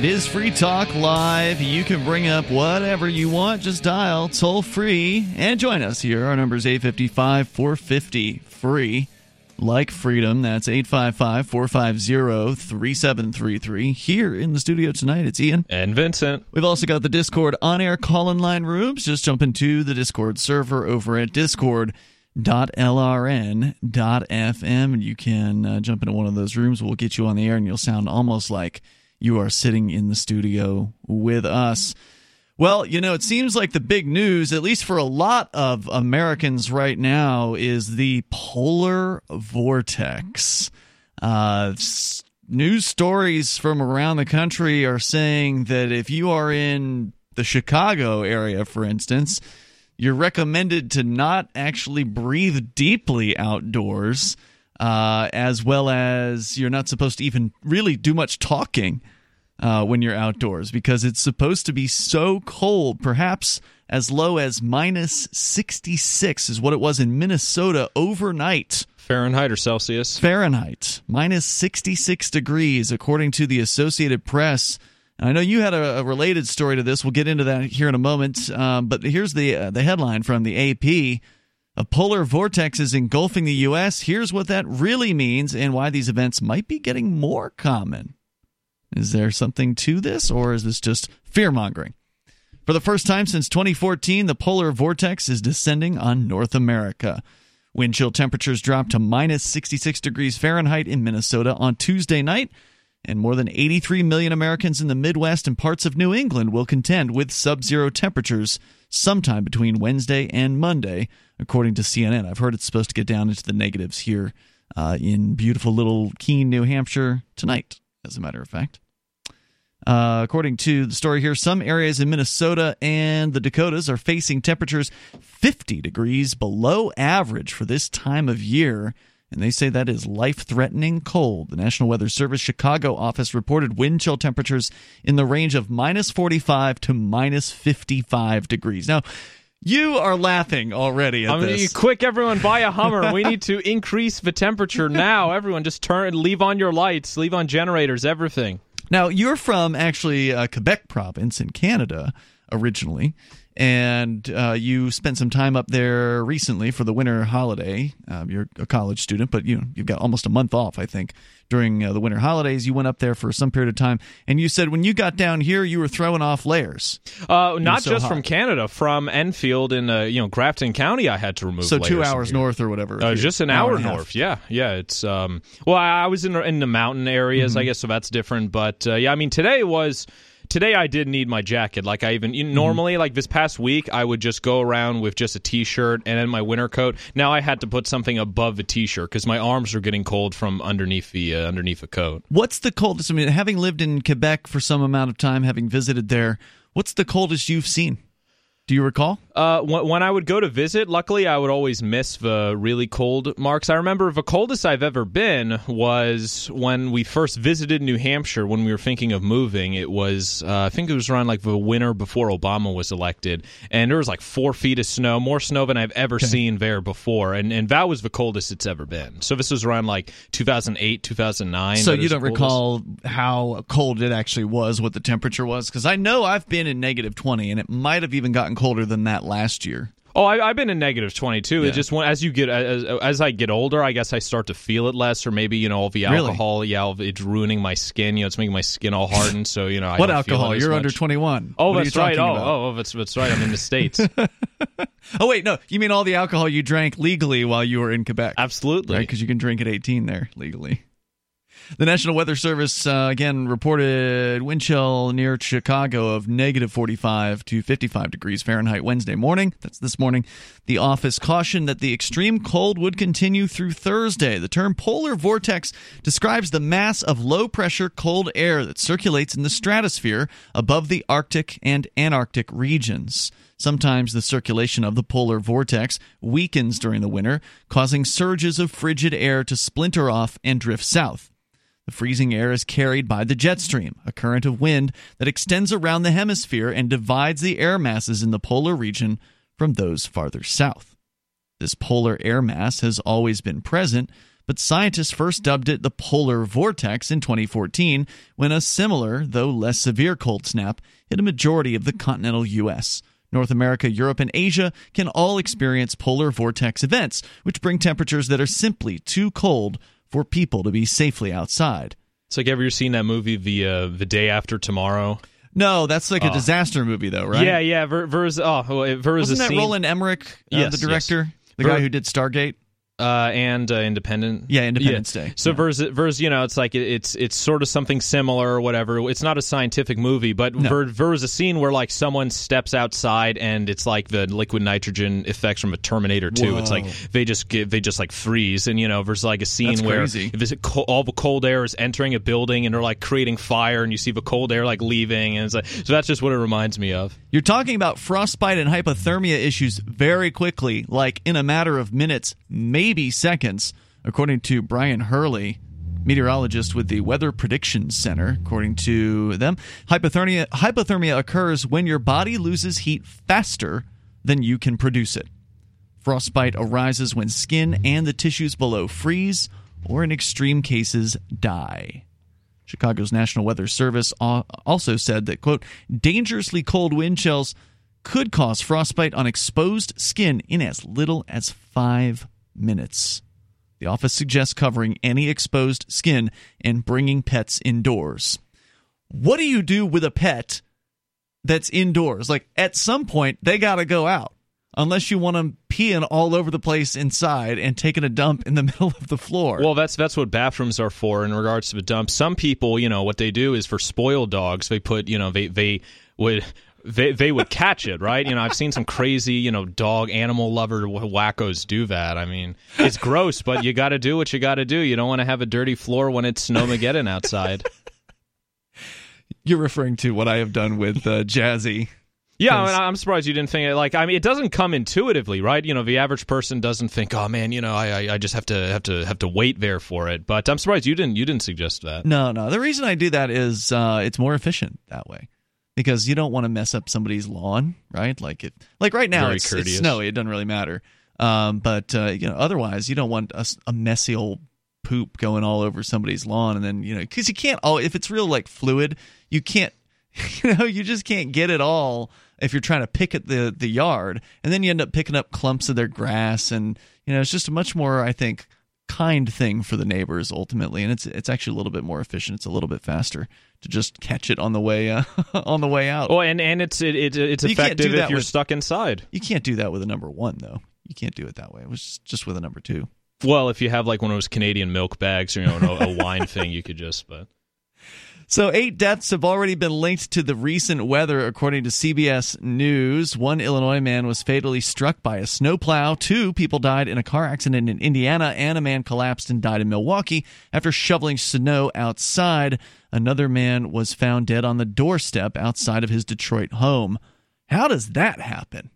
It is Free Talk Live. You can bring up whatever you want. Just dial toll free and join us here. Our number is 855 450 free. Like freedom, that's 855 450 3733. Here in the studio tonight, it's Ian. And Vincent. We've also got the Discord on air call in line rooms. Just jump into the Discord server over at Discord discord.lrn.fm and you can uh, jump into one of those rooms. We'll get you on the air and you'll sound almost like you are sitting in the studio with us. Well, you know, it seems like the big news, at least for a lot of Americans right now, is the polar vortex. Uh, news stories from around the country are saying that if you are in the Chicago area, for instance, you're recommended to not actually breathe deeply outdoors, uh, as well as you're not supposed to even really do much talking uh, when you're outdoors because it's supposed to be so cold, perhaps as low as minus 66 is what it was in Minnesota overnight. Fahrenheit or Celsius? Fahrenheit, minus 66 degrees, according to the Associated Press. And I know you had a, a, related story to this. We'll get into that here in a moment. Um, but here's the uh, the headline from the AP: A polar vortex is engulfing the U.S. Here's what that really means and why these events might be getting more common. Is there something to this, or is this just fear mongering? For the first time since 2014, the polar vortex is descending on North America. Wind chill temperatures dropped to minus 66 degrees Fahrenheit in Minnesota on Tuesday night, and more than 83 million Americans in the Midwest and parts of New England will contend with sub zero temperatures sometime between Wednesday and Monday, according to CNN. I've heard it's supposed to get down into the negatives here uh, in beautiful little Keene, New Hampshire tonight as a matter of fact. Uh, according to the story here, some areas in Minnesota and the Dakotas are facing temperatures 50 degrees below average for this time of year. And they say that is life threatening cold. The National Weather Service Chicago office reported wind chill temperatures in the range of minus 45 to minus 55 degrees. Now, you are laughing already at I mean, this. Quick, everyone, buy a Hummer. we need to increase the temperature now. Everyone, just turn, leave on your lights, leave on generators, everything. Now, you're from actually uh, Quebec province in Canada originally, and uh, you spent some time up there recently for the winter holiday. Um, you're a college student, but you know, you've got almost a month off, I think, during uh, the winter holidays. You went up there for some period of time, and you said when you got down here, you were throwing off layers. Uh, not so just hot. from Canada, from Enfield in uh, you know Grafton County, I had to remove. So two hours north or whatever. Uh, just an hour, hour north. Yeah, yeah. It's um. Well, I, was in in the mountain areas, mm-hmm. I guess, so that's different. But uh, yeah, I mean, today was today I did need my jacket. Like I even you know, normally like this past week I would just go around with just a t-shirt and then my winter coat. Now I had to put something above the t-shirt because my arms are getting cold from underneath the uh, underneath the coat. What's the coldest? I mean, having lived in Quebec for some amount of time, having visited there, what's the coldest you've seen? Do you recall? Uh, when I would go to visit, luckily I would always miss the really cold marks. I remember the coldest I've ever been was when we first visited New Hampshire when we were thinking of moving. It was, uh, I think it was around like the winter before Obama was elected, and there was like four feet of snow, more snow than I've ever okay. seen there before, and and that was the coldest it's ever been. So this was around like 2008, 2009. So you don't recall how cold it actually was, what the temperature was, because I know I've been in negative 20, and it might have even gotten colder than that last year. Oh, I, have been in negative twenty two. Yeah. It just as you get as, as I get older, I guess I start to feel it less, or maybe you know all the alcohol. Really? Yeah, it's ruining my skin. You know, it's making my skin all hardened. So you know, I what alcohol? You're much. under twenty one. Oh, what that's right. Oh, oh, oh, that's that's right. I'm in the states. oh wait, no, you mean all the alcohol you drank legally while you were in Quebec? Absolutely, right? Because you can drink at eighteen there legally. The National Weather Service uh, again reported wind chill near Chicago of negative 45 to 55 degrees Fahrenheit Wednesday morning. That's this morning. The office cautioned that the extreme cold would continue through Thursday. The term polar vortex describes the mass of low pressure cold air that circulates in the stratosphere above the Arctic and Antarctic regions. Sometimes the circulation of the polar vortex weakens during the winter, causing surges of frigid air to splinter off and drift south. The freezing air is carried by the jet stream, a current of wind that extends around the hemisphere and divides the air masses in the polar region from those farther south. This polar air mass has always been present, but scientists first dubbed it the polar vortex in 2014 when a similar, though less severe, cold snap hit a majority of the continental U.S. North America, Europe, and Asia can all experience polar vortex events, which bring temperatures that are simply too cold for people to be safely outside. It's like, have you ever seen that movie, The uh, The Day After Tomorrow? No, that's like a disaster movie, though, right? Yeah, yeah. Ver, Ver's, oh, Ver's Wasn't that scene, Roland Emmerich, uh, Yes, the director, the Ver- guy who did Stargate? Uh, and uh, Independent. Yeah, Independence Day. So Yeah. Ver's, Ver's, you know, it's like it- it's it's sort of something similar or whatever. It's not a scientific movie, but Ver, Ver's a scene where like someone steps outside and it's like the liquid nitrogen effects from a Terminator 2. It's like they just get they just like freeze, and you know, there's like a scene That's where co- all the cold air is entering a building and they're like creating fire, and you see the cold air like leaving, and it's like so that's just what it reminds me of. You're talking about frostbite and hypothermia issues very quickly, like in a matter of minutes, maybe seconds, according to Brian Hurley, meteorologist with the Weather Prediction Center. According to them, hypothermia hypothermia occurs when your body loses heat faster than you can produce it. Frostbite arises when skin and the tissues below freeze, or in extreme cases, die. Chicago's National Weather Service also said that, quote, dangerously cold wind chills could cause frostbite on exposed skin in as little as five minutes. The office suggests covering any exposed skin and bringing pets indoors. What do you do with a pet that's indoors? Like, at some point, they got to go out. Unless you want them peeing all over the place inside and taking a dump in the middle of the floor. Well, that's that's what bathrooms are for in regards to the dump. Some people, you know, what they do is for spoiled dogs, they put, you know, they they would they they would catch it, right? You know, I've seen some crazy, you know, dog animal lover wackos do that. I mean, it's gross, but you got to do what you got to do. You don't want to have a dirty floor when it's snowmageddon outside. You're referring to what I have done with uh, Jazzy. Yeah, I mean, I'm surprised you didn't think it. Like, I mean, it doesn't come intuitively, right? You know, the average person doesn't think, "Oh man, you know, I, I, I just have to have to have to wait there for it." But I'm surprised you didn't you didn't suggest that. No, no. The reason I do that is uh, it's more efficient that way because you don't want to mess up somebody's lawn, right? Like it, like right now it's, it's snowy. It doesn't really matter. Um, but uh, you know, otherwise you don't want a messy old poop going all over somebody's lawn, and then you know, because you can't. all if it's real like fluid, you can't. You know, you just can't get it all if you're trying to pick at the the yard, and then you end up picking up clumps of their grass, and you know, it's just a much more, I think, kind thing for the neighbors ultimately, and it's it's actually a little bit more efficient. It's a little bit faster to just catch it on the way uh, on the way out. Oh, and and it's it, it it's You effective if you're with- stuck inside. You can't do that with a number one though. You can't do it that way. It was just with a number two. Well, if you have like one of those Canadian milk bags or you know a, a wine thing, you could just. But So, eight deaths have already been linked to the recent weather, according to CBS News. One Illinois man was fatally struck by a snowplow. Two people died in a car accident in Indiana, and a man collapsed and died in Milwaukee after shoveling snow outside. Another man was found dead on the doorstep outside of his Detroit home. How does that happen?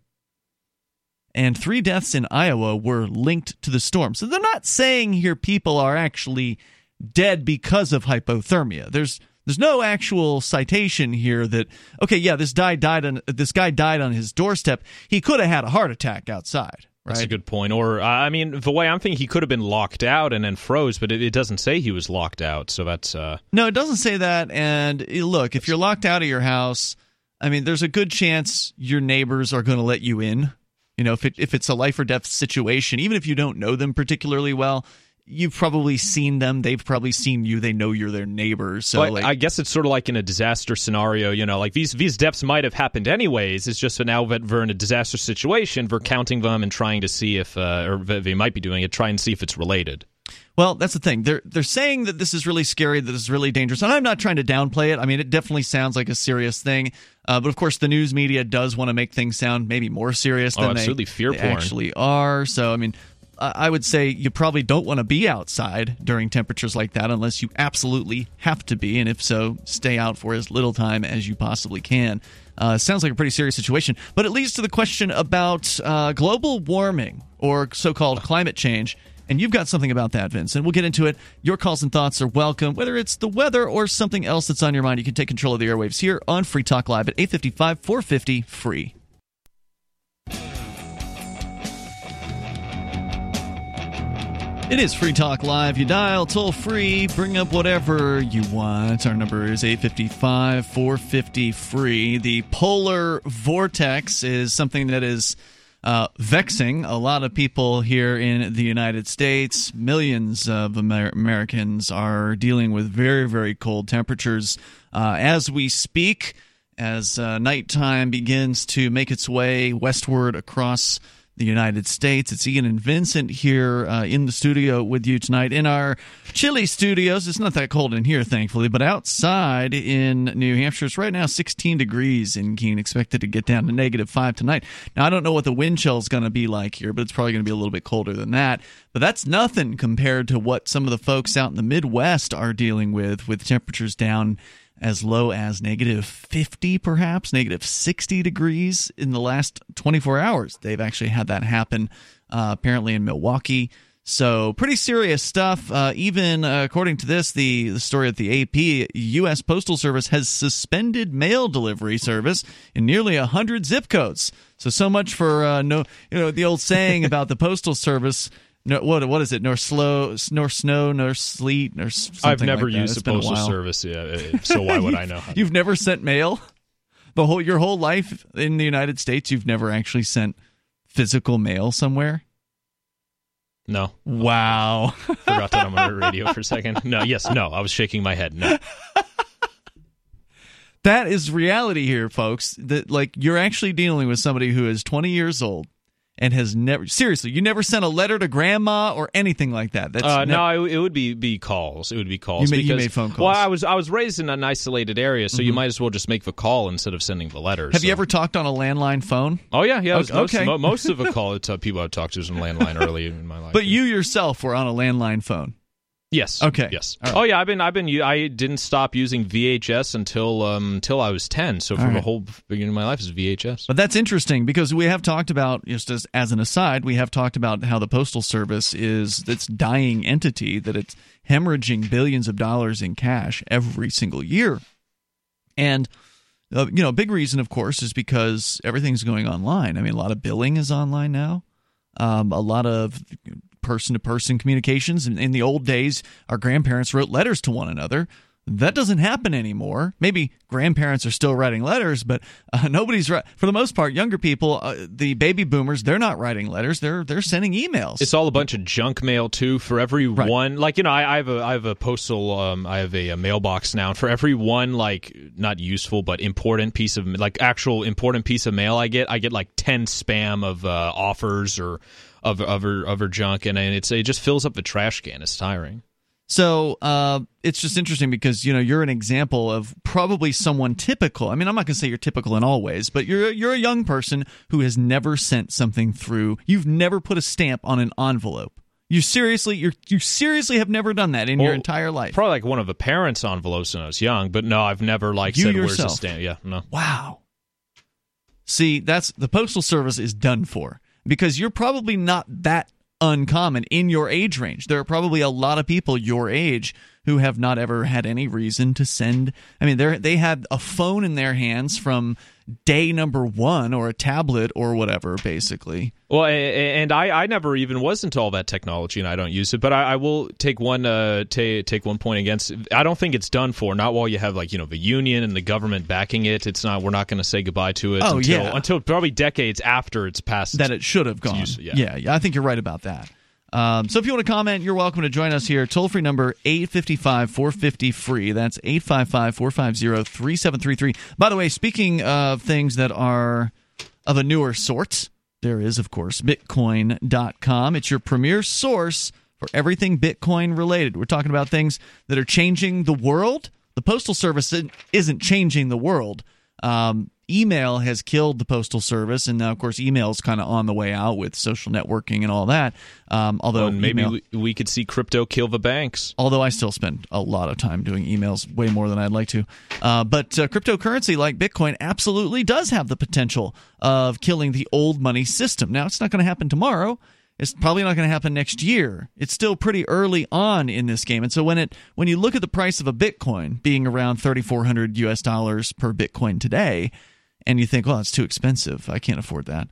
and three deaths in Iowa were linked to the storm. So they're not saying here people are actually dead because of hypothermia. There's there's no actual citation here that okay, yeah, this guy died on this guy died on his doorstep. He could have had a heart attack outside, right? that's a good point. Or uh, I mean, the way I'm thinking, he could have been locked out and then froze, but it, it doesn't say he was locked out. So that's uh, No, it doesn't say that. And eh, look, if you're locked out of your house, I mean, there's a good chance your neighbors are going to let you in. You know, if it if it's a life or death situation, even if you don't know them particularly well, you've probably seen them. They've probably seen you. They know you're their neighbors. So, Well, like, I guess it's sort of like in a disaster scenario, you know, like these these deaths might have happened anyways. It's just that now that we're in a disaster situation, we're counting them and trying to see if, uh, or they might be doing it, try and see if it's related. Well, that's the thing. They're they're saying that this is really scary, that this is really dangerous, and I'm not trying to downplay it. I mean, it definitely sounds like a serious thing, uh, but of course, the news media does want to make things sound maybe more serious Oh, than absolutely. they, Fear they porn. actually are. So, I mean, I would say you probably don't want to be outside during temperatures like that unless you absolutely have to be, and if so, stay out for as little time as you possibly can. Uh, sounds like a pretty serious situation, but it leads to the question about uh, global warming or so-called climate change. And you've got something about that, Vince. And we'll get into it. Your calls and thoughts are welcome. Whether it's the weather or something else that's on your mind, you can take control of the airwaves here on Free Talk Live at 855 450 free. It is Free Talk Live. You dial toll free, bring up whatever you want. Our number is 855 450 free. The polar vortex is something that is uh, vexing a lot of people here in the United States. Millions of Amer- Americans are dealing with very, very cold temperatures uh, as we speak, as uh, nighttime begins to make its way westward across the United States. It's Ian and Vincent here uh, in the studio with you tonight in our chilly studios. It's not that cold in here, thankfully, but outside in New Hampshire, it's right now 16 degrees in Keene, expected to get down to negative five tonight. Now, I don't know what the wind chill is going to be like here, but it's probably going to be a little bit colder than that. But that's nothing compared to what some of the folks out in the Midwest are dealing with, with temperatures down as low as negative 50, perhaps negative 60 degrees in the last 24 hours. They've actually had that happen, uh, apparently in Milwaukee. So pretty serious stuff. Uh, even uh, according to this, the, the story at the AP, U.S. Postal Service has suspended mail delivery service in nearly hundred zip codes. So so much for uh, no, you know, the old saying about the postal service no, what what is it? Nor slow, nor snow, nor sleet, nor something I've never like used It's the postal service, yeah, uh, so why would I know? how You've never sent mail the whole your whole life in the United States. You've never actually sent physical mail somewhere. no, Wow. forgot that I'm on the radio for a second. No, yes, no, I was shaking my head. No, that is reality here, folks. That like you're actually dealing with somebody who is 20 years old and has never seriously you never sent a letter to grandma or anything like that. That's uh, no, it, it would be be calls. It would be calls. You made- you made phone calls. Well, I was I was raised in an isolated area, so you might as well just make the call instead of sending the letters. Have you ever talked on a landline phone? Oh yeah, yeah. was Okay, most, most of the call to people I've talked to is in landline early in my life. But you yourself were on a landline phone. Yes. Okay. Yes. Right. Oh yeah, I've been I've been I didn't stop using VHS until um until I was 10. So for All the whole beginning of my life is VHS. But that's interesting because we have talked about just as, as an aside, we have talked about how the postal service is this dying entity that it's hemorrhaging billions of dollars in cash every single year, and uh, you know, a big reason, of course, is because everything's going online. I mean, a lot of billing is online now. Um, a lot of person to person communications. In, in the old days, our grandparents wrote letters to one another. That doesn't happen anymore. Maybe grandparents are still writing letters, but uh, nobody's for the most part. Younger people, uh, the baby boomers, they're not writing letters. They're they're sending emails. It's all a bunch of junk mail too. For every Right. one, like you know, I, I have a I have a postal, um, I have a, a mailbox now. And for every one, like not useful but important piece of like actual important piece of mail I get, I get like ten spam of uh, offers or of other other junk, and, and it's it just fills up the trash can. It's tiring. So uh, it's just interesting because you know you're an example of probably someone typical. I mean, I'm not going to say you're typical in all ways, but you're you're a young person who has never sent something through. You've never put a stamp on an envelope. You seriously, you you seriously have never done that in your entire life. Probably like one of the parents' envelopes when I was young, but no, I've never like You said where's yourself. the stamp. Yeah, no. Wow. See, that's the postal service is done for because you're probably not that uncommon in your age range. There are probably a lot of people your age who have not ever had any reason to send. I mean, they they had a phone in their hands from day number one or a tablet or whatever, basically. Well, and I, I never even was into all that technology, and I don't use it. But I, I will take one uh, ta take one point against. I don't think it's done for. Not while you have like you know the union and the government backing it. It's not. We're not going to say goodbye to it Oh, until yeah. until probably decades after it's passed. that it should have gone. use- yeah. yeah, yeah, I think you're right about that. Um, so if you want to comment, you're welcome to join us here. Toll free number 855 450 free. That's 855 450 3733. By the way, speaking of things that are of a newer sort, there is, of course, Bitcoin.com. It's your premier source for everything Bitcoin related. We're talking about things that are changing the world. The Postal Service isn't changing the world. Um, email has killed the postal service, and now, of course, email is kind of on the way out with social networking and all that. Um, although and maybe email- we, we could see crypto kill the banks. although I still spend a lot of time doing emails, way more than I'd like to. Uh, but uh, cryptocurrency like Bitcoin absolutely does have the potential of killing the old money system. Now, it's not going to happen tomorrow. It's probably not going to happen next year. It's still pretty early on in this game, and so when it when you look at the price of a Bitcoin being around thirty four hundred U.S. dollars per Bitcoin today, and you think, well, it's too expensive. I can't afford that.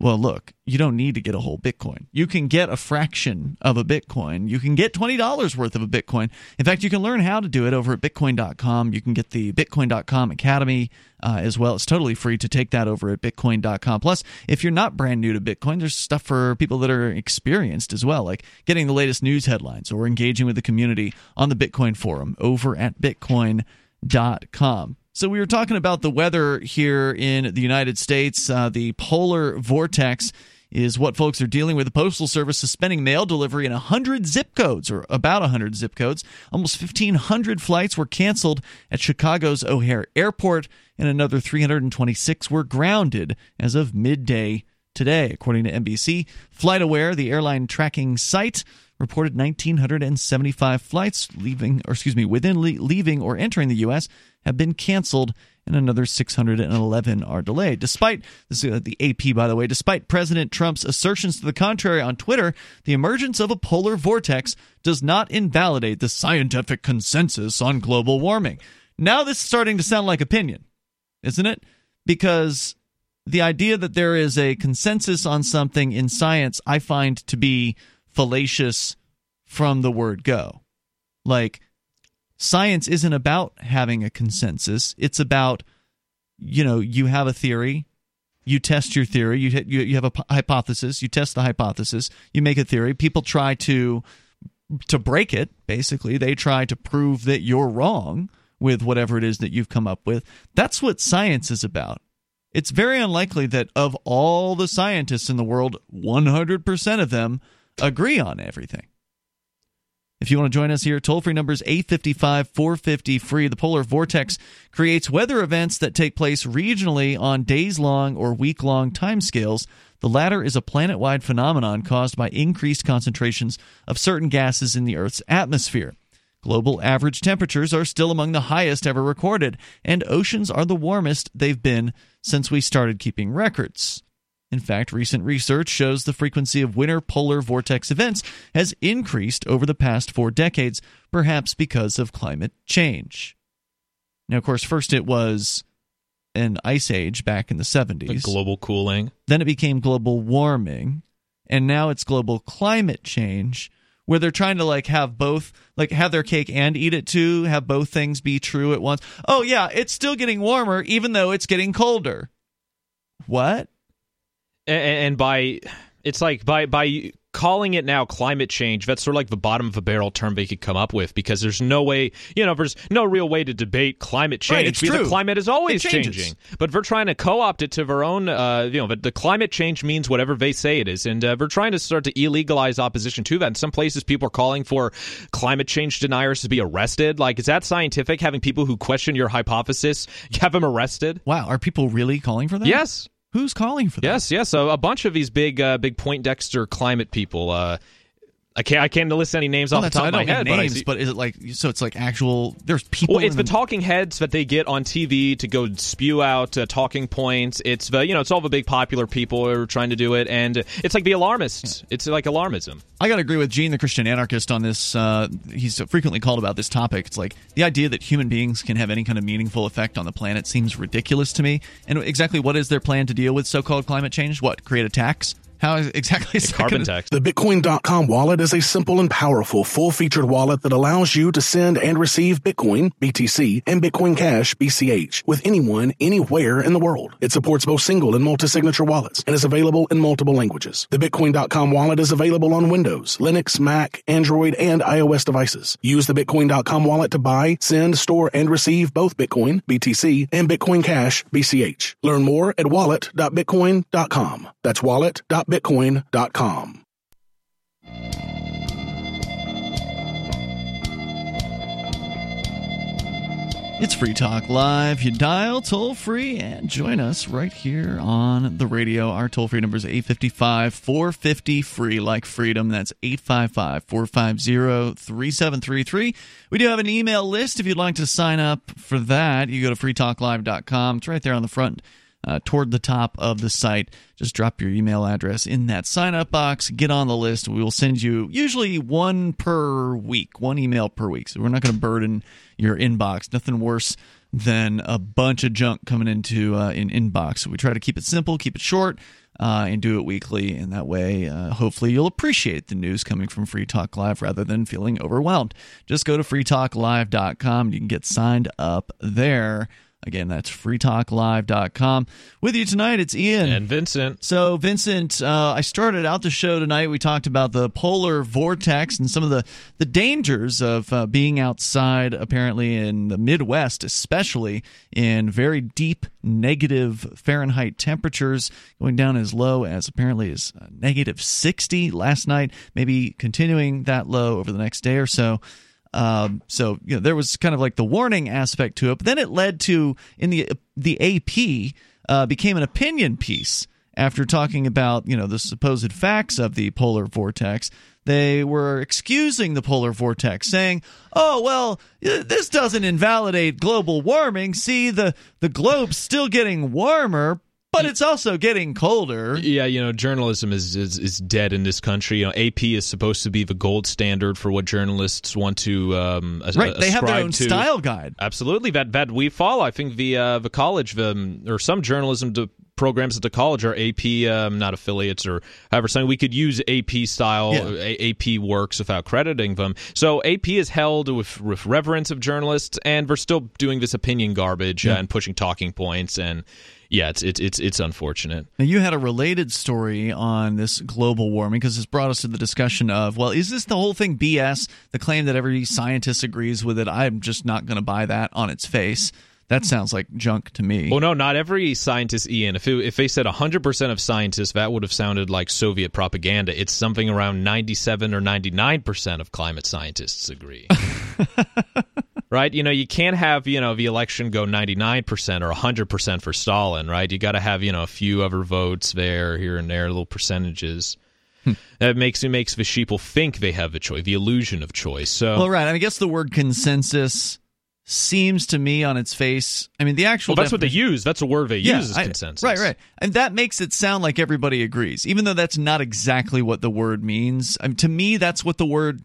Well, look, you don't need to get a whole Bitcoin. You can get a fraction of a Bitcoin. You can get $20 worth of a Bitcoin. In fact, you can learn how to do it over at bitcoin.com. You can get the bitcoin.com academy uh, as well. It's totally free to take that over at bitcoin.com. Plus, if you're not brand new to Bitcoin, there's stuff for people that are experienced as well, like getting the latest news headlines or engaging with the community on the Bitcoin forum over at bitcoin.com. So we were talking about the weather here in the United States. Uh, the polar vortex is what folks are dealing with. The Postal Service suspending mail delivery in 100 zip codes, or about 100 zip codes. Almost 1,500 flights were canceled at Chicago's O'Hare Airport, and another 326 were grounded as of midday today, according to NBC. FlightAware, the airline tracking site, reported 1,975 flights leaving, or excuse me, within le- leaving or entering the U.S. have been canceled, and another 611 are delayed. Despite this, uh, the AP, by the way, despite President Trump's assertions to the contrary on Twitter, the emergence of a polar vortex does not invalidate the scientific consensus on global warming. Now this is starting to sound like opinion, isn't it? Because the idea that there is a consensus on something in science, I find to be fallacious from the word go. Like, science isn't about having a consensus, it's about, you know, you have a theory. You test your theory. You, you you have a hypothesis. You test the hypothesis. You make a theory. People try to to break it. Basically, they try to prove that you're wrong with whatever it is that you've come up with. That's what science is about. It's very unlikely that of all the scientists in the world, 100% of them agree on everything. If you want to join us here, toll free numbers 855 450 free. The polar vortex creates weather events that take place regionally on days long or week long timescales. The latter is a planet wide phenomenon caused by increased concentrations of certain gases in the Earth's atmosphere. Global average temperatures are still among the highest ever recorded, and oceans are the warmest they've been since we started keeping records. In fact, recent research shows the frequency of winter polar vortex events has increased over the past four decades, perhaps because of climate change. Now, of course, first it was an ice age back in the 70s. The global cooling. Then it became global warming. And now it's global climate change, where they're trying to like have both, like have their cake and eat it too, have both things be true at once. Oh, yeah, it's still getting warmer, even though it's getting colder. What? And, by it's like by by calling it now climate change that's sort of like the bottom of a barrel term they could come up with because there's no way you know there's no real way to debate climate change right, because true. the climate is always changing. But we're trying to co-opt it to our own uh, you know the, the, climate change means whatever they say it is. And uh, we're trying to start to illegalize opposition to that. In some places people are calling for climate change deniers to be arrested. Like is that scientific having people who question your hypothesis have them arrested? Wow are people really calling for that? Yes Who's calling for that? Yes, yes. a bunch of these big, uh, big Poindexter climate people. Uh, I can't. I can't list any names off the top of my head. Names, but, but, is it like so? It's like actual. There's people. Well, it's the, the, talking heads that they get on TV to go spew out uh, talking points. It's the you know it's all the big popular people who are trying to do it, and it's like the alarmists. It's like alarmism. I got to agree with Gene, the Christian anarchist, on this. Uh, he's frequently called about this topic. It's like the idea that human beings can have any kind of meaningful effect on the planet seems ridiculous to me. And exactly what is their plan to deal with so-called climate change? What create a tax? How exactly is carbon tax? The Bitcoin.com wallet is a simple and powerful full-featured wallet that allows you to send and receive Bitcoin, BTC, and Bitcoin Cash, BCH, with anyone, anywhere in the world. It supports both single and multi-signature wallets and is available in multiple languages. The Bitcoin.com wallet is available on Windows, Linux, Mac, Android, and iOS devices. Use the Bitcoin.com wallet to buy, send, store, and receive both Bitcoin, BTC, and Bitcoin Cash, BCH. Learn more at wallet.bitcoin.com. That's wallet.bitcoin.com bitcoin.com. It's Free Talk Live. You dial toll free and join us right here on the radio. Our toll free number is 855 450 free, like freedom. That's 855 450 3733. We do have an email list if you'd like to sign up for that. You go to freetalklive.com. It's right there on the front uh, toward the top of the site. Just drop your email address in that sign up box, get on the list. We will send you usually one per week, one email per week. So we're not going to burden your inbox. Nothing worse than a bunch of junk coming into uh, in inbox. So we try to keep it simple, keep it short. uh, and do it weekly. And that way, uh, hopefully, you'll appreciate the news coming from Free Talk Live rather than feeling overwhelmed. Just go to freetalklive.com. You can get signed up there. Again, that's freetalklive.com. With you tonight, it's Ian. And Vincent. So, Vincent, uh, I started out the show tonight. We talked about the polar vortex and some of the, the dangers of uh, being outside, apparently in the Midwest, especially in very deep negative Fahrenheit temperatures, going down as low as apparently as uh, negative 60 last night, maybe continuing that low over the next day or so. Um, so you know, there was kind of like the warning aspect to it, but then it led to in the the AP uh, became an opinion piece after talking about you know the supposed facts of the polar vortex. They were excusing the polar vortex, saying, "Oh well, this doesn't invalidate global warming. See, the the globe's still getting warmer, but it's also getting colder. Yeah, you know, journalism is, is, is dead in this country. You know, AP is supposed to be the gold standard for what journalists want to um, right. They have their own to. style guide. Absolutely, that that we follow. I think the uh, the college the, or some journalism to programs at the college are AP, um, not affiliates or however something. We could use AP style yeah. AP works without crediting them. So AP is held with, with reverence of journalists, and we're still doing this opinion garbage yeah. and pushing talking points and yeah, it's it's it's it's unfortunate. Now you had a related story on this global warming because this brought us to the discussion of well, is this the whole thing BS? The claim that every scientist agrees with it. I'm just not going to buy that on its face. That sounds like junk to me. Well, no, not every scientist, Ian. If it, if they said 100% of scientists, that would have sounded like Soviet propaganda. It's something around 97 or 99% of climate scientists agree. right? You know, you can't have, you know, the election go 99% or 100% for Stalin, right? You got to have, you know, a few other votes there, here and there, little percentages. Hmm. That makes it makes the sheeple think they have a choice, the illusion of choice. So, well, right. I, mean, I guess the word consensus seems to me on its face. I mean, the actual. Well, that's what they use. That's a word they yeah, use is consensus. Right, right, and that makes it sound like everybody agrees, even though that's not exactly what the word means. I mean, to me, that's what the word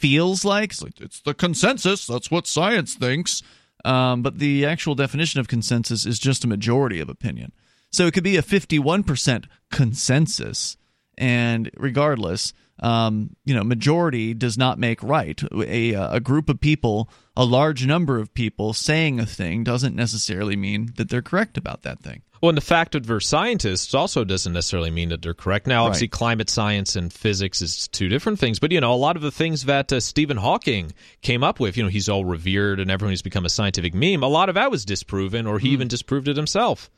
feels like. It's, like, it's the consensus. That's what science thinks. Um, but the actual definition of consensus is just a majority of opinion. So it could be a 51% consensus. And regardless, um, you know, majority does not make right. A, a group of people, a large number of people saying a thing doesn't necessarily mean that they're correct about that thing. Well, and the fact that they're scientists also doesn't necessarily mean that they're correct. Now, obviously, right. climate science and physics is two different things, but you know, a lot of the things that uh, Stephen Hawking came up with, you know, he's all revered and everyone's become a scientific meme. A lot of that was disproven, or he mm. even disproved it himself.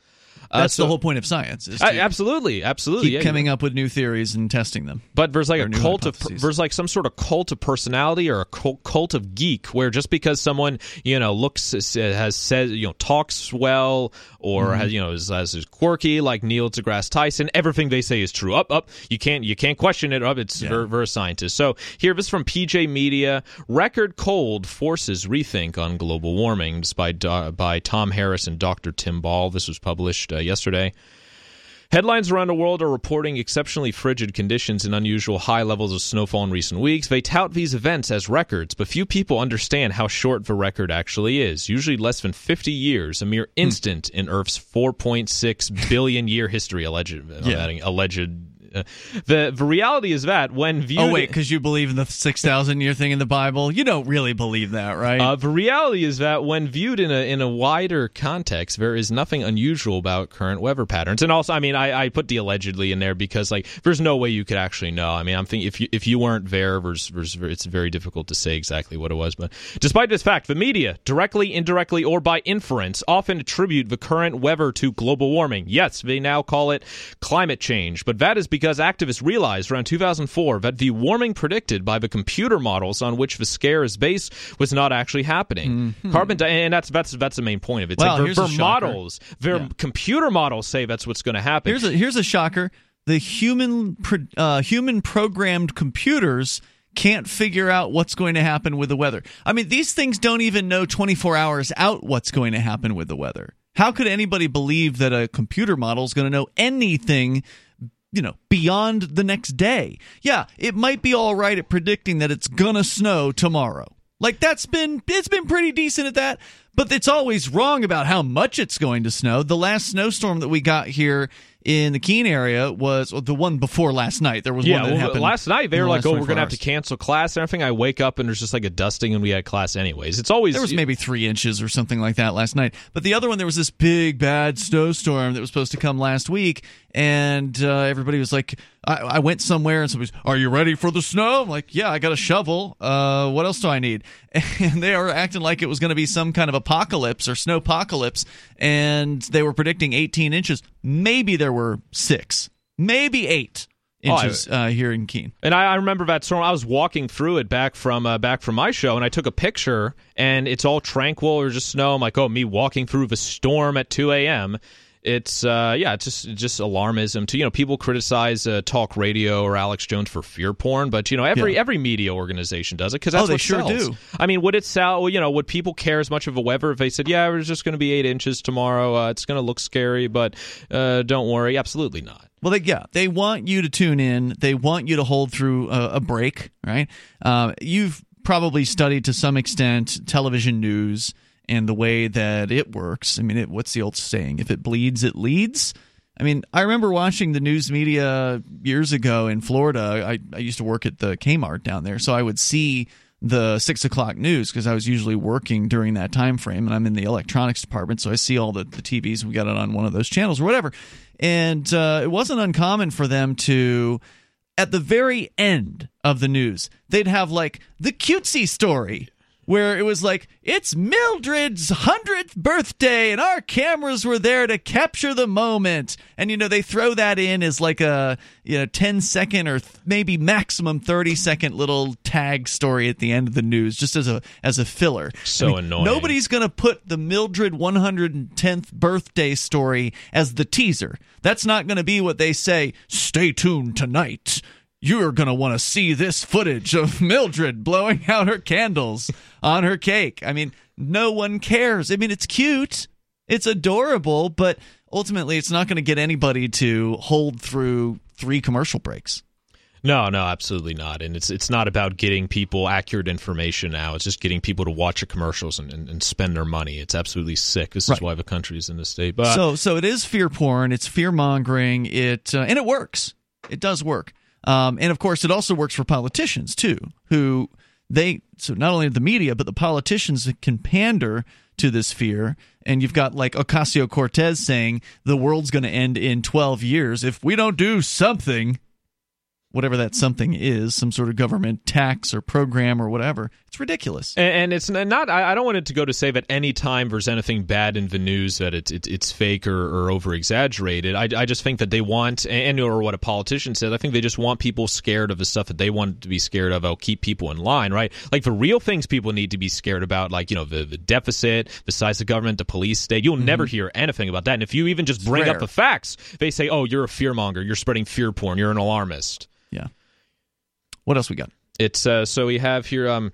Uh, That's so, the whole point of science. Is absolutely, absolutely. Keep yeah, coming up with new theories and testing them. But there's like a cult of there's like some sort of cult of personality or a cult of geek, where just because someone you know looks has said you know talks well or mm-hmm. has you know is, is quirky like Neil deGrasse Tyson, everything they say is true. Up, up, you can't you can't question it. Up, it's yeah. ver, ver scientist. So here, this from PJ Media: record cold forces rethink on global warming. This by by Tom Harris and Dr. Tim Ball. This was published. Uh, yesterday. Headlines around the world are reporting exceptionally frigid conditions and unusual high levels of snowfall in recent weeks. They tout these events as records, but few people understand how short the record actually is. Usually less than 50 years, a mere hmm. instant in Earth's 4.6 billion year history, alleged, yeah. alleged the the reality is that when viewed, oh wait, because you believe in the six thousand year thing in the Bible, you don't really believe that, right? Uh, the reality is that when viewed in a in a wider context, there is nothing unusual about current weather patterns. And also, I mean, I, I put the allegedly in there because like there's no way you could actually know. I mean, I'm thinking if you if you weren't there, there's, there's, it's very difficult to say exactly what it was. But despite this fact, the media, directly, indirectly, or by inference, often attribute the current weather to global warming. Yes, they now call it climate change, but that is because because activists realized around 2004 that the warming predicted by the computer models on which the scare is based was not actually happening. Mm-hmm. Carbon, di- and that's that's that's the main point of it. It's well, like their, models, their yeah. computer models say that's what's going to happen. Here's a here's a shocker: the human uh, human programmed computers can't figure out what's going to happen with the weather. I mean, these things don't even know 24 hours out what's going to happen with the weather. How could anybody believe that a computer model is going to know anything you know, beyond the next day. Yeah, it might be all right at predicting that it's gonna snow tomorrow. Like that's been it's been pretty decent at that, but it's always wrong about how much it's going to snow. The last snowstorm that we got here in the Keene area was the one before last night. There was yeah, one that well, happened last night. They were the like, "Oh, we're gonna have to cancel class and everything." I wake up and there's just like a dusting, and we had class anyways. It's always There was maybe three inches or something like that last night. But the other one, there was this big bad snowstorm that was supposed to come last week, and uh, everybody was like, I, I went somewhere and somebody's, "Are you ready for the snow?" I'm like, "Yeah, I got a shovel. Uh, what else do I need?" And they are acting like it was going to be some kind of apocalypse or snow apocalypse, and they were predicting 18 inches. Maybe there were six, maybe eight Oh, I- inches uh, here in Keene. And I, I remember that storm. I was walking through it back from uh, back from my show, and I took a picture, and it's all tranquil or just snow. I'm like, oh, me walking through the storm at 2 a.m. It's uh, yeah, it's just just alarmism. To you know, people criticize uh, talk radio or Alex Jones for fear porn, but you know, every Yeah. every media organization does it because that's Oh, they what sure sells. do. I mean, would it sell? You know, would people care as much of a weather if they said, yeah, it's just going to be eight inches tomorrow? Uh, it's going to look scary, but uh, don't worry. Absolutely not. Well, they, yeah, they want you to tune in. They want you to hold through a, a break, right? Uh, you've probably studied to some extent television news and the way that it works. I mean, it, what's the old saying? If it bleeds, it leads. I mean, I remember watching the news media years ago in Florida. I, I used to work at the Kmart down there, so I would see the six o'clock news because I was usually working during that time frame, and I'm in the electronics department, so I see all the, the TVs. We got it on one of those channels or whatever, and uh, it wasn't uncommon for them to, at the very end of the news, they'd have like the cutesy story. Where it was like, it's Mildred's 100th birthday, and our cameras were there to capture the moment. And, you know, they throw that in as like a, you know, 10 second or th- maybe maximum 30 second little tag story at the end of the news, just as a as a filler. So annoying. Nobody's going to put the Mildred 110th birthday story as the teaser. That's not going to be what they say. Stay tuned tonight. You're going to want to see this footage of Mildred blowing out her candles on her cake. I mean, no one cares. I mean, it's cute, it's adorable, but ultimately, it's not going to get anybody to hold through three commercial breaks. No, no, absolutely not. And it's it's not about getting people accurate information now. It's just getting people to watch the commercials and, and, and spend their money. It's absolutely sick. This Right. is why the country is in this state. But so so it is fear porn it's fear mongering it uh, and it works it does work um, and of course it also works for politicians too who they so not only the media but the politicians can pander to this fear. And you've got like ocasio-cortez saying the world's going to end in 12 years if we don't do something whatever that something is some sort of government tax or program or whatever it's ridiculous And, and it's not. I don't want it to go to say that any time there's anything bad in the news that it's it's, it's fake or, or over exaggerated. I, I just think that they want, and or what a politician says. I think they just want people scared of the stuff that they want to be scared of. I'll keep people in line, right? Like the real things people need to be scared about, like you know the the deficit, the size of government, the police state. You'll never mm-hmm. hear anything about that. And if you even just bring up the facts, they say, "Oh, you're a fearmonger. You're spreading fear porn. You're an alarmist." What else we got It's uh, so we have here um,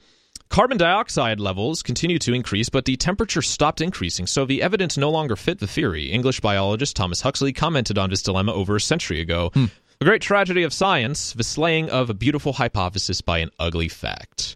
carbon dioxide levels continue to increase, but the temperature stopped increasing, so the evidence no longer fit the theory. English biologist Thomas Huxley commented on this dilemma over a century ago. Hmm. The great tragedy of science, the slaying of a beautiful hypothesis by an ugly fact.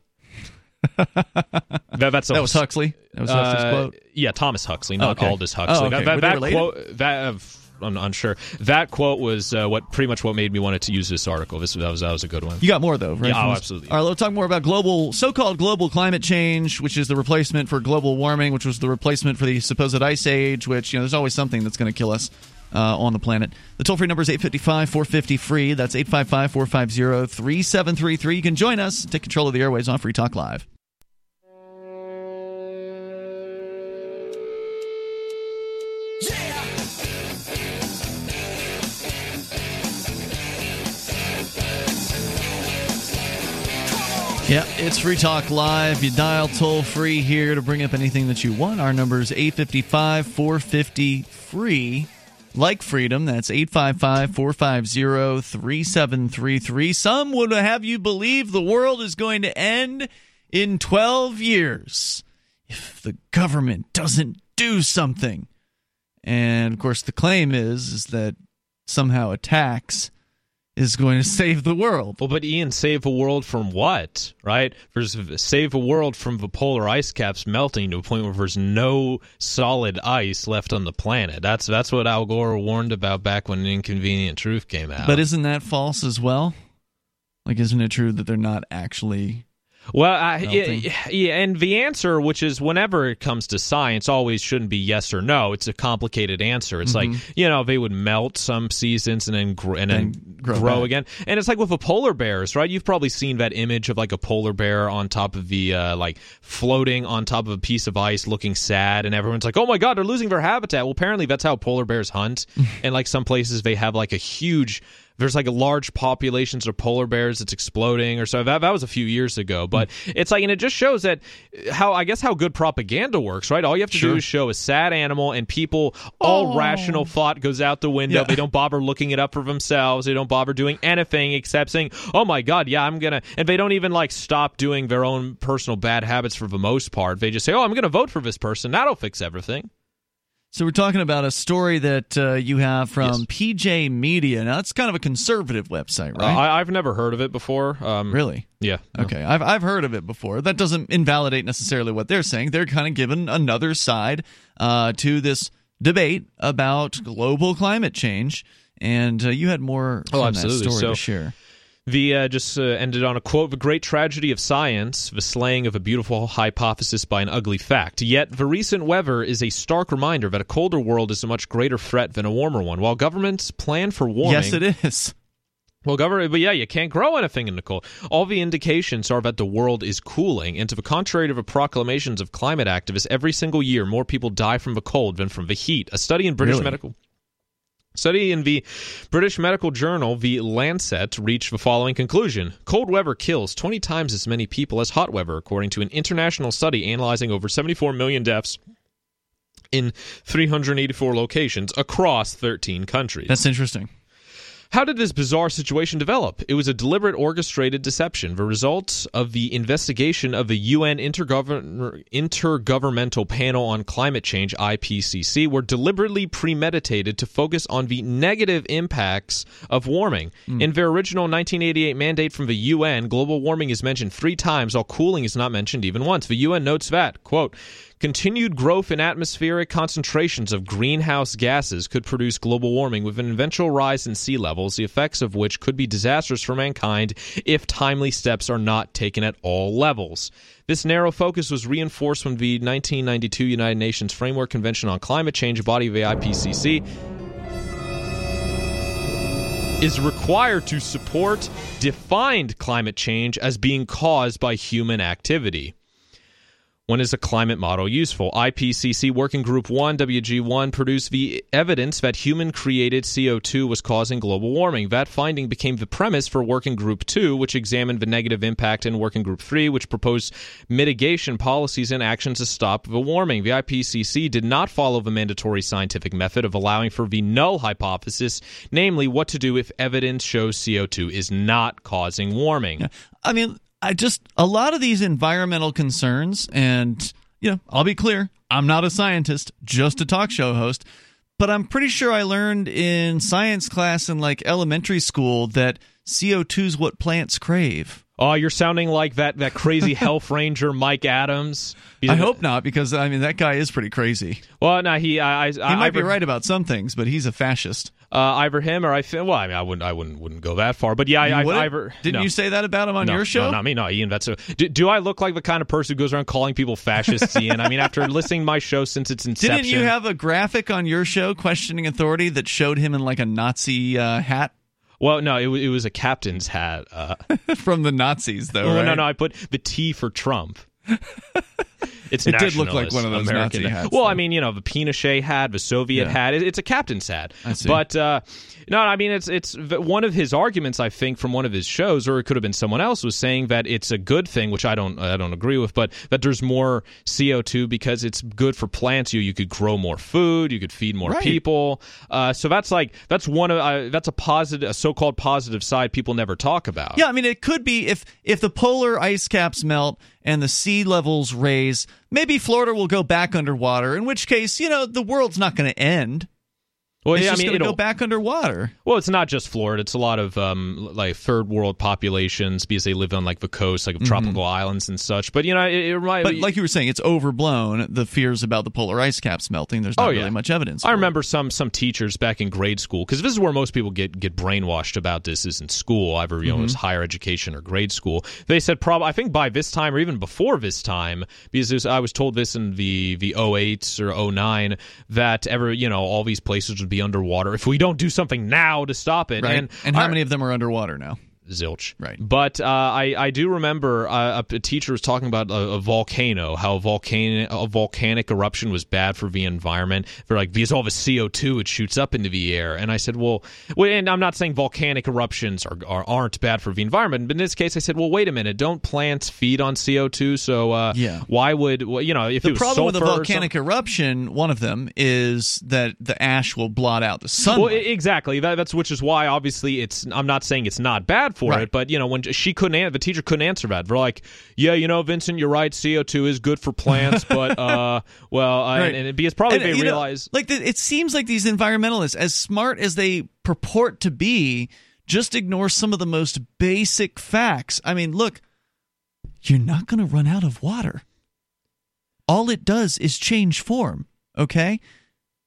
that, that's a, that was huxley that was huxley's uh, quote Yeah, Thomas Huxley, not Okay. Aldous Huxley. Oh, okay. That, that, that quote, that uh, I'm unsure. That quote was uh, what pretty much what made me want to use this article. This that was that was a good one. You got more though, right? Yeah, oh, absolutely. All right, let's talk more about global, so-called global climate change, which is the replacement for global warming, which was the replacement for the supposed ice age. Which you know, there's always something that's going to kill us uh, on the planet. The toll-free number is 855-450-FREE. That's 855-450-3733. You can join us, take control of the airways on Free Talk Live. Yeah, it's Free Talk Live. You dial toll free here to bring up anything that you want. Our number is 855 450 free. Like freedom, that's 855 450 3733. Some would have you believe the world is going to end in 12 years if the government doesn't do something. And of course, the claim is, is that somehow a tax is going to save the world. Well, but Ian, save a world from what? Right? There's save a world from the polar ice caps melting to a point where there's no solid ice left on the planet. That's that's what Al Gore warned about back when Inconvenient Truth came out. But isn't that false as well? Like, isn't it true that they're not actually well, uh, yeah, yeah, and the answer, which is whenever it comes to science, always shouldn't be yes or no. It's a complicated answer. It's mm-hmm. like you know they would melt some seasons and then gr- and then grow, grow again. And it's like with the polar bears, right? You've probably seen that image of like a polar bear on top of the uh, like floating on top of a piece of ice, looking sad, and everyone's like, "Oh my god, they're losing their habitat." Well, apparently that's how polar bears hunt, and like some places they have like a huge there's like a large populations of polar bears that's exploding or so that, that was a few years ago but mm. it's like and it just shows that how i guess how good propaganda works right all you have to sure. do is show a sad animal and people all oh. rational thought goes out the window yeah. they don't bother looking it up for themselves they don't bother doing anything except saying oh my god yeah i'm gonna and they don't even like stop doing their own personal bad habits for the most part they just say oh i'm gonna vote for this person that'll fix everything so we're talking about a story that uh, you have from yes. PJ Media. Now that's kind of a conservative website, right? Uh, I, have never heard of it before. Um, really? Yeah. Okay, I've I've heard of it before. That doesn't invalidate necessarily what they're saying. They're kind of giving another side uh, to this debate about global climate change. And uh, you had more oh, absolutely. that story so, to share. The uh, just uh, ended on a quote: "The great tragedy of science, the slaying of a beautiful hypothesis by an ugly fact. Yet the recent weather is a stark reminder that a colder world is a much greater threat than a warmer one. While governments plan for warming, yes, it is." Well, government, but yeah, you can't grow anything in the cold. All the indications are that the world is cooling, and to the contrary to the proclamations of climate activists, every single year more people die from the cold than from the heat. A study in British really? medical Study in the British medical journal, The Lancet, reached the following conclusion Cold weather kills 20 times as many people as hot weather, according to an international study analyzing over 74 million deaths in 384 locations across 13 countries. That's interesting. How did this bizarre situation develop? It was a deliberate orchestrated deception. The results of the investigation of the UN Intergovern- Intergovernmental Panel on Climate Change, IPCC, were deliberately premeditated to focus on the negative impacts of warming. Mm. In their original 1988 mandate from the UN, global warming is mentioned three times, while cooling is not mentioned even once. The UN notes that, quote, Continued growth in atmospheric concentrations of greenhouse gases could produce global warming with an eventual rise in sea levels, the effects of which could be disastrous for mankind if timely steps are not taken at all levels. This narrow focus was reinforced when the 1992 United Nations Framework Convention on Climate Change, body of the IPCC, is required to support defined climate change as being caused by human activity. When is a climate model useful? IPCC Working Group 1, WG1, produced the evidence that human created CO2 was causing global warming. That finding became the premise for Working Group 2, which examined the negative impact, and Working Group 3, which proposed mitigation policies and actions to stop the warming. The IPCC did not follow the mandatory scientific method of allowing for the null hypothesis, namely what to do if evidence shows CO2 is not causing warming. Yeah. I mean, I just a lot of these environmental concerns, and you know, I'll be clear, I'm not a scientist, just a talk show host, but I'm pretty sure I learned in science class in like elementary school that CO2 is what plants crave. Oh, you're sounding like that that crazy health ranger Mike Adams. I hope not, because I mean that guy is pretty crazy. Well, no, he I, I he might I, be right about some things, but he's a fascist uh, either him or I feel well. I mean, I wouldn't, I wouldn't, wouldn't go that far. But yeah, I, I, either didn't no. you say that about him on no, your show? No, not me. No, Ian. That's a. Do, do, I look like the kind of person who goes around calling people fascists? Ian. I mean, after listening to my show since its inception, didn't you have a graphic on your show questioning authority that showed him in like a Nazi uh, hat? Well, no, it, it was a captain's hat uh, from the Nazis, though. Well, right? No, no, I put the T for Trump. It's it did look like one of those American Nazi hats. Well, though. I mean, you know, the Pinochet hat, the Soviet Yeah. hat. It's a captain's hat. I see. But uh, no, I mean, it's it's one of his arguments. I think from one of his shows, or it could have been someone else, was saying that it's a good thing, which I don't I don't agree with, but that there's more CO two because it's good for plants. You you could grow more food, you could feed more Right. people. Uh, so that's like that's one of uh, that's a positive, a so called positive side people never talk about. Yeah, I mean, it could be if if the polar ice caps melt and the sea levels raise, maybe Florida will go back underwater. In which case, you know, the world's not going to end. Well, it's yeah, I mean, to go back underwater. Well, it's not just Florida. It's a lot of um, like third world populations because they live on like the coast, like tropical islands and such. But you know, it, it Mm-hmm. But like you were saying, it's overblown. The fears about the polar ice caps melting. There's not Oh, really much evidence. I for it. remember some some teachers back in grade school because this is where most people get get brainwashed about this is in school, either you know Mm-hmm. it's higher education or grade school. They said probably I think by this time or even before this time because this, I was told this in the the 08 or 09 that ever you know all these places would be underwater if we don't do something now to stop it. Right. And, And, how many of them are underwater now? Zilch. Right. But uh, I I do remember uh, a, a teacher was talking about a, a volcano, how a volcano a volcanic eruption was bad for the environment. For like because all the CO two it shoots up into the air, and I said, well, well, and I'm not saying volcanic eruptions are, are aren't bad for the environment, but in this case, I said, well, wait a minute, don't plants feed on CO two? So uh, Yeah. why would well, you know if it The problem with a volcanic eruption, one of them is that the ash will blot out the sun. Well, exactly. That, that's which is why obviously it's. I'm not saying it's not bad for Right. it, but you know when she couldn't, an- the teacher couldn't answer that. They're like, yeah, you know, Vincent, you're right. CO2 is good for plants, but uh, well, Right. and, and because probably And, they you know, like the, it seems like these environmentalists, as smart as they purport to be, just ignore some of the most basic facts. I mean, look, you're not going to run out of water. All it does is change form. Okay,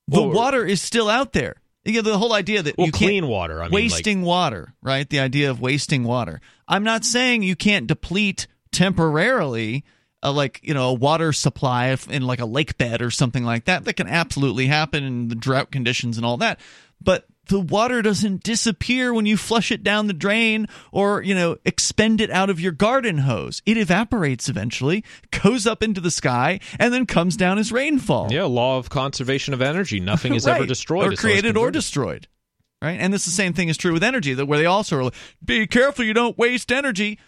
the Well, water is still out there. You know, the whole idea that well, you can't clean water. I mean, wasting water, right? The idea of wasting water. I'm not saying you can't deplete temporarily, uh, like you know, a water supply in like a lake bed or something like that. That can absolutely happen in the drought conditions and all that. But the water doesn't disappear when you flush it down the drain or you know expend it out of your garden hose. It evaporates eventually, goes up into the sky, and then comes down as rainfall. yeah, law of conservation of energy. Nothing is ever destroyed, or created or destroyed right and this the same thing is true with energy that where they also are like be careful you don't waste energy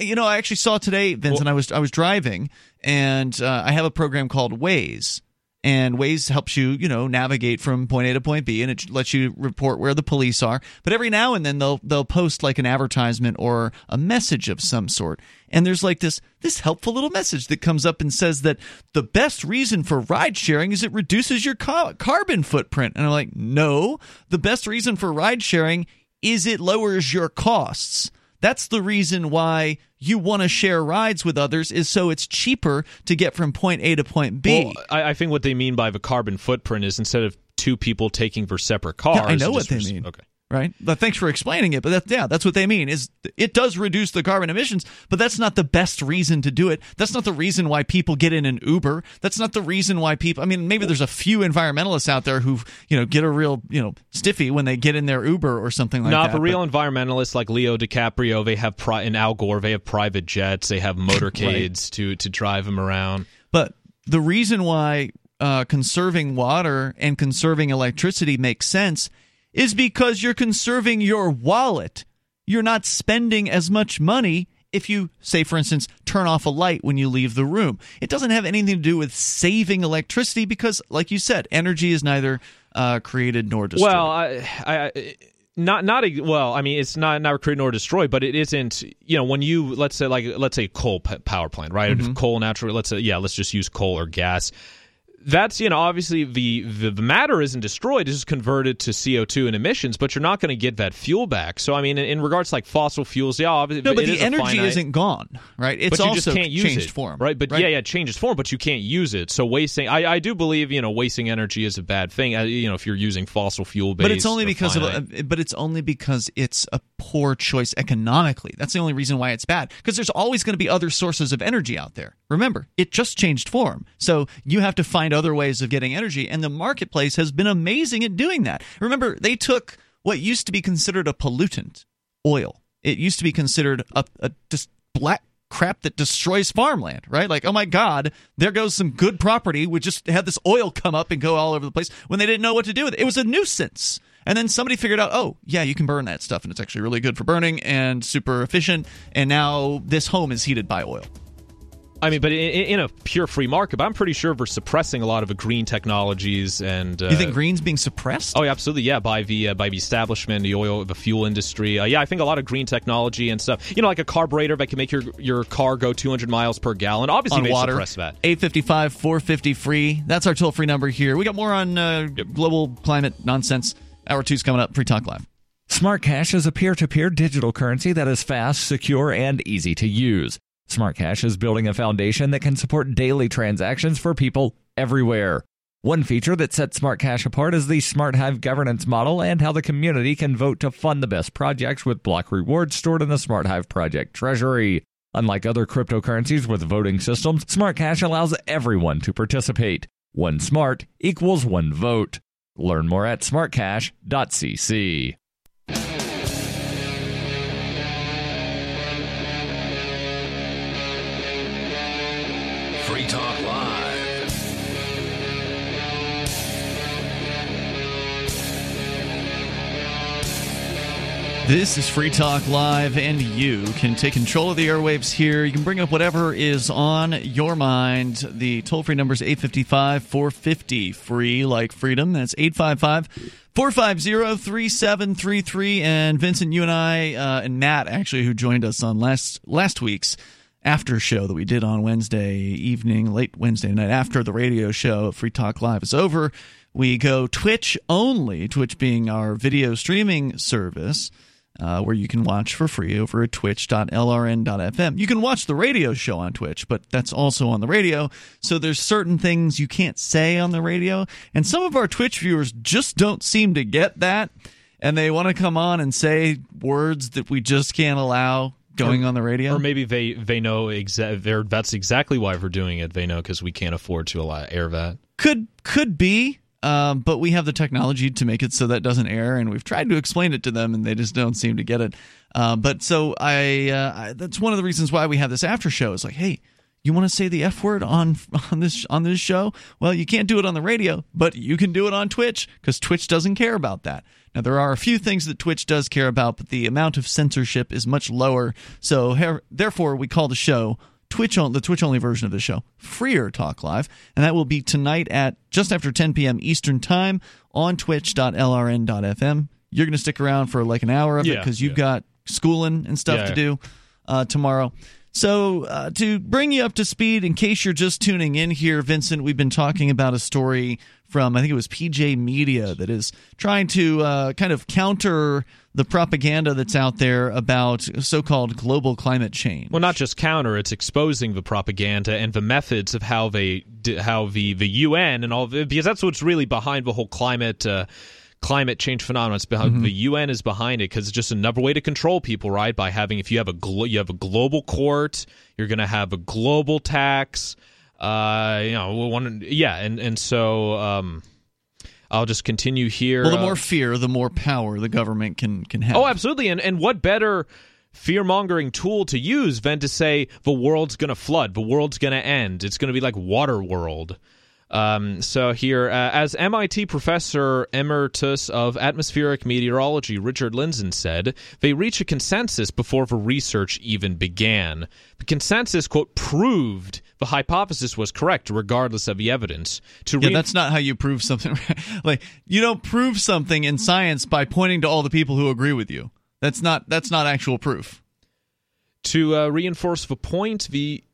you know i actually saw today vincent i was i was driving and uh, i have a program called waze and Waze helps you, you know, navigate from point A to point B, and it lets you report where the police are. But every now and then they'll they'll post like an advertisement or a message of some sort, and there's like this this helpful little message that comes up and says that the best reason for ride sharing is it reduces your ca- carbon footprint. And I'm like, no, the best reason for ride sharing is it lowers your costs. That's the reason why you want to share rides with others is so it's cheaper to get from point A to point B. Well, I, I think what they mean by the carbon footprint is instead of two people taking for separate cars. Yeah, I know what they mean. Okay. Right? But thanks for explaining it. But that, yeah, that's what they mean. Is it does reduce the carbon emissions, but that's not the best reason to do it. That's not the reason why people get in an Uber. That's not the reason why people. I mean, maybe there's a few environmentalists out there who you know get a real you know stiffy when they get in their Uber or something like no, that. for but- real environmentalists like Leo DiCaprio, they have pri- and Al Gore, they have private jets, they have motorcades to to drive them around. But the reason why uh, conserving water and conserving electricity makes sense is because you're conserving your wallet. You're not spending as much money if you, say, for instance, turn off a light when you leave the room. It doesn't have anything to do with saving electricity because, like you said, energy is neither uh, created nor destroyed. Well, I, I, I not not a, well. I mean, it's not not created nor destroyed, but it isn't. You know, when you let's say like let's say coal p- power plant, right? Mm-hmm. Coal, natural. Let's say yeah, let's just use coal or gas. That's you know obviously the, the the matter isn't destroyed; it's just converted to CO two and emissions. But you're not going to get that fuel back. So I mean, in, in regards to like fossil fuels, yeah, obviously, no, but the is energy finite- isn't gone, right? It's but you also just can't use changed it, form, right? But yeah, yeah, it changes form, but you can't use it. So wasting, I, I do believe, you know, wasting energy is a bad thing. Uh, you know, if you're using fossil fuel based, But it's only because of a, but it's only because it's a poor choice economically. That's the only reason why it's bad. Because there's always going to be other sources of energy out there. Remember, it just changed form. So you have to find other ways of getting energy and the marketplace has been amazing at doing that. Remember, they took what used to be considered a pollutant, oil. It used to be considered a, a just black crap that destroys farmland, right? Like, oh my God, there goes some good property. We just had this oil come up and go all over the place when they didn't know what to do with it. It was a nuisance. And then somebody figured out, oh, yeah, you can burn that stuff, and it's actually really good for burning and super efficient. And now this home is heated by oil. I mean, but in, in, a pure free market, but I'm pretty sure we're suppressing a lot of the green technologies and. Uh, you think green's being suppressed? Oh, yeah, absolutely. Yeah, by the uh, by the establishment, the oil, the fuel industry. Uh, yeah, I think a lot of green technology and stuff. You know, like a carburetor that can make your your car go 200 miles per gallon. Obviously, on they water. suppress that. 855 450 free. That's our toll free number here. We got more on uh, yep. global climate nonsense. Hour two's coming up. Free Talk Live. Smart Cash is a peer to peer digital currency that is fast, secure, and easy to use. Smart Cash is building a foundation that can support daily transactions for people everywhere. One feature that sets Smart Cash apart is the Smart Hive governance model and how the community can vote to fund the best projects with block rewards stored in the Smart Hive project treasury. Unlike other cryptocurrencies with voting systems, Smart Cash allows everyone to participate. One smart equals one vote. Learn more at smartcash.cc. This is Free Talk Live, and you can take control of the airwaves here. You can bring up whatever is on your mind. The toll free number is 855 450 free, like freedom. That's 855 450 3733. And Vincent, you and I, uh, and Matt, actually, who joined us on last, last week's after show that we did on Wednesday evening, late Wednesday night, after the radio show, Free Talk Live is over. We go Twitch only, Twitch being our video streaming service uh, where you can watch for free over at twitch.lrn.fm. You can watch the radio show on Twitch, but that's also on the radio. So there's certain things you can't say on the radio. And some of our Twitch viewers just don't seem to get that. And they want to come on and say words that we just can't allow going on the radio. Or maybe they they know exa- that's exactly why we're doing it. They know because we can't afford to allow air that. Could could be. Um, but we have the technology to make it so that doesn't air, and we've tried to explain it to them, and they just don't seem to get it. Uh, but so I, uh, I, that's one of the reasons why we have this after show. Is like, hey, you want to say the f word on on this on this show? Well, you can't do it on the radio, but you can do it on Twitch because Twitch doesn't care about that. Now there are a few things that Twitch does care about, but the amount of censorship is much lower. So her- therefore, we call the show Twitch on the Twitch only version of the show, Freer Talk Live, and that will be tonight at just after 10 p.m. Eastern Time on twitch.lrn.fm. You're going to stick around for like an hour of yeah, it because you've yeah. got schooling and stuff yeah, to do uh, tomorrow. So, uh, to bring you up to speed, in case you're just tuning in here, Vincent, we've been talking about a story from, I think it was PJ Media, that is trying to uh, kind of counter the propaganda that's out there about so-called global climate change. Well, not just counter; it's exposing the propaganda and the methods of how they, how the the UN and all of it, because that's what's really behind the whole climate. Uh, climate change phenomenon. It's behind, mm-hmm. The UN is behind it because it's just another way to control people, right? By having if you have a glo- you have a global court, you're going to have a global tax. Uh, you know, one, yeah, and and so um, I'll just continue here. Well, the more uh, fear, the more power the government can can have. Oh, absolutely, and and what better fear mongering tool to use than to say the world's going to flood, the world's going to end, it's going to be like Water World. Um, so here, uh, as MIT professor emeritus of atmospheric meteorology Richard Lindzen said, they reached a consensus before the research even began. The consensus, quote, proved the hypothesis was correct regardless of the evidence. To yeah, re- that's not how you prove something. like you don't prove something in science by pointing to all the people who agree with you. That's not that's not actual proof. To uh, reinforce the point, the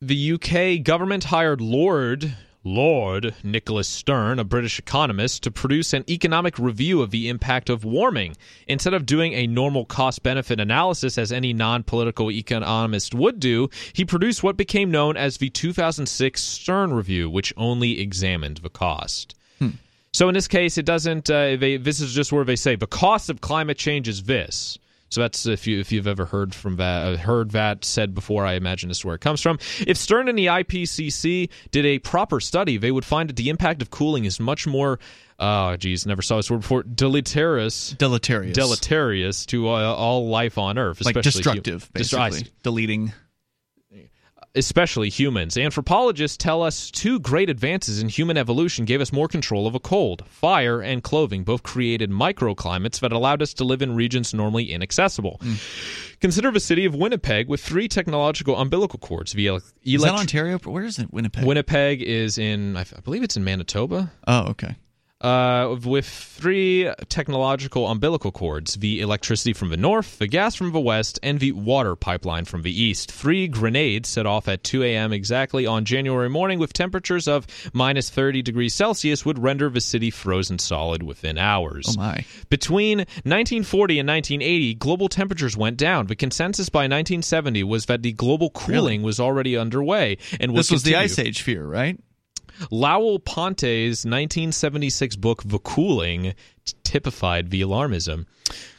the UK government hired Lord Lord Nicholas Stern, a British economist, to produce an economic review of the impact of warming. Instead of doing a normal cost benefit analysis as any non political economist would do, he produced what became known as the 2006 Stern Review, which only examined the cost. Hmm. So in this case, it doesn't. Uh, they, this is just where they say the cost of climate change is this. So that's if you if you've ever heard from that uh, heard that said before, I imagine this is where it comes from. If Stern and the IPCC did a proper study, they would find that the impact of cooling is much more. Oh, geez, never saw this word before. Deleterious, deleterious, deleterious to uh, all life on Earth, like destructive, basically, deleting especially humans. Anthropologists tell us two great advances in human evolution gave us more control of a cold. Fire and clothing both created microclimates that allowed us to live in regions normally inaccessible. Mm. Consider the city of Winnipeg with three technological umbilical cords via Is that elect- Ontario? Where is it? Winnipeg. Winnipeg is in, I believe it's in Manitoba. oh, okay. Uh, with three technological umbilical cords the electricity from the north, the gas from the west, and the water pipeline from the east. Three grenades set off at 2 a.m. exactly on January morning with temperatures of minus 30 degrees Celsius would render the city frozen solid within hours. Oh my. Between 1940 and 1980, global temperatures went down. The consensus by 1970 was that the global cooling was already underway and This was the. Ice Age fear, right? Lowell Ponte's 1976 book The Cooling typified the alarmism.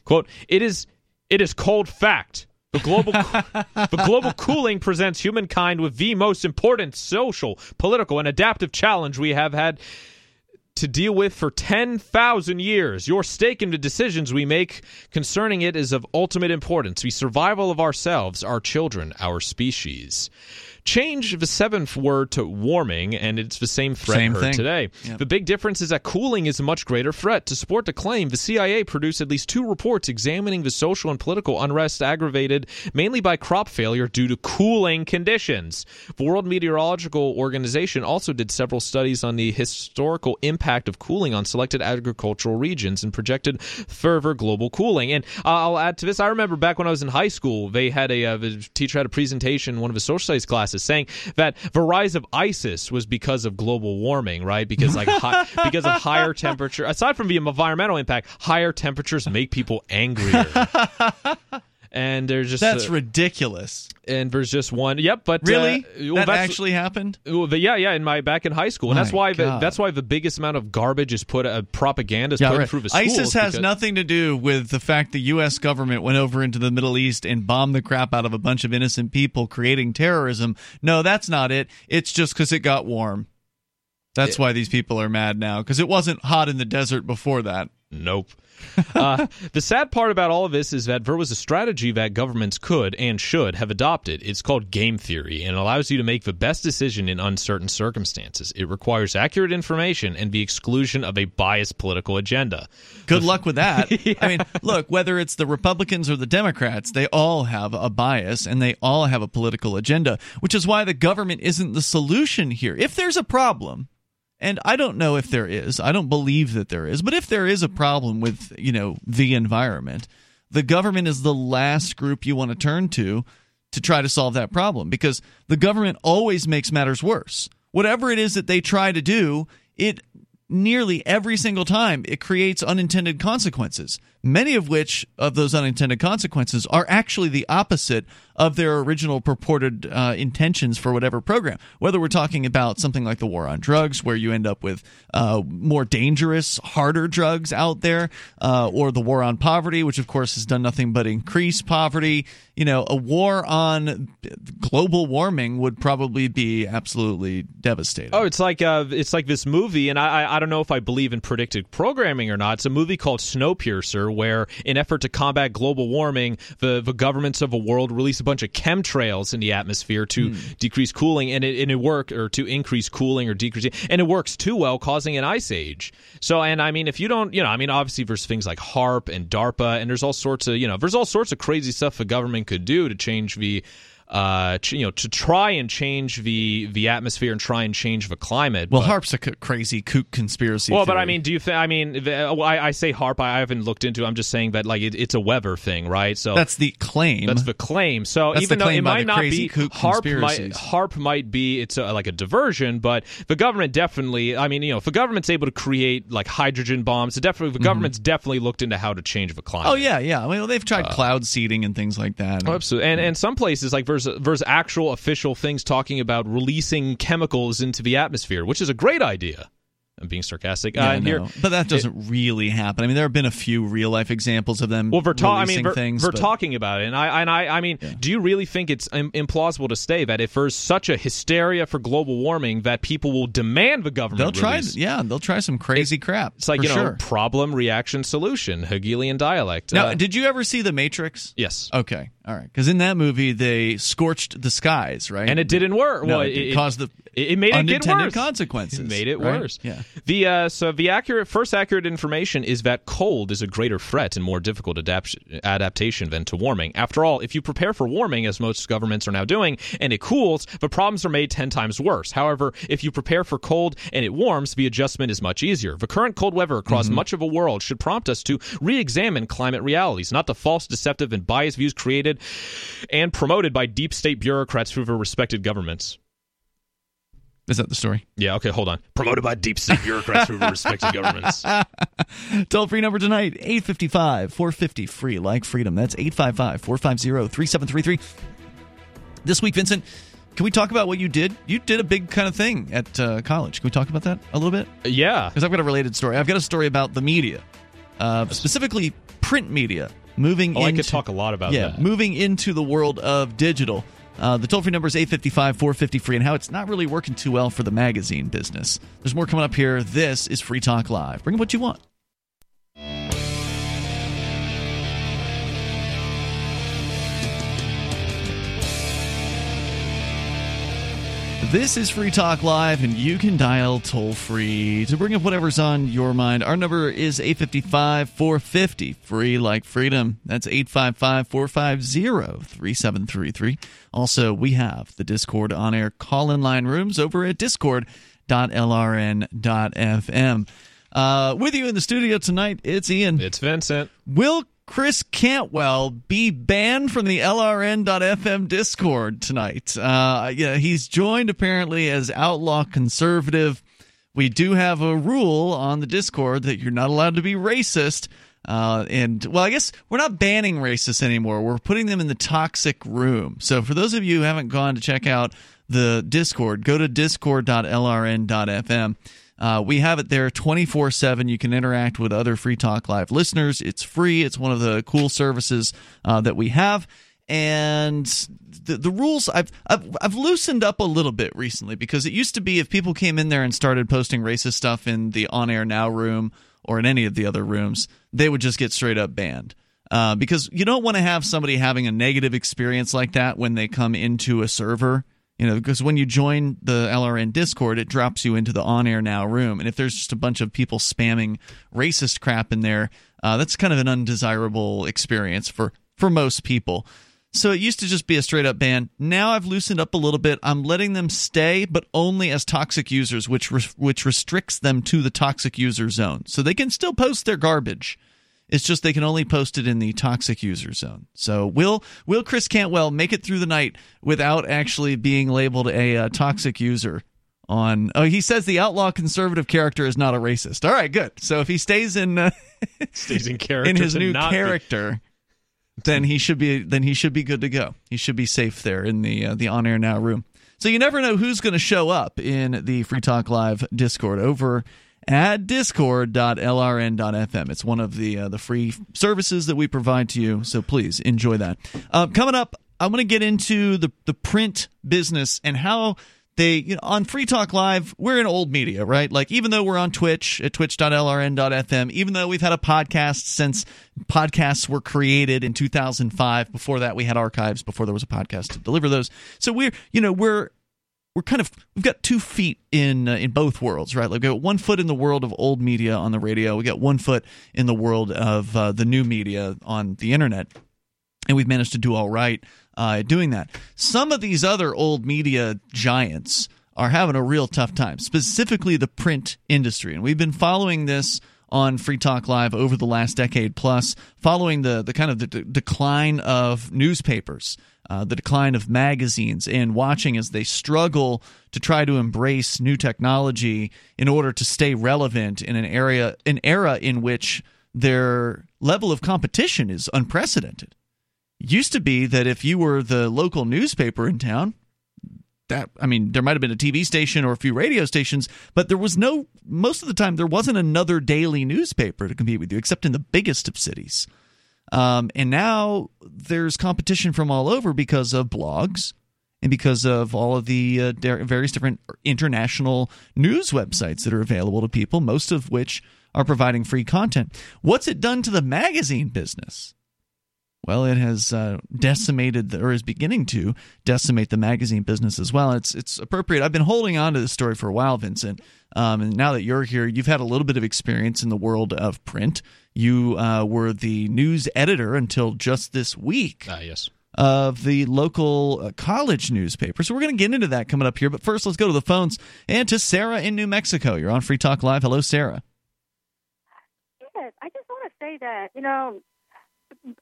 Quote, "It is it is cold fact. The global the global cooling presents humankind with the most important social, political and adaptive challenge we have had to deal with for 10,000 years. Your stake in the decisions we make concerning it is of ultimate importance. The survival of ourselves, our children, our species. Change the seventh word to warming, and it's the same threat Same heard thing. today. Yep. The big difference is that cooling is a much greater threat. To support the claim, the CIA produced at least two reports examining the social and political unrest aggravated mainly by crop failure due to cooling conditions. The World Meteorological Organization also did several studies on the historical impact of cooling on selected agricultural regions and projected further global cooling. And I'll add to this: I remember back when I was in high school, they had a uh, the teacher had a presentation in one of his social studies classes saying that the rise of ISIS was because of global warming, right? Because like because of higher temperature. Aside from the environmental impact, higher temperatures make people angrier. And there's just That's uh, ridiculous. and there's just one. Yep, but Really? uh, well, that actually happened? well, the- yeah, yeah, in my back in high school, and that's why the, that's why the biggest amount of garbage is put uh, propaganda is Yeah, put right. through the schools. ISIS has because- nothing to do with the fact the U.S. government went over into the Middle East and bombed the crap out of a bunch of innocent people, creating terrorism. No, that's not it. It's just because it got warm. That's why these people are mad now because it wasn't hot in the desert before that. Nope. uh, the sad part about all of this is that there was a strategy that governments could and should have adopted. It's called game theory and allows you to make the best decision in uncertain circumstances. It requires accurate information and the exclusion of a biased political agenda. Good luck with that. I mean, look, whether it's the Republicans or the Democrats, they all have a bias and they all have a political agenda, which is why the government isn't the solution here. If there's a problem, and I don't know if there is, I don't believe that there is, but if there is a problem with, you know, the environment, the government is the last group you want to turn to to try to solve that problem. Because the government always makes matters worse. Whatever it is that they try to do, it nearly every single time it creates unintended consequences many of which of those unintended consequences are actually the opposite of their original purported uh, intentions for whatever program. Whether we're talking about something like the war on drugs where you end up with uh, more dangerous harder drugs out there uh, or the war on poverty which of course has done nothing but increase poverty. You know a war on global warming would probably be absolutely devastating. Oh, it's like uh, it's like this movie, and I, I don't know if I believe in predictive programming or not. It's a movie called Snowpiercer, where in effort to combat global warming, the the governments of the world release a bunch of chemtrails in the atmosphere to hmm. decrease cooling, and it and it work or to increase cooling or decrease, and it works too well, causing an ice age. So, and I mean, if you don't, you know, I mean, obviously there's things like HAARP and DARPA, and there's all sorts of, you know, there's all sorts of crazy stuff the government could do to change the uh, you know, to try and change the the atmosphere and try and change the climate. Well, but- HAARP's a c- crazy kook conspiracy. Well, but. I mean, do you think? I mean, the, I, I say HAARP. I haven't looked into. it. I'm just saying that like it, it's a weather thing, right? So that's the claim. that's the claim. So That's even though it might not be HAARP, might. HAARP might be it's a, like a diversion, but the government definitely. I mean, you know, if the government's able to create like hydrogen bombs, it definitely the government's definitely looked into how to change the climate. oh yeah, yeah. I mean, they've tried cloud seeding and things like that. Oh, absolutely. And and some places like there's there's actual official things talking about releasing chemicals into the atmosphere, which is a great idea. I'm being sarcastic. Yeah, uh, here, but that doesn't really happen. I mean, there have been a few real life examples of them well, we're ta- I mean, we're, things. we're but- talking about it, and I and I, I mean, do you really think it's Im- implausible to say that if there's such a hysteria for global warming that people will demand the government They'll try, release? yeah, they'll try some crazy crap. It's like you know, sure. problem, reaction, solution, Hegelian dialect. Now, Uh, did you ever see The Matrix? yes. Okay. All right, because in that movie they scorched the skies, right? and it didn't work. No, well, it, it caused the it, it made it get worse. consequences. It made it right? worse. Yeah. The uh, so the accurate first accurate information is that cold is a greater threat and more difficult adapt- adaptation than to warming. After all, if you prepare for warming, as most governments are now doing, and it cools, the problems are made ten times worse. However, if you prepare for cold and it warms, the adjustment is much easier. The current cold weather across Mm-hmm. much of the world should prompt us to re-examine climate realities, not the false, deceptive, and biased views created and promoted by deep state bureaucrats who their respected governments. Is that the story? Yeah, okay, hold on. Promoted by deep state bureaucrats who respected governments. Toll free number tonight 855 450 free like freedom. That's 855 450 3733. This week, Vincent, can we talk about what you did? You did a big kind of thing at uh, college. Can we talk about that a little bit? Yeah. Because I've got a related story. I've got a story about the media, uh, specifically print media, moving Oh, I into could talk a lot about yeah, that. moving into the world of digital. Uh, the toll free number is 855 450 free, and how it's not really working too well for the magazine business. There's more coming up here. This is Free Talk Live. Bring what you want. This is Free Talk Live, and you can dial toll free to bring up whatever's on your mind. Our number is 855 450 free like freedom. That's 855 450 3733. Also, we have the Discord on air call in line rooms over at discord.lrn.fm. Uh, with you in the studio tonight, it's Ian. It's Vincent. Will Chris Cantwell be banned from the LRN.FM Discord tonight? Uh, yeah, he's joined apparently as outlaw conservative. We do have a rule on the Discord that you're not allowed to be racist. Uh, and well, I guess we're not banning racists anymore. We're putting them in the toxic room. So for those of you who haven't gone to check out the Discord, go to discord.lrn.fm. Uh, we have it there 24 7. You can interact with other Free Talk Live listeners. It's free, it's one of the cool services uh, that we have. And the, the rules I've, I've I've loosened up a little bit recently because it used to be if people came in there and started posting racist stuff in the on air now room or in any of the other rooms, they would just get straight up banned. Uh, because you don't want to have somebody having a negative experience like that when they come into a server. You know, because when you join the LRN Discord, it drops you into the on air now room. And if there's just a bunch of people spamming racist crap in there, uh, that's kind of an undesirable experience for, for most people. So it used to just be a straight up ban. Now I've loosened up a little bit. I'm letting them stay, but only as toxic users, which re- which restricts them to the toxic user zone. So they can still post their garbage. It's just they can only post it in the toxic user zone. So will will Chris Cantwell make it through the night without actually being labeled a uh, toxic user? On oh, he says the outlaw conservative character is not a racist. All right, good. So if he stays in uh, Stays in character. in his new not be- character, then he should be then he should be good to go. He should be safe there in the uh, the on air now room. So you never know who's going to show up in the Free Talk Live Discord over at discord.lrn.fm. It's one of the uh, the free services that we provide to you. So please enjoy that. Uh, coming up, I'm going to get into the the print business and how they you know, on Free Talk Live, we're in old media, right? Like even though we're on Twitch at twitch.lrn.fm, even though we've had a podcast since podcasts were created in 2005, before that we had archives before there was a podcast to deliver those. So we're, you know, we're we're kind of we've got two feet in uh, in both worlds, right? Like we got one foot in the world of old media on the radio, we got one foot in the world of uh, the new media on the internet and we've managed to do all right uh, doing that. Some of these other old media giants are having a real tough time, specifically the print industry. And we've been following this on Free Talk Live over the last decade plus, following the, the kind of the de- decline of newspapers. Uh, the decline of magazines and watching as they struggle to try to embrace new technology in order to stay relevant in an area an era in which their level of competition is unprecedented. Used to be that if you were the local newspaper in town that i mean there might have been a tv station or a few radio stations but there was no most of the time there wasn't another daily newspaper to compete with you except in the biggest of cities um, and now there's competition from all over because of blogs and because of all of the uh, various different international news websites that are available to people most of which are providing free content. What's it done to the magazine business well, it has uh, decimated the, or is beginning to decimate the magazine business as well. It's it's appropriate. I've been holding on to this story for a while, Vincent. Um, and now that you're here, you've had a little bit of experience in the world of print. You uh, were the news editor until just this week. Ah, yes. Of the local uh, college newspaper. So we're going to get into that coming up here. But first, let's go to the phones and to Sarah in New Mexico. You're on Free Talk Live. Hello, Sarah. Yes, I just want to say that, you know,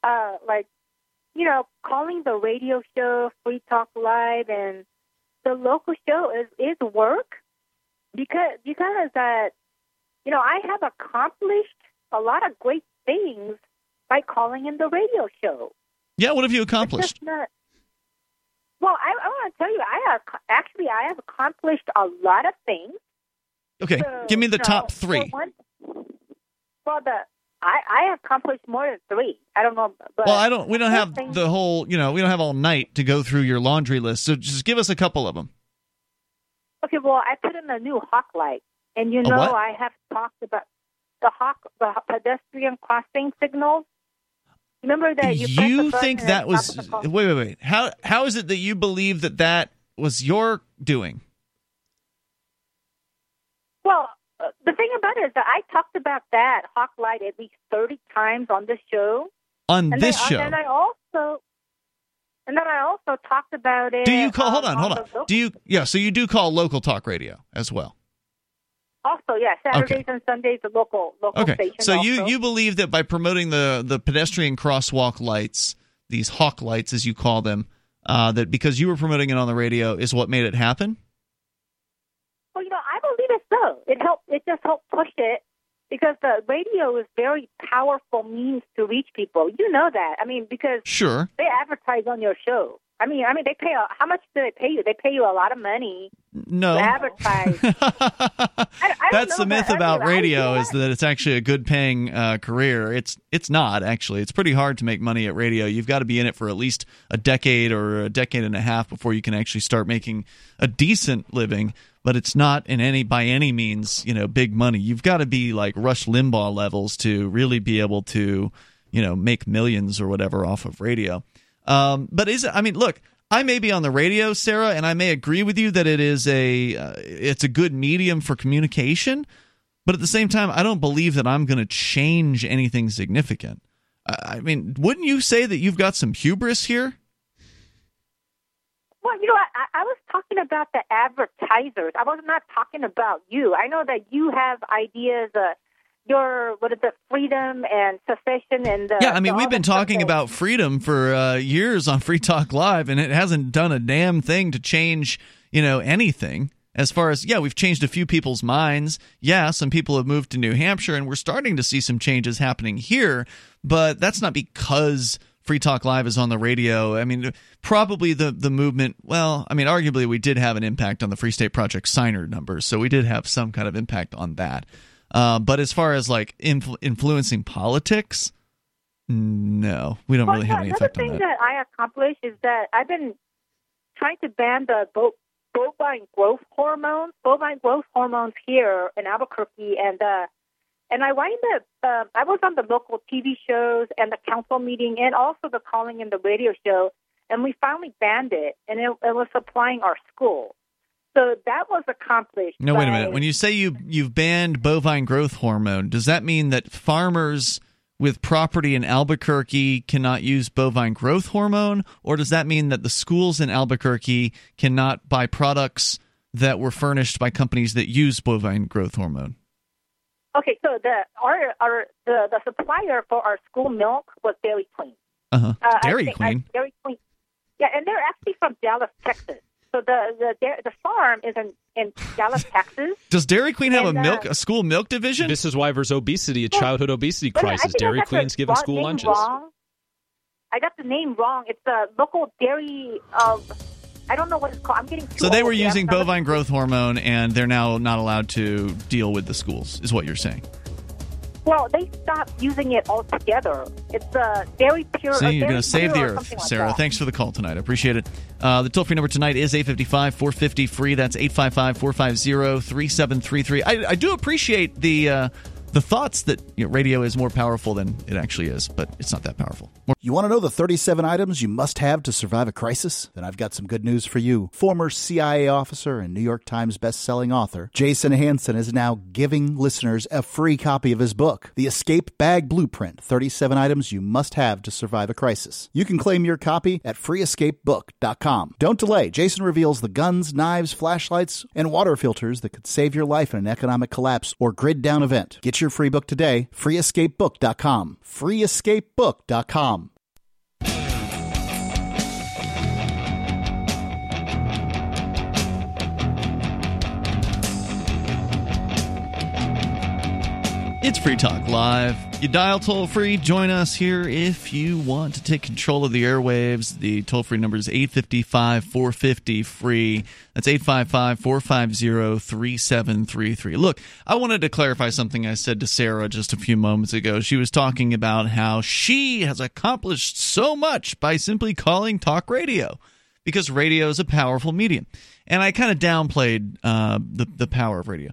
uh, like, you know, calling the radio show Free Talk Live and the local show is, is work because, because that, you know, I have accomplished a lot of great things by calling in the radio show. Yeah, what have you accomplished? not, well, I, I want to tell you, I have actually I have accomplished a lot of things. Okay, So, give me the top three. one- well, the I I have accomplished more than three. I don't know, but Well, I don't. We don't have thing- the whole. You know, we don't have all night to go through your laundry list. So just give us a couple of them. Okay, well, I put in a new hawk light, and you know? I have talked about the hawk, the pedestrian crossing signals. Remember that you, button think that was? stops the car? Wait, wait, wait. How how is it that you believe that that was your doing Well, the thing about it is that I talked about that hawk light at least thirty times on this show, on and this show? And then I also, and then I also talked about it. do you call? Hold on, hold on. local- Do you? Yeah. So you do call local talk radio as well. Also, yeah, Saturdays and Sundays, the local local Okay. station. So you you believe that by promoting the the pedestrian crosswalk lights, these hawk lights as you call them, uh, that because you were promoting it on the radio is what made it happen? Well, you know, I believe it so. It helped. It just helped push it because the radio is very powerful means to reach people. You know that. I mean, because Sure. they advertise on your show. I mean, I mean, they pay. A, how much do they pay you? They pay you a lot of money No. to advertise. I don't That's the myth that. about I mean, radio is that it's actually a good paying uh, career. It's it's not actually. It's pretty hard to make money at radio. You've got to be in it for at least a decade or a decade and a half before you can actually start making a decent living. But it's not in any by any means you know big money. You've got to be like Rush Limbaugh levels to really be able to you know make millions or whatever off of radio. Um, but is it? I mean, look, I may be on the radio, Sarah, and I may agree with you that it is a uh, it's a good medium for communication. But at the same time, I don't believe that I'm going to change anything significant. I I mean, wouldn't you say that you've got some hubris here? You know, I, I was talking about the advertisers. I was not talking about you. I know that you have ideas. Uh, your what is it, freedom and secession and the, yeah, I mean, we've been talking about freedom for uh, years on Free Talk Live, and it hasn't done a damn thing to change, you know, anything. As far as yeah, we've changed a few people's minds. Yeah, some people have moved to New Hampshire, and we're starting to see some changes happening here. But that's not because Free Talk Live is on the radio. I mean, probably the the movement. Well, I mean, arguably we did have an impact on the Free State Project signer numbers, so we did have some kind of impact on that. Uh, but as far as like influ- influencing politics, no, we don't Well, really have any effect on thing that. that I accomplished is that I've been trying to ban the bo- bovine growth hormones, bovine growth hormones here in Albuquerque, and uh, and I wind up. Uh, I was on the local TV shows and the council meeting, and also the calling in the radio show, and we finally banned it, and it, it was supplying our school. So that was accomplished. No, wait a minute. When you say you you've banned bovine growth hormone, does that mean that farmers with property in Albuquerque cannot use bovine growth hormone, or does that mean that the schools in Albuquerque cannot buy products that were furnished by companies that use bovine growth hormone? Okay, so the our our the, the supplier for our school milk was Dairy Queen. Uh-huh. Uh, Dairy think- Queen. uh, Dairy Queen. Yeah, and they're actually from Dallas, Texas. So the the the, the farm is in, in Dallas, Texas. Does Dairy Queen have a and, uh, milk a school milk division? This is why there's obesity, a Well, childhood obesity crisis. think Dairy Queen's giving wrong- school lunches. Wrong. I got the name wrong. It's the local dairy of. I don't know what it's called. I'm getting too so they were using bovine growth hormone, and they're now not allowed to deal with the schools. Is what you're saying? Well, they stopped using it altogether. It's uh, very pure. See, you're going to save the earth, like Sarah. Thanks for the call tonight. I appreciate it. Uh, the toll free number tonight is 855 450 free. That's 855 450 3733. I do appreciate the. Uh, the thoughts that you know, radio is more powerful than it actually is, but it's not that powerful. More- you want to know the 37 items you must have to survive a crisis? Then I've got some good news for you. Former CIA officer and New York Times best-selling author Jason Hanson is now giving listeners a free copy of his book, The Escape Bag Blueprint: 37 items you must have to survive a crisis. You can claim your copy at freeescapebook.com. Don't delay. Jason reveals the guns, knives, flashlights, and water filters that could save your life in an economic collapse or grid down event. Get your free book today, freeescapebook.com. freeescapebook.com. It's Free Talk Live. You dial toll free. Join us here if you want to take control of the airwaves. The toll free number is 855 450 free. That's 855 450 3733. Look, I wanted to clarify something I said to Sarah just a few moments ago. She was talking about how she has accomplished so much by simply calling talk radio because radio is a powerful medium. And I kind of downplayed uh, the, the power of radio.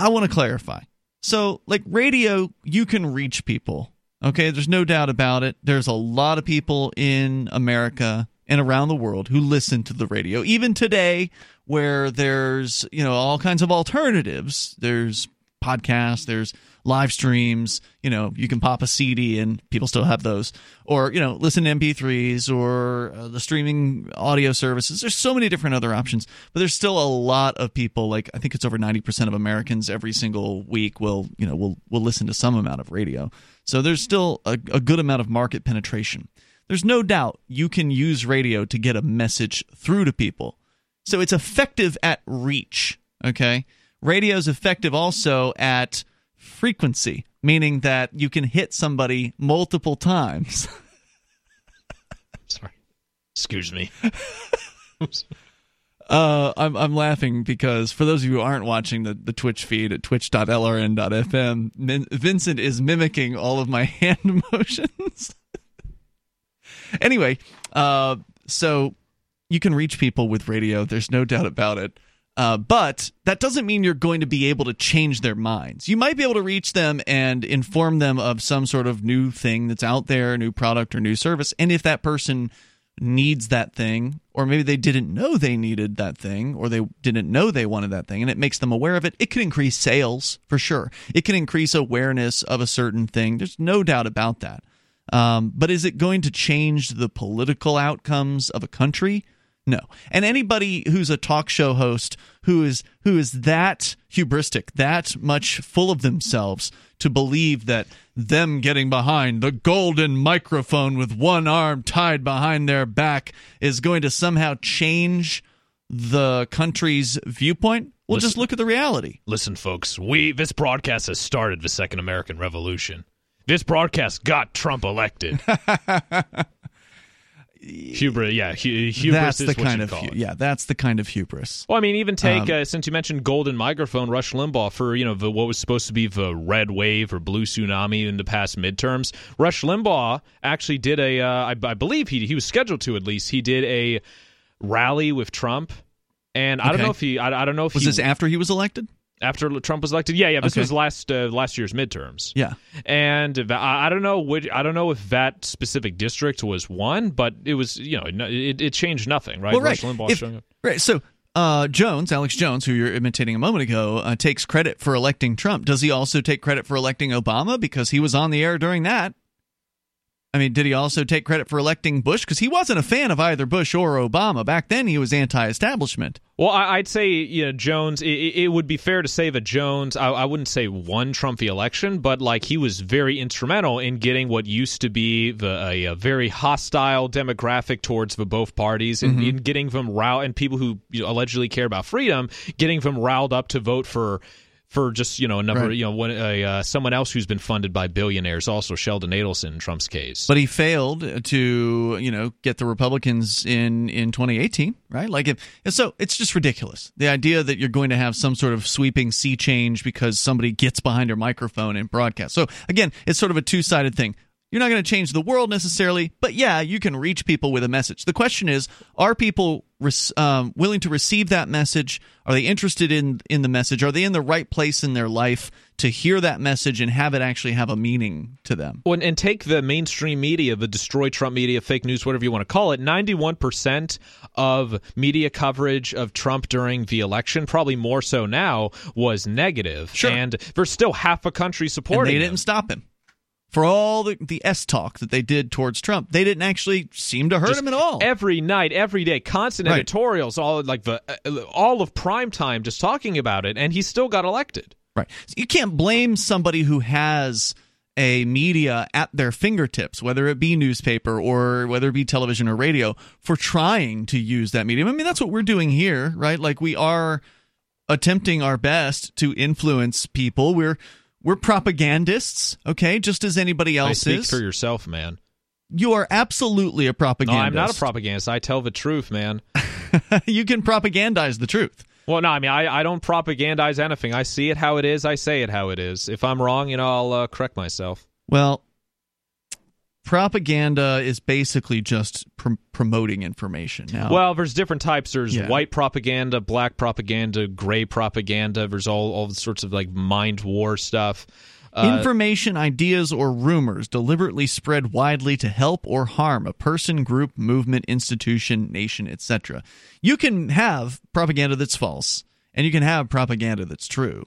I want to clarify. So, like radio, you can reach people. Okay, there's no doubt about it. There's a lot of people in America and around the world who listen to the radio. Even today, where there's, you know, all kinds of alternatives. There's podcasts, there's live streams, you know, you can pop a CD and people still have those or, you know, listen to MP3s or uh, the streaming audio services. There's so many different other options, but there's still a lot of people like I think it's over 90% of Americans every single week will, you know, will will listen to some amount of radio. So there's still a, a good amount of market penetration. There's no doubt you can use radio to get a message through to people. So it's effective at reach, okay? Radio is effective also at frequency, meaning that you can hit somebody multiple times. Sorry. Excuse me. Uh, I'm I'm laughing because for those of you who aren't watching the, the Twitch feed at twitch.lrn.fm, Min- Vincent is mimicking all of my hand motions. anyway, uh, so you can reach people with radio. There's no doubt about it. Uh, but that doesn't mean you're going to be able to change their minds. You might be able to reach them and inform them of some sort of new thing that's out there, new product or new service. And if that person needs that thing, or maybe they didn't know they needed that thing, or they didn't know they wanted that thing, and it makes them aware of it, it can increase sales for sure. It can increase awareness of a certain thing. There's no doubt about that. Um, but is it going to change the political outcomes of a country? No. And anybody who's a talk show host who is who is that hubristic, that much full of themselves to believe that them getting behind the golden microphone with one arm tied behind their back is going to somehow change the country's viewpoint, well Listen. just look at the reality. Listen, folks, we this broadcast has started the Second American Revolution. This broadcast got Trump elected. hubris, yeah, hu- hubris that's is the kind of hu- yeah, that's the kind of hubris. Well, I mean, even take Um, uh, since you mentioned golden microphone, Rush Limbaugh for you know the, what was supposed to be the red wave or blue tsunami in the past midterms. Rush Limbaugh actually did a, uh, I, I believe he he was scheduled to at least. He did a rally with Trump, and I don't know if he, I, I don't know if Was he this after he was elected? After Trump was elected. Yeah, yeah. This Okay. was last uh, last year's midterms. Yeah. And I don't know which I don't know if that specific district was won, but it was you know it, it changed nothing, right? Well, right. Rush Limbaugh If- showing up. Right. So uh, Jones, Alex Jones, who you're imitating a moment ago, uh, takes credit for electing Trump. Does he also take credit for electing Obama because he was on the air during that? I mean, did he also take credit for electing Bush? Because he wasn't a fan of either Bush or Obama. Back then, he was anti establishment. Well, I'd say you know Jones. It, would be fair to say that Jones. I, I wouldn't say won Trump the election, but like he was very instrumental in getting what used to be the a, a very hostile demographic towards the both parties, and mm-hmm. in getting them riled and people who you know, allegedly care about freedom, getting them riled up to vote for. For just you know a number Right. you know one, uh, someone else who's been funded by billionaires also Sheldon Adelson in Trump's case. But he failed to, you know, get the Republicans in in 2018, right? Like, if, so it's just ridiculous. The idea that you're going to have some sort of sweeping sea change because somebody gets behind their microphone and broadcast. So again, it's sort of a two sided thing. You're not going to change the world necessarily, but yeah, you can reach people with a message. The question is, are people um, willing to receive that message? Are they interested in in the message? Are they in the right place in their life to hear that message and have it actually have a meaning to them? Well, and take the mainstream media, the destroy Trump media, fake news, whatever you want to call it. Ninety-one percent of media coverage of Trump during the election, probably more so now, was negative. Sure. And there's still half a country supporting. And they didn't stop him for all the, the S talk that they did towards Trump, they didn't actually seem to hurt Just him at all. Every night, every day, constant Right. editorials, all like the uh, all of prime time, just talking about it, and he still got elected. Right. So you can't blame somebody who has a media at their fingertips, whether it be newspaper or whether it be television or radio, for trying to use that medium. I mean, that's what we're doing here, right? Like we are attempting our best to influence people. We're we're propagandists, okay, just as anybody else speak is. for yourself, man. you are absolutely a propagandist. No. I'm not a propagandist. I tell the truth, man. you can propagandize the truth. Well, no, I mean, I, I don't propagandize anything. I see it how it is. I say it how it is. If I'm wrong, you know, I'll uh, correct myself. Well, propaganda is basically just pr- promoting information. Now, Well, there's different types. There's Yeah. white propaganda, black propaganda, gray propaganda. There's all all sorts of like mind war stuff. Uh, information, ideas, or rumors deliberately spread widely to help or harm a person, group, movement, institution, nation, etc. You can have propaganda that's false, and you can have propaganda that's true.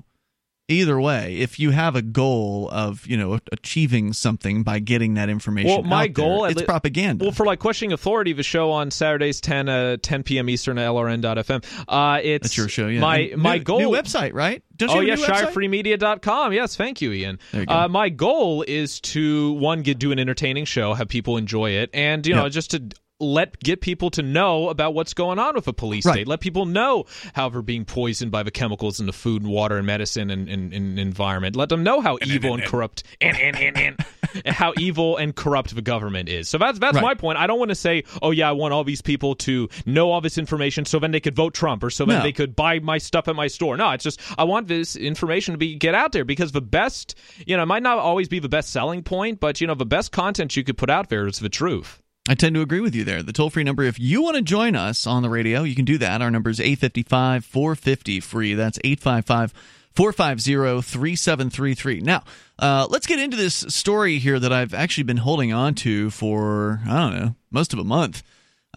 Either way, if you have a goal of you know achieving something by getting that information, well, my out there, goal at it's li- propaganda. Well, for like questioning authority, the show on Saturdays 10 uh, 10 p.m. Eastern at LRN.FM. Uh, it's that's your show. Yeah, My And my new, goal new website, right? Don't you oh yeah, shirefreemedia.com. Yes, thank you, Ian. There you go. Uh, my goal is to one get do an entertaining show, have people enjoy it, and you know Yeah. just to let get people to know about what's going on with a police Right. state. Let people know how they're being poisoned by the chemicals in the food and water and medicine and, and, and environment. Let them know how evil and, corrupt and, and, and, and, and how evil and corrupt the government is. So that's that's Right. my point. I don't want to say, oh yeah, I want all these people to know all this information so then they could vote Trump or so then No. they could buy my stuff at my store. No, it's just I want this information to be get out there because the best, you know, it might not always be the best selling point, but you know, the best content you could put out there is the truth. I tend to agree with you there. The toll free number, if you want to join us on the radio, you can do that. Our number is 855 450 free. That's 855 450 3733. Now, uh, let's get into this story here that I've actually been holding on to for, I don't know, most of a month.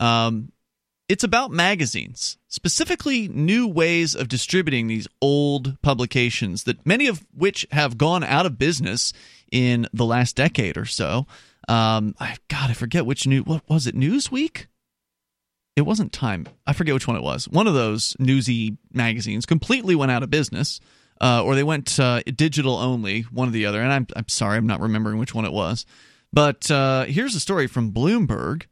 Um, it's about magazines, specifically new ways of distributing these old publications that many of which have gone out of business in the last decade or so. Um, I God, I forget which new. What was it? Newsweek. It wasn't Time. I forget which one it was. One of those newsy magazines completely went out of business, uh, or they went uh, digital only. One or the other. And I'm I'm sorry, I'm not remembering which one it was. But uh, here's a story from Bloomberg.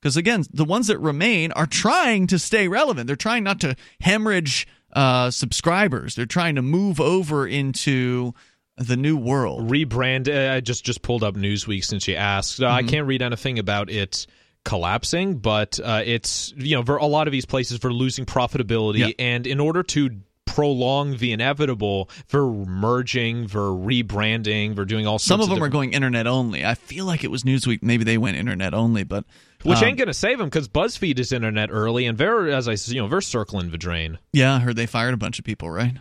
Because again, the ones that remain are trying to stay relevant. They're trying not to hemorrhage uh, subscribers. They're trying to move over into the new world. Rebrand. Uh, I just just pulled up Newsweek since you asked. Uh, I can't read anything about it collapsing, but uh, it's you know for a lot of these places for losing profitability, Yeah. and in order to prolong the inevitable, they're merging, they're rebranding, they're doing all sorts Some of them are different- going internet only. I feel like it was Newsweek. Maybe they went internet only, but Which um, ain't gonna save them because BuzzFeed is internet early, and they're as I you know they're circling the drain. yeah, I heard they fired a bunch of people, right?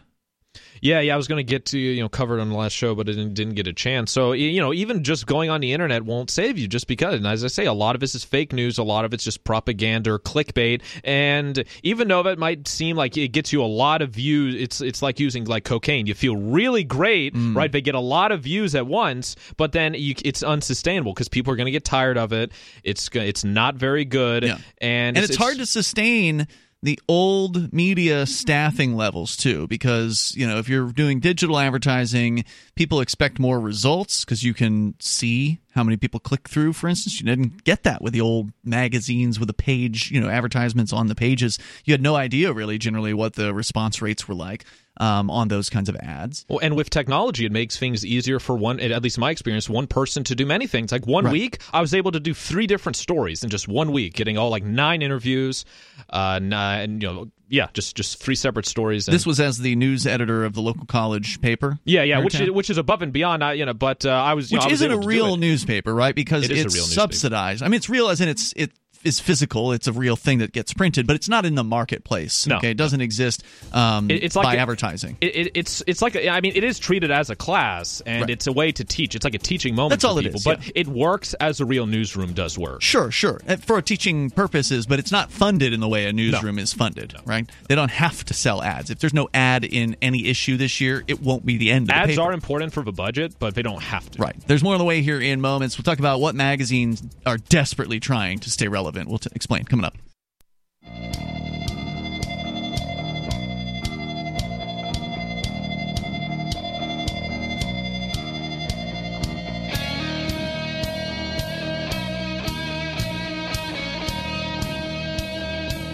Yeah, yeah, I was going to get to you know covered on the last show, but I didn't, didn't get a chance. So you know, even just going on the internet won't save you, just because. And as I say, a lot of this is fake news. A lot of it's just propaganda or clickbait. And even though that might seem like it gets you a lot of views, it's it's like using like cocaine. You feel really great, Mm. right? They get a lot of views at once, but then you, it's unsustainable because people are going to get tired of it. It's it's not very good, Yeah. and, and it's, hard to sustain the old media staffing levels too because you know if you're doing digital advertising people expect more results because you can see how many people click through for instance. You didn't get that with the old magazines with the page you know advertisements on the pages. You had no idea really generally what the response rates were like um, on those kinds of ads. Well, and with technology, it makes things easier for one, at least in my experience, one person to do many things. Like one Right. week, I was able to do three different stories in just one week, getting all like nine interviews, uh, nine, you know, yeah, just just three separate stories. And, This was as the news editor of the local college paper. yeah, yeah, which is, which is above and beyond. I, you know, but uh, I was, which know, I was isn't a real newspaper, right? Because It it's real newspaper. subsidized. I mean, it's real as in it's it is physical. It's a real thing that gets printed, but it's not in the marketplace. No. Okay, it doesn't exist um, It- it's like by a- advertising. It, it, it's it's like a, I mean it is treated as a class and Right. it's a way to teach. It's like a teaching moment That's for all it people, is, but yeah. it works as a real newsroom does work. Sure, sure. For teaching purposes, but it's not funded in the way a newsroom is funded, right? They don't have to sell ads. If there's no ad in any issue this year, it won't be the end of the Ads paper. are important for the budget, but they don't have to. Right. There's more on the way here in moments. We'll talk about what magazines are desperately trying to stay relevant. We'll t- explain coming up.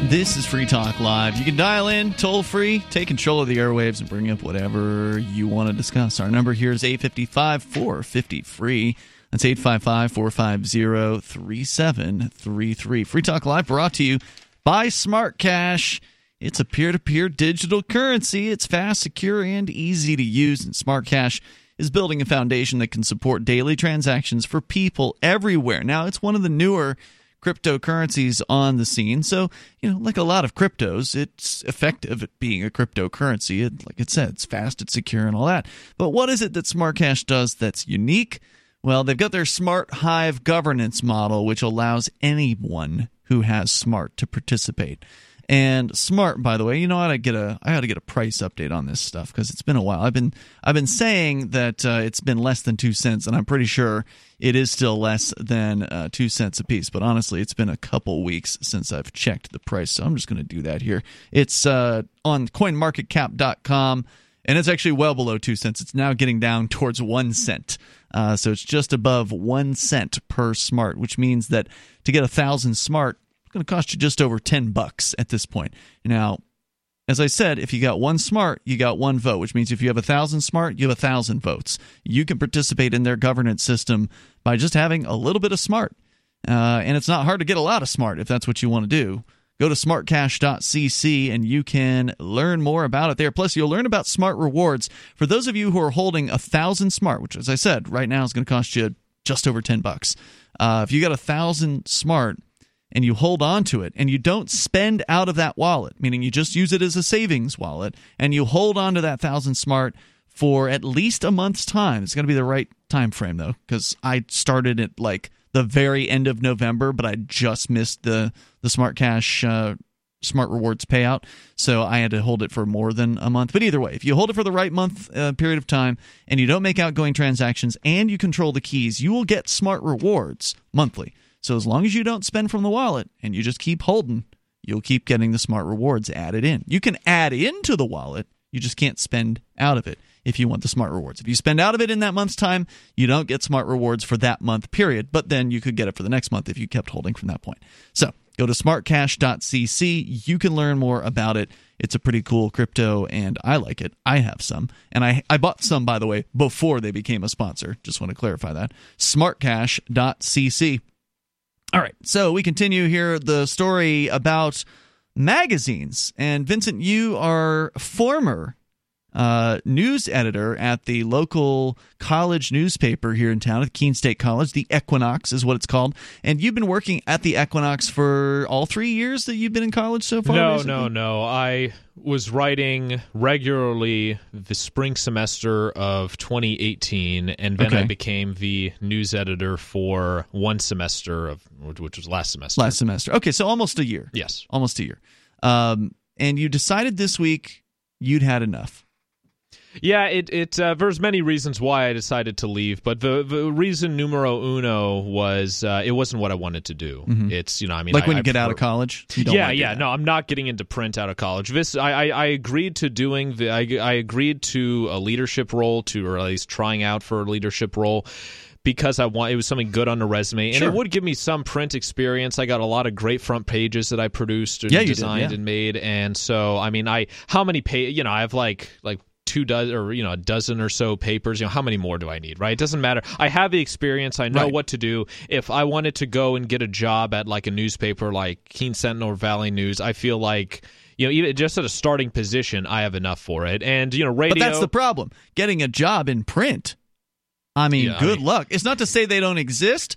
This is Free Talk Live. You can dial in toll free, take control of the airwaves, and bring up whatever you want to discuss. Our number here is 855 450 free. That's 855 450 3733. Free Talk Live brought to you by Smart Cash. It's a peer to peer digital currency. It's fast, secure, and easy to use. And Smart Cash is building a foundation that can support daily transactions for people everywhere. Now, it's one of the newer cryptocurrencies on the scene. So, you know, like a lot of cryptos, it's effective at being a cryptocurrency. It, like it said, it's fast, it's secure, and all that. But what is it that Smart Cash does that's unique? Well, they've got their Smart Hive governance model, which allows anyone who has Smart to participate. And Smart, by the way, you know, I to get a I gotta get a price update on this stuff because it's been a while. I've been I've been saying that uh, it's been less than two cents, and I'm pretty sure it is still less than uh, two cents a piece. But honestly, it's been a couple weeks since I've checked the price, so I'm just going to do that here. It's uh, on CoinMarketCap.com, and it's actually well below two cents. It's now getting down towards one cent. Uh, so it's just above one cent per smart, which means that to get a thousand smart, it's going to cost you just over 10 bucks at this point. Now, as I said, if you got one smart, you got one vote, which means if you have a thousand smart, you have a thousand votes. You can participate in their governance system by just having a little bit of smart. Uh, and it's not hard to get a lot of smart if that's what you want to do. Go to smartcash.cc and you can learn more about it there. Plus, you'll learn about smart rewards. For those of you who are holding a thousand smart, which, as I said, right now is going to cost you just over 10 bucks. Uh, if you got a thousand smart, and you hold on to it and you don't spend out of that wallet, meaning you just use it as a savings wallet and you hold on to that thousand smart for at least a month's time. It's going to be the right time frame though, because I started at like the very end of November, but I just missed the the Smart Cash uh, Smart Rewards payout, so I had to hold it for more than a month. But either way, if you hold it for the right month uh, period of time and you don't make outgoing transactions and you control the keys, you will get Smart Rewards monthly. So as long as you don't spend from the wallet and you just keep holding, you'll keep getting the smart rewards added in. You can add into the wallet, you just can't spend out of it if you want the smart rewards. If you spend out of it in that month's time, you don't get smart rewards for that month period, but then you could get it for the next month if you kept holding from that point. So, go to smartcash.cc, you can learn more about it. It's a pretty cool crypto and I like it. I have some. And I I bought some by the way before they became a sponsor. Just want to clarify that. smartcash.cc. All right, so we continue here the story about magazines. And Vincent, you are former uh, news editor at the local college newspaper here in town at Keene State College. The Equinox is what it's called. And you've been working at the Equinox for all three years that you've been in college so far? No, basically? no, no. I was writing regularly the spring semester of 2018, and then I became the news editor for one semester of which was last semester. Last semester. Okay, so almost a year. yes. Almost a year. Um, and you decided this week you'd had enough. Yeah, it it uh, there's many reasons why I decided to leave, but the the reason numero uno was uh, it wasn't what I wanted to do. It's you know I mean Mm-hmm. like I- when I you get out of college? Yeah, yeah. No, I'm not getting into print out of college. This, I, I, I agreed to doing the. I, I agreed to a leadership role, to or at least trying out for a leadership role. because I want it was something good on the resume, and Sure. it would give me some print experience. I got a lot of great front pages that I produced and Yeah, you did, designed yeah. and made, and so I mean, I how many page you know I have like like two dozen or you know a dozen or so papers you know how many more do i need right it doesn't matter i have the experience i know Right. what to do if i wanted to go and get a job at like a newspaper like keene sentinel or valley news i feel like you know even just at a starting position i have enough for it and you know radio But that's the problem. Getting a job in print. I mean, Yeah, I good mean- luck. It's not to say they don't exist,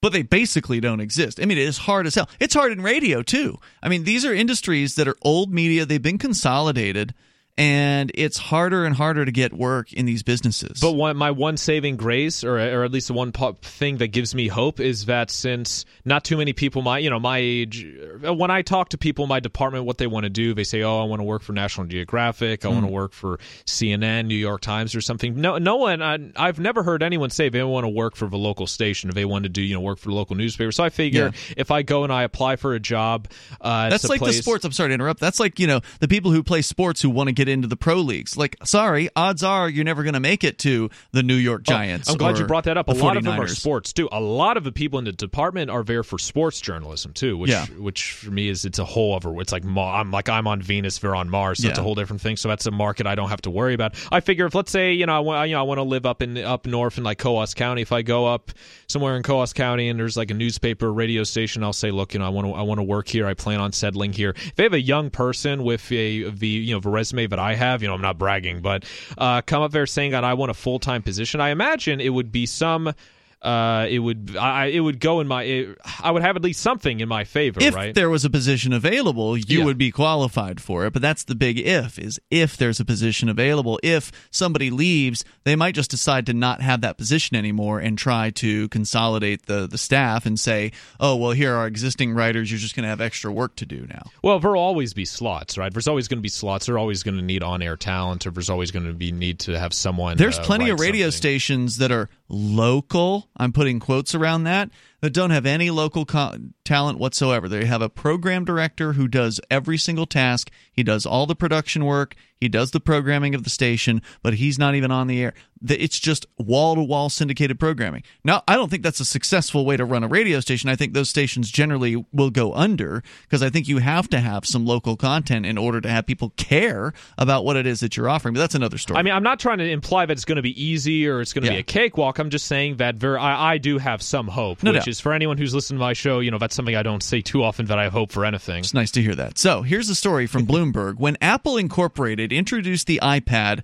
but they basically don't exist. I mean, it is hard as hell. It's hard in radio, too. I mean, these are industries that are old media, they've been consolidated, and it's harder and harder to get work in these businesses. But one, my one saving grace, or or at least the one thing that gives me hope, is that since not too many people my you know my age, uh, when I talk to people in my department, what they want to do, they say, "Oh, I want to work for National Geographic, I want to work for CNN, New York Times, or something." No, no one. I, I've never heard anyone say they want to work for the local station, if they want to do you know work for the local newspaper. So I figure if I go and I apply for a job, uh, That's like the sports. I'm sorry to interrupt. That's like you know the people who play sports who want to get into the pro leagues. Like, sorry, odds are you're never going to make it to the New York oh, Giants. Oh, I'm glad you brought that up. A lot of them are sports too. A lot of the people in the department are there for sports journalism too, which Yeah. which for me is it's a whole other. It's like I'm like I'm on Venus, they're on Mars. So It's a whole different thing. So that's a market I don't have to worry about. I figure if let's say you know I want you know I want to live up in up north in like Coos County. If I go up somewhere in Coos County and there's like a newspaper, radio station, I'll say, look, you know I want to I want to work here. I plan on settling here. If they have a young person with a the you know the resume that I have, you know I'm not bragging, but uh, come up there saying that I want a full time position, I imagine it would be some. Uh, it would I it would go in my it, I would have at least something in my favor, if right? there was a position available, you Yeah. would be qualified for it. But that's the big if is if there's a position available. If somebody leaves, they might just decide to not have that position anymore and try to consolidate the the staff and say, "Oh, well, here are existing writers. You're just going to have extra work to do now." Well, there'll always be slots, right? There's always going to be slots. They're always going to need on-air talent, or there's always going to be need to have someone. There's uh, plenty of radio something. stations that are local. I'm putting quotes around that that don't have any local co- talent whatsoever. They have a program director who does every single task. He does all the production work. He does the programming of the station, but he's not even on the air. It's just wall to wall syndicated programming. Now, I don't think that's a successful way to run a radio station. I think those stations generally will go under because I think you have to have some local content in order to have people care about what it is that you're offering. But that's another story. I mean, I'm not trying to imply that it's going to be easy or it's going to Yeah. be a cakewalk. I'm just saying that I, I do have some hope, No which doubt. is for anyone who's listened to my show. You know, that's something I don't say too often that I hope for anything. It's nice to hear that. So here's a story from Bloomberg. When Apple Incorporated introduced the iPad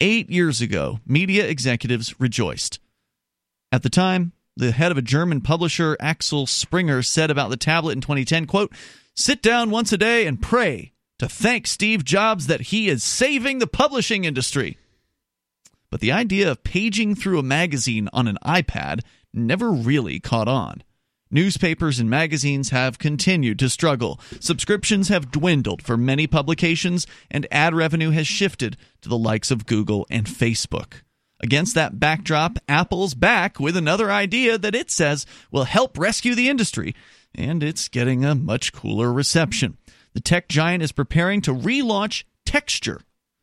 eight years ago, media executives rejoiced. At the time, the head of a German publisher, Axel Springer, said about the tablet in 2010, quote, sit down once a day and pray to thank Steve Jobs that he is saving the publishing industry. But the idea of paging through a magazine on an iPad never really caught on. Newspapers and magazines have continued to struggle. Subscriptions have dwindled for many publications, and ad revenue has shifted to the likes of Google and Facebook. Against that backdrop, Apple's back with another idea that it says will help rescue the industry, and it's getting a much cooler reception. The tech giant is preparing to relaunch Texture,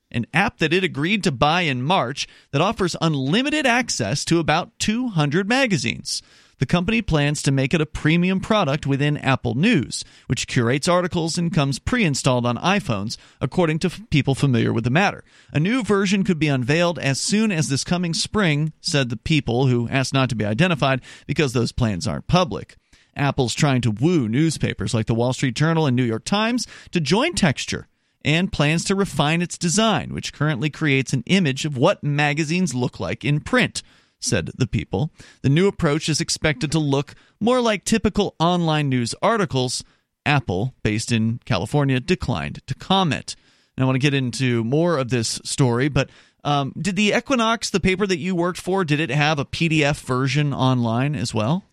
an app that it agreed to buy in March that offers unlimited access to about 200 magazines. The company plans to make it a premium product within Apple News, which curates articles and comes pre installed on iPhones, according to f- people familiar with the matter. A new version could be unveiled as soon as this coming spring, said the people who asked not to be identified because those plans aren't public. Apple's trying to woo newspapers like the Wall Street Journal and New York Times to join Texture and plans to refine its design, which currently creates an image of what magazines look like in print, said the people. The new approach is expected to look more like typical online news articles. Apple, based in California, declined to comment. And I want to get into more of this story, but um, did the Equinox, the paper that you worked for, did it have a PDF version online as well?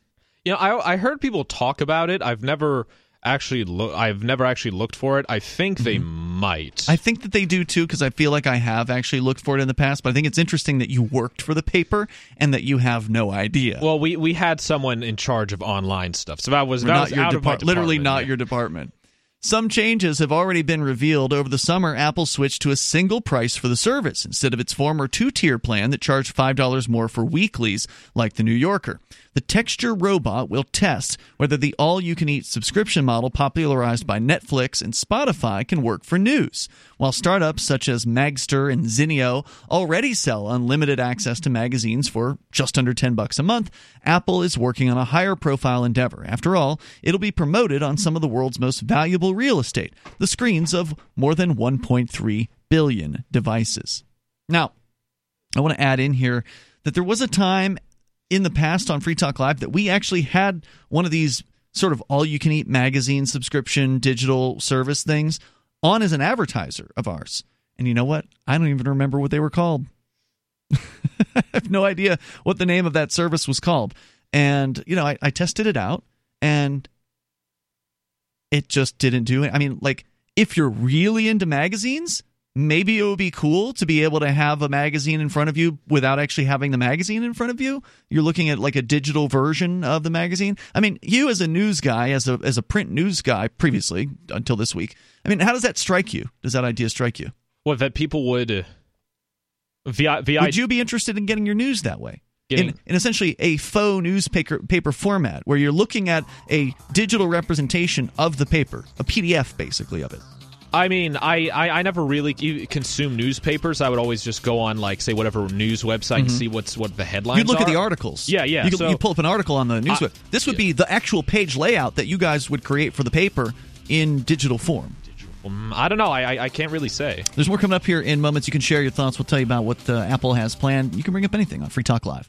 You know, I I heard people talk about it. I've never actually look. I've never actually looked for it. I think they might. Mm-hmm. I think that they do too, because I feel like I have actually looked for it in the past. But I think it's interesting that you worked for the paper and that you have no idea. well, we we had someone in charge of online stuff, so that was that not was your out of my depart- literally not yeah. your department. Some changes have already been revealed. Over the summer, Apple switched to a single price for the service instead of its former two tier plan that charged $5 more for weeklies, like The New Yorker. The Texture robot will test whether the all you can eat subscription model popularized by Netflix and Spotify can work for news. While startups such as Magzter and Zinio already sell unlimited access to magazines for just under 10 bucks a month, Apple is working on a higher profile endeavor. After all, it'll be promoted on some of the world's most valuable real estate, the screens of more than 1.3 billion devices. Now, I want to add in here that there was a time in the past on Free Talk Live that we actually had one of these sort of all you can eat magazine subscription digital service things on as an advertiser of ours. And you know what? I don't even remember what they were called. I have no idea what the name of that service was called. And, you know, I, I tested it out and it just didn't do it. I mean, like, if you're really into magazines, maybe it would be cool to be able to have a magazine in front of you without actually having the magazine in front of you. You're looking at like a digital version of the magazine. I mean, you as a news guy, as a as a print news guy previously until this week. I mean, how does that strike you? Does that idea strike you? What that people would uh, via via Would you be interested in getting your news that way? In, in essentially a faux newspaper paper format where you're looking at a digital representation of the paper, a PDF basically of it. I mean, I, I, I never really consume newspapers. I would always just go on, like, say, whatever news website and see what's what the headlines. You look at the articles. Yeah, yeah. You, so- you pull up an article on the news Uh, web. This would be the actual page layout that you guys would create for the paper in digital form. Um, I don't know. I, I I can't really say. There's more coming up here in moments. You can share your thoughts. We'll tell you about what uh, Apple has planned. You can bring up anything on Free Talk Live.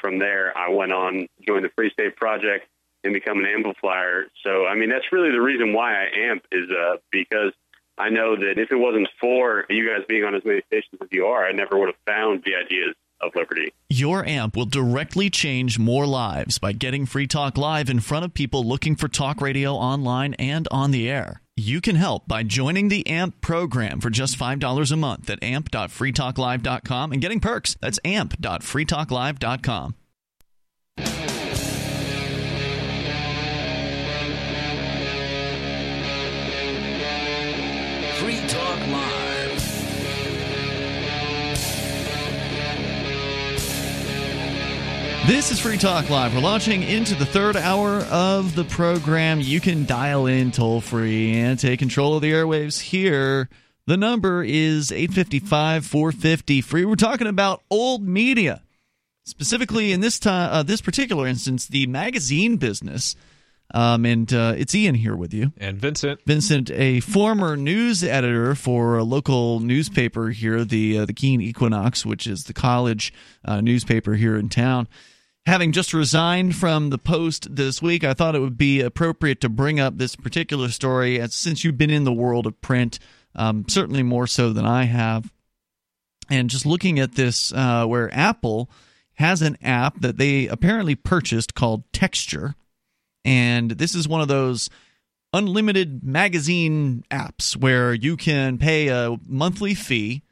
From there, I went on, joined the Free State Project, and become an amplifier. So, I mean, that's really the reason why I amp is uh, because I know that if it wasn't for you guys being on as many stations as you are, I never would have found the ideas of liberty. Your amp will directly change more lives by getting Free Talk Live in front of people looking for talk radio online and on the air. You can help by joining the AMP program for just $5 a month at amp.freetalklive.com and getting perks. That's amp.freetalklive.com. This is Free Talk Live. We're launching into the third hour of the program. You can dial in toll free and take control of the airwaves here. The number is 855 450 free. We're talking about old media. Specifically, in this time, uh, this particular instance, the magazine business. Um, and uh, it's Ian here with you. And Vincent, Vincent, a former news editor for a local newspaper here, the uh, the Keene Equinox, which is the college uh, newspaper here in town. Having just resigned from the Post this week, I thought it would be appropriate to bring up this particular story, as, since you've been in the world of print, um, certainly more so than I have. And just looking at this, uh, where Apple has an app that they apparently purchased called Texture and this is one of those unlimited magazine apps where you can pay a monthly fee.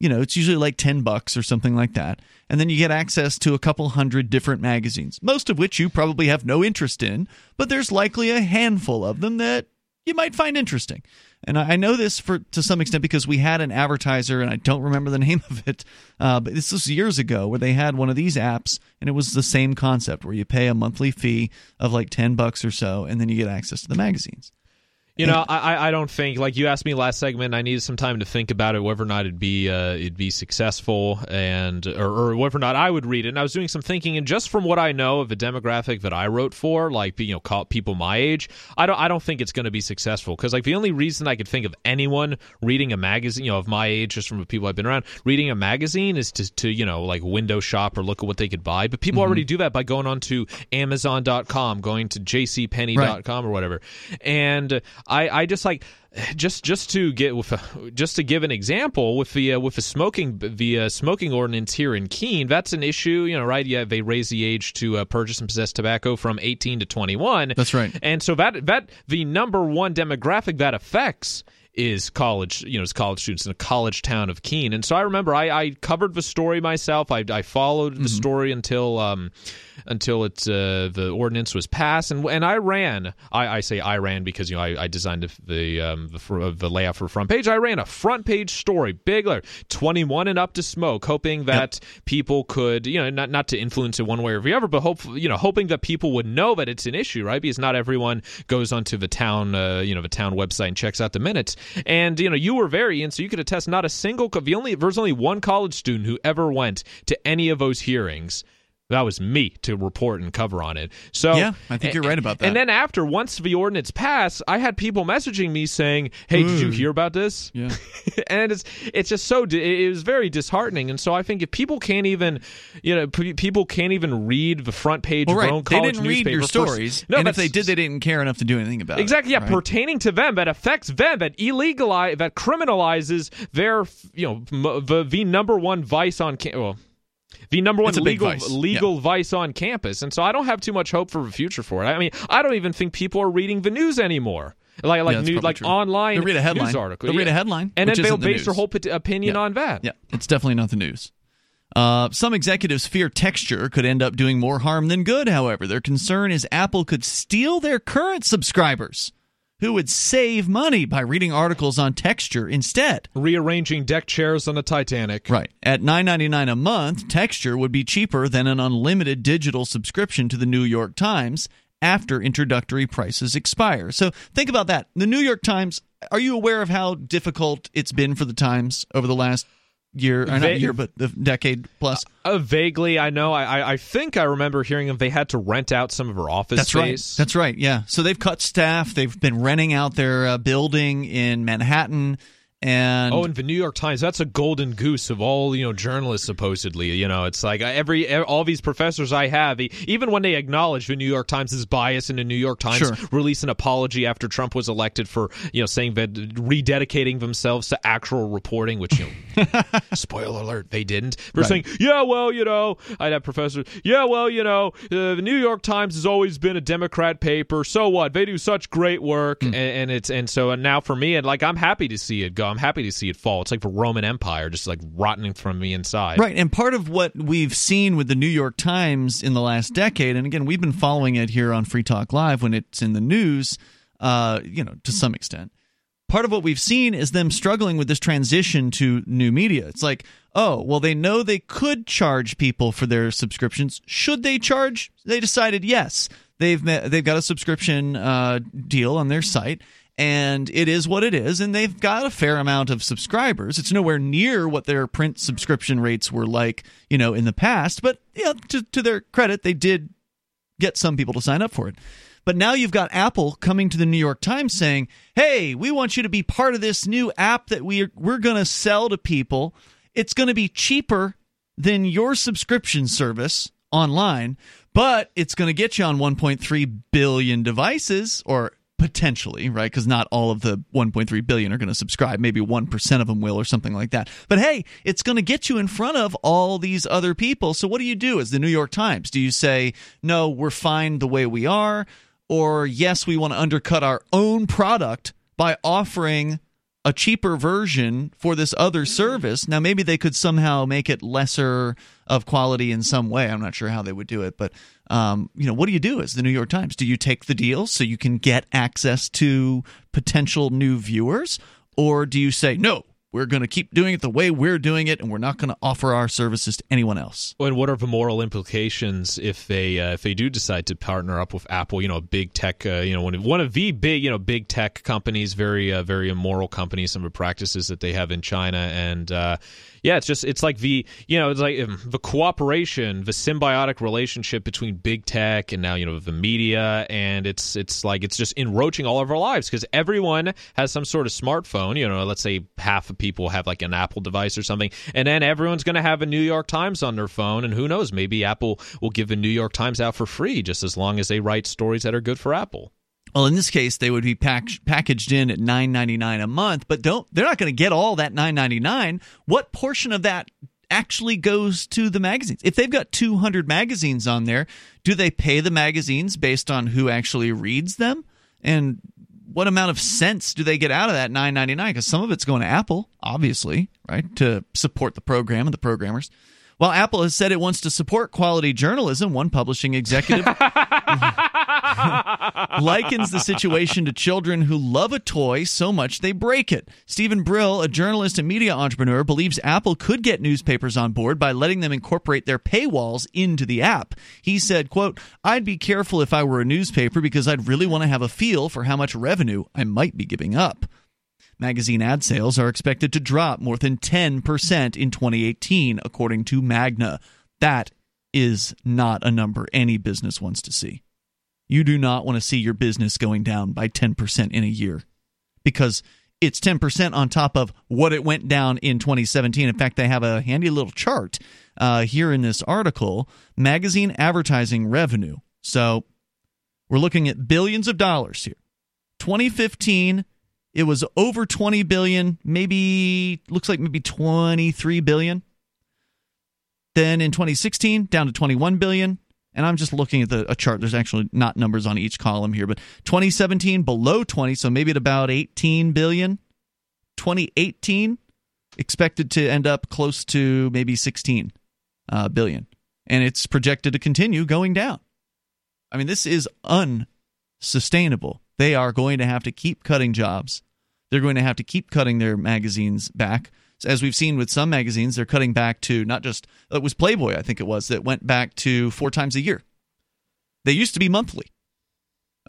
You know it's usually like 10 bucks or something like that. And then you get access to a couple hundred different magazines most of which you probably have no interest in but there's likely a handful of them that you might find interesting and I know this for to some extent because we had an advertiser, and I don't remember the name of it, uh, but this was years ago where they had one of these apps, and it was the same concept where you pay a monthly fee of like ten bucks or so, and then you get access to the magazines. You know, I I- don't think like you asked me last segment. I needed some time to think about it, whether or not it'd be uh, it'd be successful, and or, or whether or not I would read it. And I was doing some thinking, and just from what I know of the demographic that I wrote for, like you know, people my age, I don't I don't think it's going to be successful because like the only reason I could think of anyone reading a magazine, you know, of my age, just from the people I've been around, reading a magazine is to to you know like window shop or look at what they could buy. But people already do that by going on to Amazon.com, going to JCPenney.com or whatever. And I, I just like just just to get with just to give an example with the uh, with the smoking the uh, smoking ordinance here in Keene, that's an issue, you know, right? Yeah, they raise the age to uh, purchase and possess tobacco from 18 to 21. That's right. And so that that the number one demographic that affects is college, you know, is college students in a college town of Keene. And so I remember I, I covered the story myself. I, I followed the mm-hmm. story until um, until it uh, the ordinance was passed, and and I ran. I, I say I ran because you know I, I designed the the, um, the, the layout for front page. I ran a front page story, big twenty one and up to smoke, hoping that yep. people could you know not not to influence it one way or the other, but hope you know hoping that people would know that it's an issue, right? Because not everyone goes onto the town uh, you know the town website and checks out the minutes. And you know, you were very in, so you could attest. Not a single. Only there's only one college student who ever went to any of those hearings that was me to report and cover on it. So yeah, I think you're right about that. And then after, once the ordinance passed, I had people messaging me saying, "Hey, did you mm. hear about this?" Yeah, and it's it's just so it was very disheartening. And so I think if people can't even, you know, people can't even read the front page well, right. of their own college they didn't read your stories. no, and if they did, they didn't care enough to do anything about exactly, it. Exactly, yeah, right? pertaining to them that affects them that illegalize that criminalizes their you know the the number one vice on well the number one legal legal yeah. vice on campus. And so I don't have too much hope for the future for it. I mean, I don't even think people are reading the news anymore. Like like yeah, like online they'll read a headline. news article. They'll read a headline, and then they'll the base news. their whole opinion yeah. on that. Yeah, it's definitely not the news. Uh, some executives fear texture could end up doing more harm than good. However, their concern is Apple could steal their current subscribers who would save money by reading articles on texture instead. Rearranging deck chairs on the Titanic. Right. At $9.99 a month, texture would be cheaper than an unlimited digital subscription to the New York Times after introductory prices expire. So think about that. The New York Times, are you aware of how difficult it's been for the Times over the last year, Va- not year, but the decade plus? Uh, uh, vaguely, I know. I, I think I remember hearing of they had to rent out some of her office That's space. right. That's right. Yeah. So they've cut staff. They've been renting out their uh, building in Manhattan. And oh, and the New York Times, that's a golden goose of all, you know, journalists supposedly. You know, it's like every all these professors I have, even when they acknowledge the New York Times is biased and the New York Times sure. release an apology after Trump was elected for, you know, saying that rededicating themselves to actual reporting, which you know, spoiler alert, they didn't. They're right. saying, "Yeah, well, you know, I'd have professors, yeah, well, you know, uh, the New York Times has always been a Democrat paper. So what? They do such great work." Mm. And, and, it's and so and now for me, and like I'm happy to see it go. I'm happy to see it fall. It's like the Roman Empire, just like rotting from the inside. Right. And part of what we've seen with the New York Times in the last decade, and again, we've been following it here on Free Talk Live when it's in the news, uh, you know, to some extent. Part of what we've seen is them struggling with this transition to new media. It's like, oh, well, they know they could charge people for their subscriptions. Should they charge? They decided yes. They've met, they've got a subscription uh, deal on their site, and it is what it is and they've got a fair amount of subscribers. It's nowhere near what their print subscription rates were like you know in the past but you know, to, to their credit they did get some people to sign up for it. But now you've got apple coming to the new york times saying hey we want you to be part of this new app that we are, we're going to sell to people. It's going to be cheaper than your subscription service online but it's going to get you on 1.3 billion devices or potentially, right? Because not all of the 1.3 billion are going to subscribe. Maybe 1% of them will or something like that. But hey, it's going to get you in front of all these other people. So what do you do as the New York Times? Do you say, no, we're fine the way we are? Or yes, we want to undercut our own product by offering a cheaper version for this other service. Now, maybe they could somehow make it lesser of quality in some way. I'm not sure how they would do it, but um, you know, what do you do as the New York Times? Do you take the deal so you can get access to potential new viewers, or do you say no? We're going to keep doing it the way we're doing it, and we're not going to offer our services to anyone else. And what are the moral implications if they uh, if they do decide to partner up with Apple? You know, a big tech, uh, you know, one of, one of the big you know big tech companies, very uh, very immoral companies, some of the practices that they have in China, and uh, yeah, it's just it's like the you know it's like um, the cooperation, the symbiotic relationship between big tech and now you know the media, and it's it's like it's just enroaching all of our lives because everyone has some sort of smartphone. You know, let's say half of people have like an Apple device or something, and then everyone's going to have a New York Times on their phone, and who knows, maybe Apple will give the New York Times out for free just as long as they write stories that are good for Apple. Well, in this case, they would be pack- packaged in at nine ninety nine a month, but don't they're not going to get all that nine ninety nine. What portion of that actually goes to the magazines? If they've got two hundred magazines on there, do they pay the magazines based on who actually reads them? And what amount of cents do they get out of that nine ninety nine? Because some of it's going to Apple, obviously, right, to support the program and the programmers. While Apple has said it wants to support quality journalism, one publishing executive likens the situation to children who love a toy so much they break it. Steven Brill, a journalist and media entrepreneur, believes Apple could get newspapers on board by letting them incorporate their paywalls into the app. He said, quote, I'd be careful if I were a newspaper because I'd really want to have a feel for how much revenue I might be giving up. Magazine ad sales are expected to drop more than 10% in 2018, according to Magna. That is not a number any business wants to see. You do not want to see your business going down by 10% in a year because it's 10% on top of what it went down in 2017. In fact, they have a handy little chart uh, here in this article magazine advertising revenue. So we're looking at billions of dollars here. 2015 it was over 20 billion, maybe looks like maybe 23 billion. Then in 2016, down to 21 billion. And I'm just looking at the a chart. There's actually not numbers on each column here, but 2017 below 20, so maybe at about 18 billion. 2018 expected to end up close to maybe 16 uh, billion, and it's projected to continue going down. I mean, this is unsustainable. They are going to have to keep cutting jobs. They're going to have to keep cutting their magazines back. As we've seen with some magazines, they're cutting back to not just, it was Playboy, I think it was, that went back to four times a year. They used to be monthly.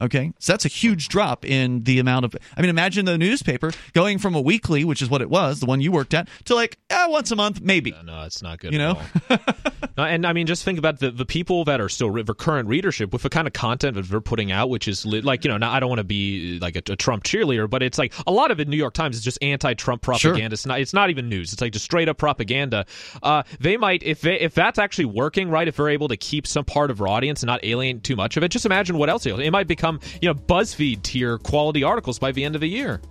Okay, so that's a huge drop in the amount of. I mean, imagine the newspaper going from a weekly, which is what it was, the one you worked at, to like eh, once a month, maybe. No, no it's not good. You know, no, and I mean, just think about the the people that are still re- current readership with the kind of content that they're putting out, which is li- like you know, now I don't want to be like a, a, Trump cheerleader, but it's like a lot of it. New York Times is just anti-Trump propaganda. Sure. It's not. It's not even news. It's like just straight up propaganda. Uh, they might if they, if that's actually working right, if they're able to keep some part of their audience and not alienate too much of it, just imagine what else it might become. You know, BuzzFeed tier quality articles by the end of the year.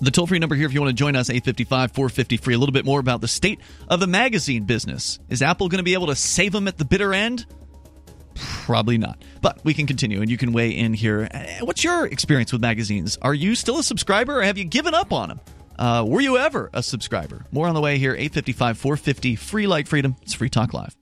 The toll free number here, if you want to join us, 855 450 free. A little bit more about the state of the magazine business. Is Apple going to be able to save them at the bitter end? Probably not. But we can continue and you can weigh in here. Uh, what's your experience with magazines? Are you still a subscriber or have you given up on them? Uh, were you ever a subscriber? More on the way here, 855 450 free like freedom. It's Free Talk Live.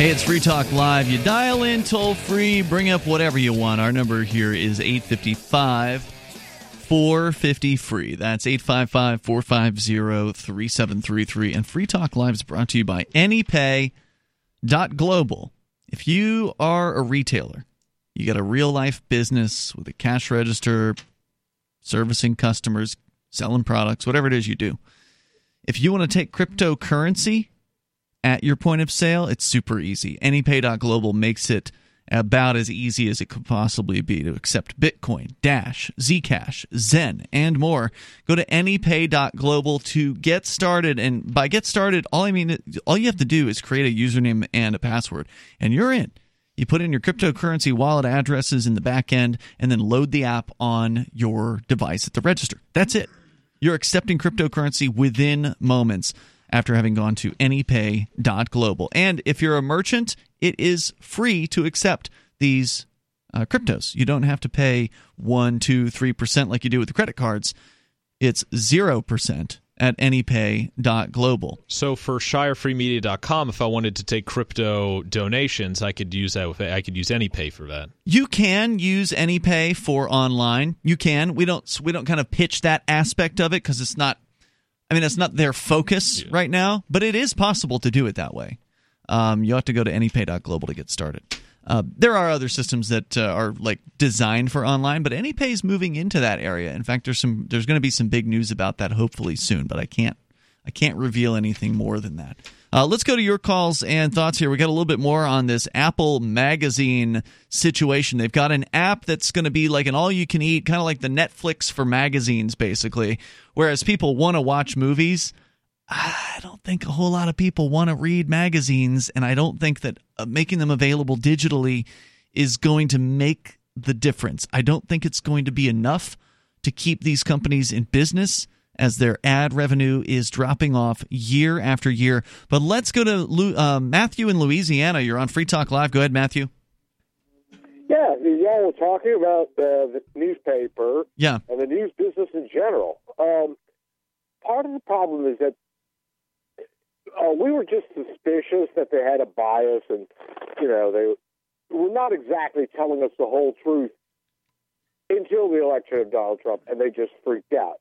Hey, it's Free Talk Live. You dial in toll free, bring up whatever you want. Our number here is 855 450 free. That's 855 450 3733. And Free Talk Live is brought to you by AnyPay.global. If you are a retailer, you got a real life business with a cash register, servicing customers, selling products, whatever it is you do. If you want to take cryptocurrency, at your point of sale, it's super easy. AnyPay.global makes it about as easy as it could possibly be to accept Bitcoin, Dash, Zcash, Zen, and more. Go to anypay.global to get started. And by get started, all I mean, all you have to do is create a username and a password, and you're in. You put in your cryptocurrency wallet addresses in the back end and then load the app on your device at the register. That's it. You're accepting cryptocurrency within moments after having gone to anypay.global. And if you're a merchant, it is free to accept these uh, cryptos. You don't have to pay 1, 2, 3% like you do with the credit cards. It's 0% at anypay.global. So for shirefreemedia.com, if I wanted to take crypto donations, I could use that with I could use AnyPay for that. You can use AnyPay for online. You can. We don't we don't kind of pitch that aspect of it because it's not I mean, it's not their focus yeah. right now, but it is possible to do it that way. Um, you have to go to anypay.global to get started. Uh, there are other systems that uh, are like designed for online, but AnyPay is moving into that area. In fact, there's some there's going to be some big news about that hopefully soon, but I can't I can't reveal anything more than that. Uh, let's go to your calls and thoughts here. We got a little bit more on this Apple Magazine situation. They've got an app that's going to be like an all-you-can-eat, kind of like the Netflix for magazines, basically. Whereas people want to watch movies, I don't think a whole lot of people want to read magazines, and I don't think that uh, making them available digitally is going to make the difference. I don't think it's going to be enough to keep these companies in business as their ad revenue is dropping off year after year. But let's go to Lu- uh, Matthew in Louisiana. You're on Free Talk Live. Go ahead, Matthew. Yeah, y'all were talking about uh, the newspaper Yeah. and the news business in general. Um, part of the problem is that uh, we were just suspicious that they had a bias, and you know they were not exactly telling us the whole truth until the election of Donald Trump, and they just freaked out.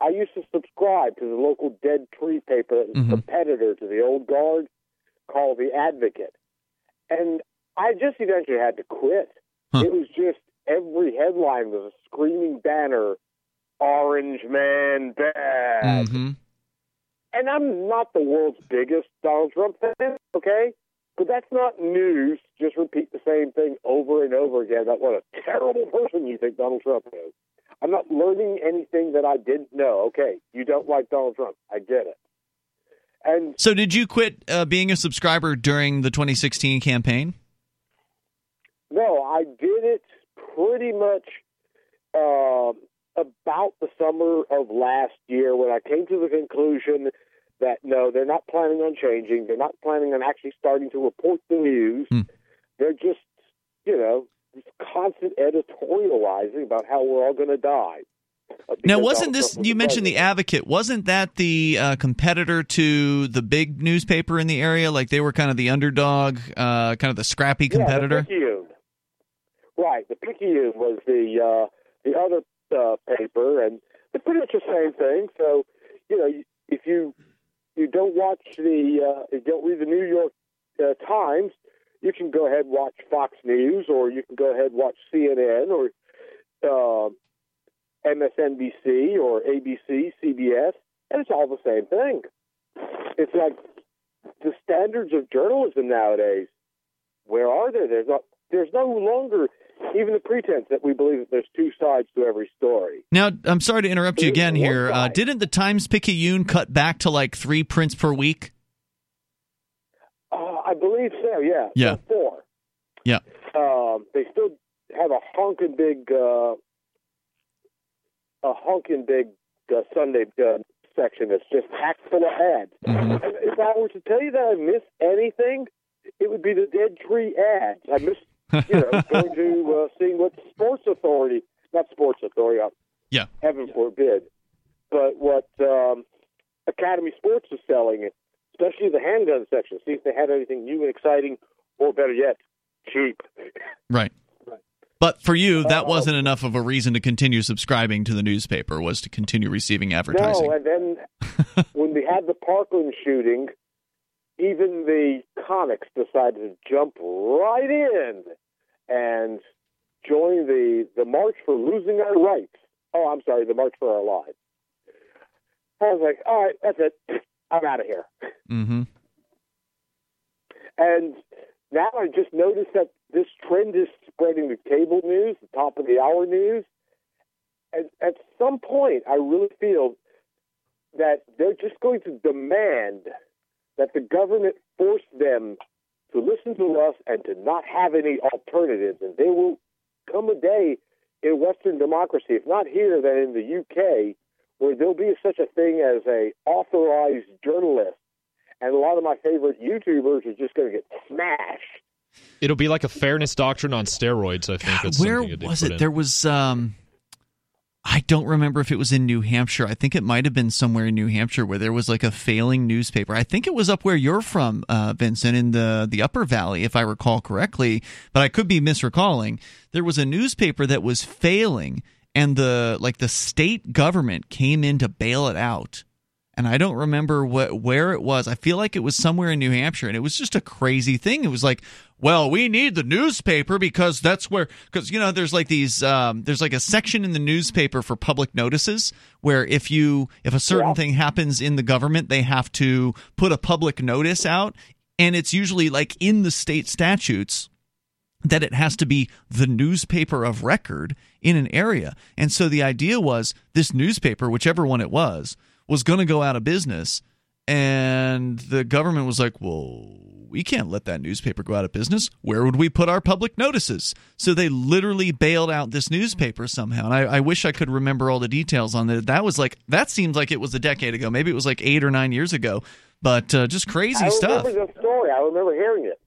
I used to subscribe to the local Dead Tree paper that was Mhm. a competitor to the Old Guard called The Advocate. And I just eventually had to quit. It was just every headline was a screaming banner Orange Man bad. Mm-hmm. And I'm not the world's biggest Donald Trump fan, okay? But that's not news. Just repeat the same thing over and over again about what a terrible person you think Donald Trump is. I'm not learning anything that I didn't know. Okay, you don't like Donald Trump. I get it. And So, did you quit uh, being a subscriber during the 2016 campaign? no, I did it pretty much um about the summer of last year when I came to the conclusion that no, they're not planning on changing. They're not planning on actually starting to report the news. They're just, you know, just constant editorializing about how we're all going to die. Uh, Now, wasn't this, you mentioned the. Advocate, wasn't that the uh, competitor to the big newspaper in the area? Like they were kind of the underdog, uh, kind of the scrappy competitor? Yeah, the. Right, the Picayune was the uh, the other uh, paper, and it's pretty much the same thing. So, you know, if you you don't watch the uh, you don't read the New York uh, Times, you can go ahead and watch Fox News, or you can go ahead and watch CNN or uh, MSNBC or ABC, CBS, and it's all the same thing. It's like the standards of journalism nowadays. Where are they? There's not. There's no longer even the pretense that we believe that there's two sides to every story. Now, I'm sorry to interrupt you again here. Uh, didn't the Times Picayune cut back to like three prints per week? I believe so. Yeah. Yeah. So four. Yeah. Um, they still have a honking big, uh, a honking big uh, Sunday uh, section that's just packed full of ads. Mm-hmm. If I were to tell you that I missed anything, it would be the Dead Tree ads. I miss, you know, going to uh, seeing what Sports Authority, not Sports Authority, uh, Yeah. heaven forbid, but what um, Academy Sports is selling, especially the handgun section. See if they had anything new and exciting, or better yet, cheap. Right. But for you, that uh, wasn't enough of a reason to continue subscribing to the newspaper, was to continue receiving advertising. No, and then when we had the Parkland shooting, even the comics decided to jump right in and join the the march for losing our rights. Oh, I'm sorry, the march for our lives. I was like, all right, that's it. I'm out of here. Mm-hmm. And now I just noticed that this trend is spreading to cable news, the top of the hour news. And at some point, I really feel that they're just going to demand that the government force them to listen to us and to not have any alternatives. And there will come a day in Western democracy, if not here, then in the UK, where there'll be such a thing as a authorized journalist. And a lot of my favorite YouTubers are just going to get smashed. It'll be like a fairness doctrine on steroids. I think. That's Where something that they was it? in. There was um I don't remember if it was in New Hampshire. I think it might have been somewhere in New Hampshire where there was like a failing newspaper. I think it was up where you're from, uh, Vincent, in the the Upper Valley, if I recall correctly. But I could be misrecalling. There was a newspaper that was failing, and the like the state government came in to bail it out. and I don't remember what where it was. I feel like it was somewhere in New Hampshire, and it was just a crazy thing. It was like, well, we need the newspaper because that's where because you know there's like these um, there's like a section in the newspaper for public notices where if you if a certain Yeah. thing happens in the government, they have to put a public notice out, and it's usually like in the state statutes that it has to be the newspaper of record in an area. And so the idea was this newspaper, whichever one it was, was going to go out of business. And the government was like, well, we can't let that newspaper go out of business. Where would we put our public notices? So they literally bailed out this newspaper somehow. And I, I wish I could remember all the details on that. That was like, that seems like it was a decade ago. Maybe it was like eight or nine years ago. But uh, just crazy I stuff. remember the story. I remember hearing it.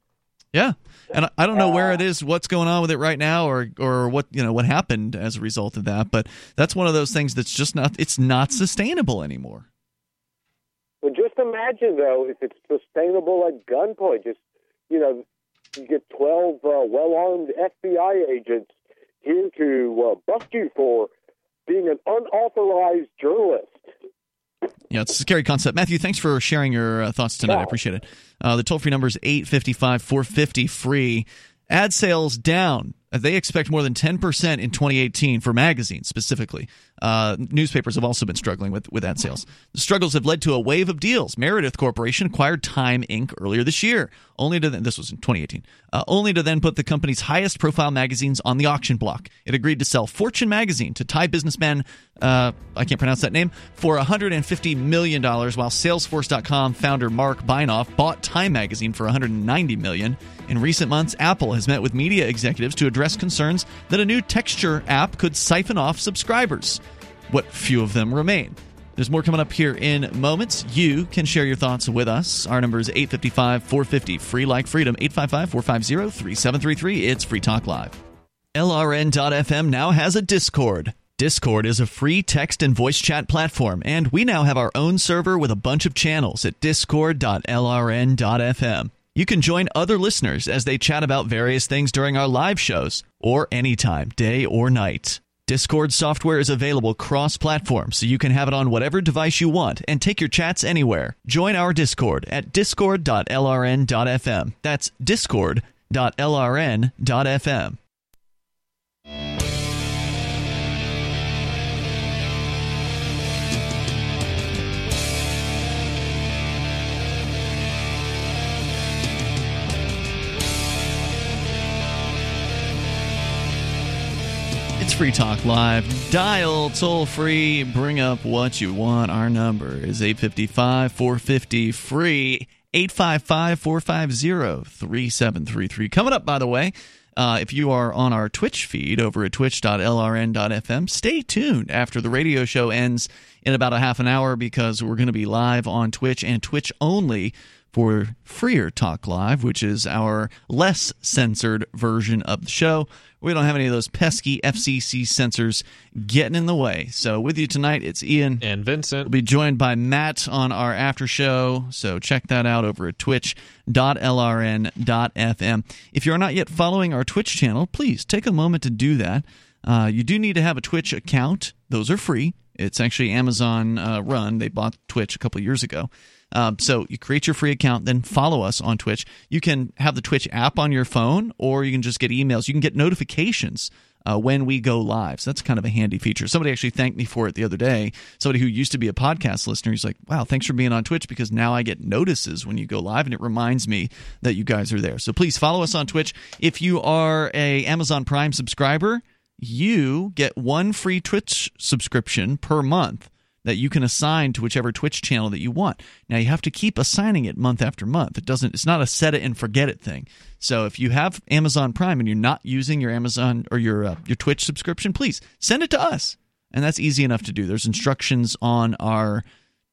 Yeah, and I- don't know where it is, what's going on with it right now, or or what you know what happened as a result of that. But that's one of those things that's just not it's not sustainable anymore. Well, just imagine though if it's sustainable at gunpoint. Just you know, you get twelve uh, well-armed FBI agents here to uh, bust you for being an unauthorized journalist. Yeah, it's a scary concept. Matthew, thanks for sharing your uh, thoughts tonight. I appreciate it. Uh, the toll free number is 855 450 free. Ad sales down. They expect more than 10% in 2018 for magazines specifically. Uh, newspapers have also been struggling with, with ad sales. The struggles have led to a wave of deals. Meredith Corporation acquired Time Inc. earlier this year, only to then, this was in 2018, uh, only to then put the company's highest profile magazines on the auction block. It agreed to sell Fortune magazine to Thai businessman, uh, I can't pronounce that name, for $150 million, while Salesforce.com founder Marc Benioff bought Time magazine for 190 million. In recent months, Apple has met with media executives to address concerns that a new texture app could siphon off subscribers. What few of them remain. There's more coming up here in moments. You can share your thoughts with us. Our number is 855 450 free like freedom 855 450 3733. It's Free Talk Live. LRN.FM now has a Discord. Discord is a free text and voice chat platform, and we now have our own server with a bunch of channels at discord.lrn.fm. You can join other listeners as they chat about various things during our live shows or anytime, day or night. Discord software is available cross platform, so you can have it on whatever device you want and take your chats anywhere. Join our Discord at discord.lrn.fm. That's discord.lrn.fm. It's Free Talk Live. Dial toll free. Bring up what you want. Our number is 855 450 free. 855 450 3733. Coming up, by the way, uh, if you are on our Twitch feed over at twitch.lrn.fm, stay tuned after the radio show ends in about a half an hour because we're going to be live on Twitch and Twitch only for Freer Talk Live, which is our less censored version of the show. We don't have any of those pesky FCC censors getting in the way. So, with you tonight, it's Ian. And Vincent. We'll be joined by Matt on our after show. So, check that out over at twitch.lrn.fm. If you're not yet following our Twitch channel, please take a moment to do that. Uh, you do need to have a Twitch account, those are free. It's actually Amazon uh, run. They bought Twitch a couple years ago. Um, so you create your free account, then follow us on Twitch. You can have the Twitch app on your phone, or you can just get emails. You can get notifications uh, when we go live. So that's kind of a handy feature. Somebody actually thanked me for it the other day. Somebody who used to be a podcast listener, he's like, "Wow, thanks for being on Twitch because now I get notices when you go live, and it reminds me that you guys are there." So please follow us on Twitch. If you are a Amazon Prime subscriber, you get one free Twitch subscription per month that you can assign to whichever Twitch channel that you want. Now you have to keep assigning it month after month. It doesn't it's not a set it and forget it thing. So if you have Amazon Prime and you're not using your Amazon or your uh, your Twitch subscription, please send it to us. And that's easy enough to do. There's instructions on our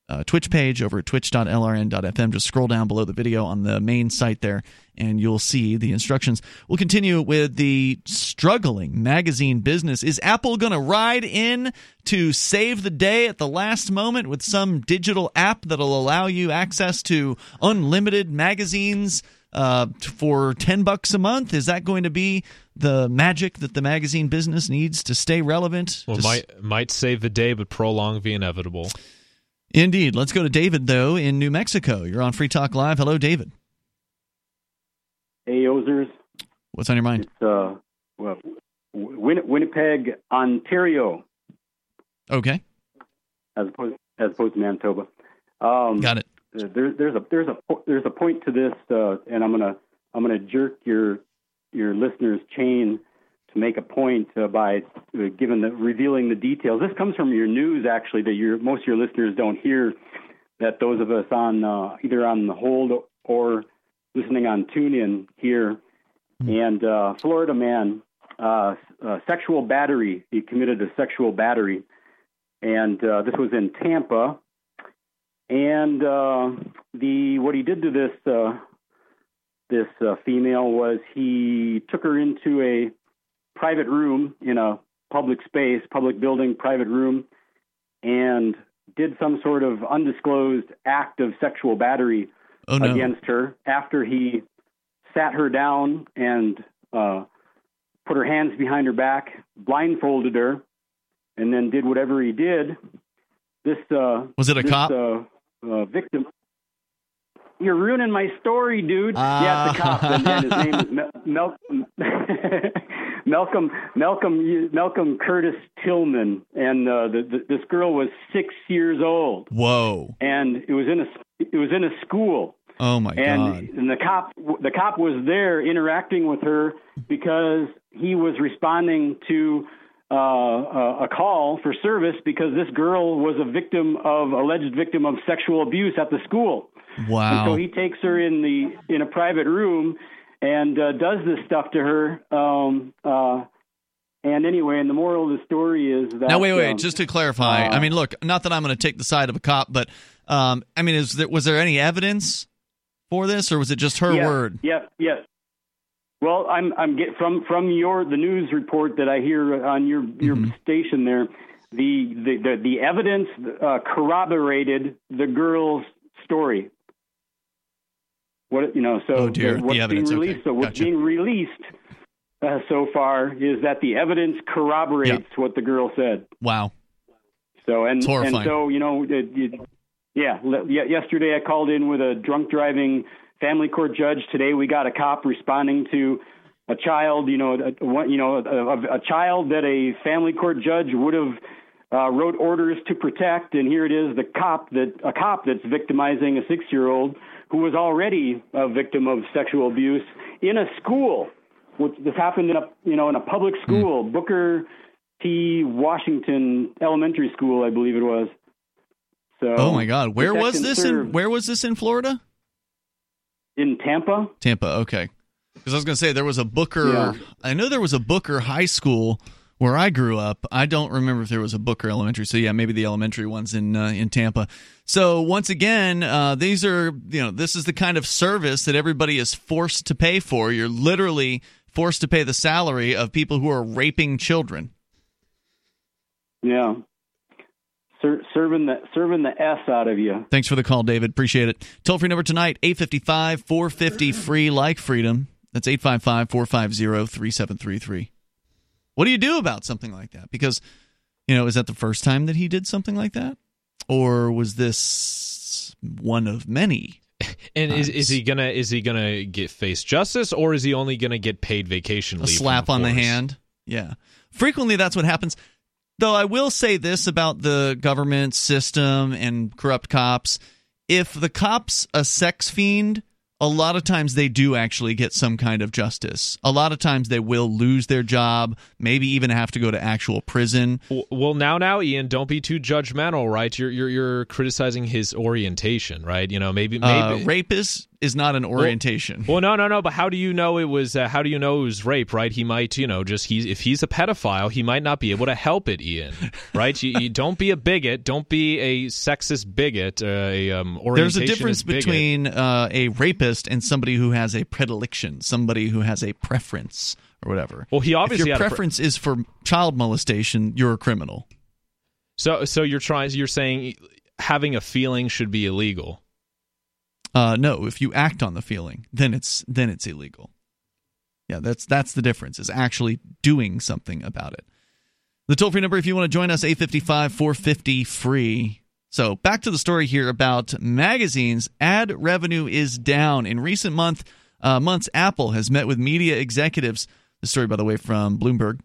uh, Twitch page over at twitch.lrn.fm. Just scroll down below the video on the main site there, and you'll see the instructions. We'll continue with the struggling magazine business. Is Apple going to ride in to save the day at the last moment with some digital app that'll allow you access to unlimited magazines? Uh, for 10 bucks a month is that going to be the magic that the magazine business needs to stay relevant Well, To might might save the day, but prolong the inevitable. Indeed. Let's go to David, though, in New Mexico. You're on Free Talk Live. Hello, David. Hey, Ozers. What's on your mind? It's uh, well, Win- Winnipeg, Ontario, Okay. as opposed as opposed to Manitoba. Um, Got it. There, there's a there's a there's a point to this, uh, and I'm gonna I'm gonna jerk your your listeners' chain to make a point uh, by uh, giving the revealing the details. This comes from your news, actually, that your most of your listeners don't hear. That those of us on uh, either on the hold or listening on TuneIn here, and uh, Florida man, uh, uh, sexual battery. He committed a sexual battery, and uh, this was in Tampa. And uh, the what he did to this uh, this uh, female was he took her into a private room in a public space, public building, private room, and did some sort of undisclosed act of sexual battery Oh, no. against her after he sat her down and uh, put her hands behind her back, blindfolded her, and then did whatever he did. This uh, Was it a this, cop? Uh, uh, victim. You're ruining my story, dude. yeah, it's a cop, and, and his name is Mel- Mel- Malcolm Malcolm Malcolm Curtis Tillman, and uh, the, the, this girl was six years old, Whoa. and it was in a it was in a school, Oh, my and God. and the cop the cop was there interacting with her because he was responding to uh, a, a call for service because this girl was a victim of alleged victim of sexual abuse at the school. And Wow. so he takes her in the in a private room and uh, does this stuff to her. Um, uh, and anyway, and the moral of the story is that Now, wait, wait. um, just to clarify, uh, I mean, look, not that I'm going to take the side of a cop, but um, I mean, is there, was there any evidence for this, or was it just her word? Yeah, yes. Well, I'm I'm get from from your the news report that I hear on your your Mm-hmm. station there. The the the, the evidence uh, corroborated the girl's story. What you know? So Oh, dear, what's the evidence, being okay, released. So what's gotcha. being released uh, so far is that the evidence corroborates what the girl said. Wow. So and and so you know, it, it, yeah. Yesterday I called in with a drunk driving family court judge. Today we got a cop responding to a child. You know, a, you know, a, a, a child that a family court judge would have uh, wrote orders to protect, and here it is, the cop that a cop that's victimizing a six year old who was already a victim of sexual abuse in a school. Which this happened in a you know in a public school, Booker T. Washington Elementary School, I believe it was. So, Oh my God, where was this serve in? Where was this in Florida? in Tampa? Tampa. Okay. Because I was going to say there was a Booker. Yeah. I know there was a Booker High School where I grew up. I don't remember if there was a Booker Elementary. So yeah, maybe the elementary ones in uh, in Tampa. So once again, uh, these are you know this is the kind of service that everybody is forced to pay for. You're literally forced to pay the salary of people who are raping children. Yeah. Ser- serving the serving the s out of you. Thanks for the call, David. Appreciate it. Toll free number tonight, 855 450 free like freedom. That's 855 450 3733. What do you do about something like that? Because, you know, is that the first time that he did something like that? Or was this one of many? And is, is he gonna is he gonna get face justice or is he only gonna get paid vacation A leave? from slap on the hand? Yeah. Frequently, that's what happens. Though I will say this about the government system and corrupt cops if the cop's a sex fiend, a lot of times they do actually get some kind of justice. A lot of times they will lose their job, maybe even have to go to actual prison. Well, now, now, Ian, don't be too judgmental, right? You're you're you're criticizing his orientation, right? You know, maybe Uh, maybe rape is is not an orientation. Well, no, no, no. But how do you know it was? Uh, how do you know it was rape? Right? He might, you know, just he's if he's a pedophile, he might not be able to help it, Ian. Right? you, you don't be a bigot. Don't be a sexist bigot. Uh, a um, There's a difference between uh, a rapist and somebody who has a predilection, somebody who has a preference or whatever. Well, he obviously if your a pre- preference is for child molestation, you're a criminal. So, so you're trying. You're saying having a feeling should be illegal. Uh, no, if you act on the feeling, then it's then it's illegal. Yeah, that's that's the difference. Is actually doing something about it. The toll free number, if you want to join us, 855 450 free. So back to the story here about magazines. Ad revenue is down in recent month uh, months. Apple has met with media executives. The story, by the way, from Bloomberg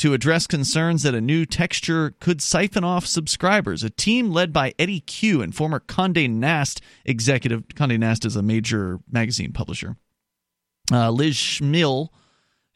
to address concerns that a new texture could siphon off subscribers. A team led by Eddy Cue and former Condé Nast executive. Condé Nast is a major magazine publisher. Uh, Liz Schimel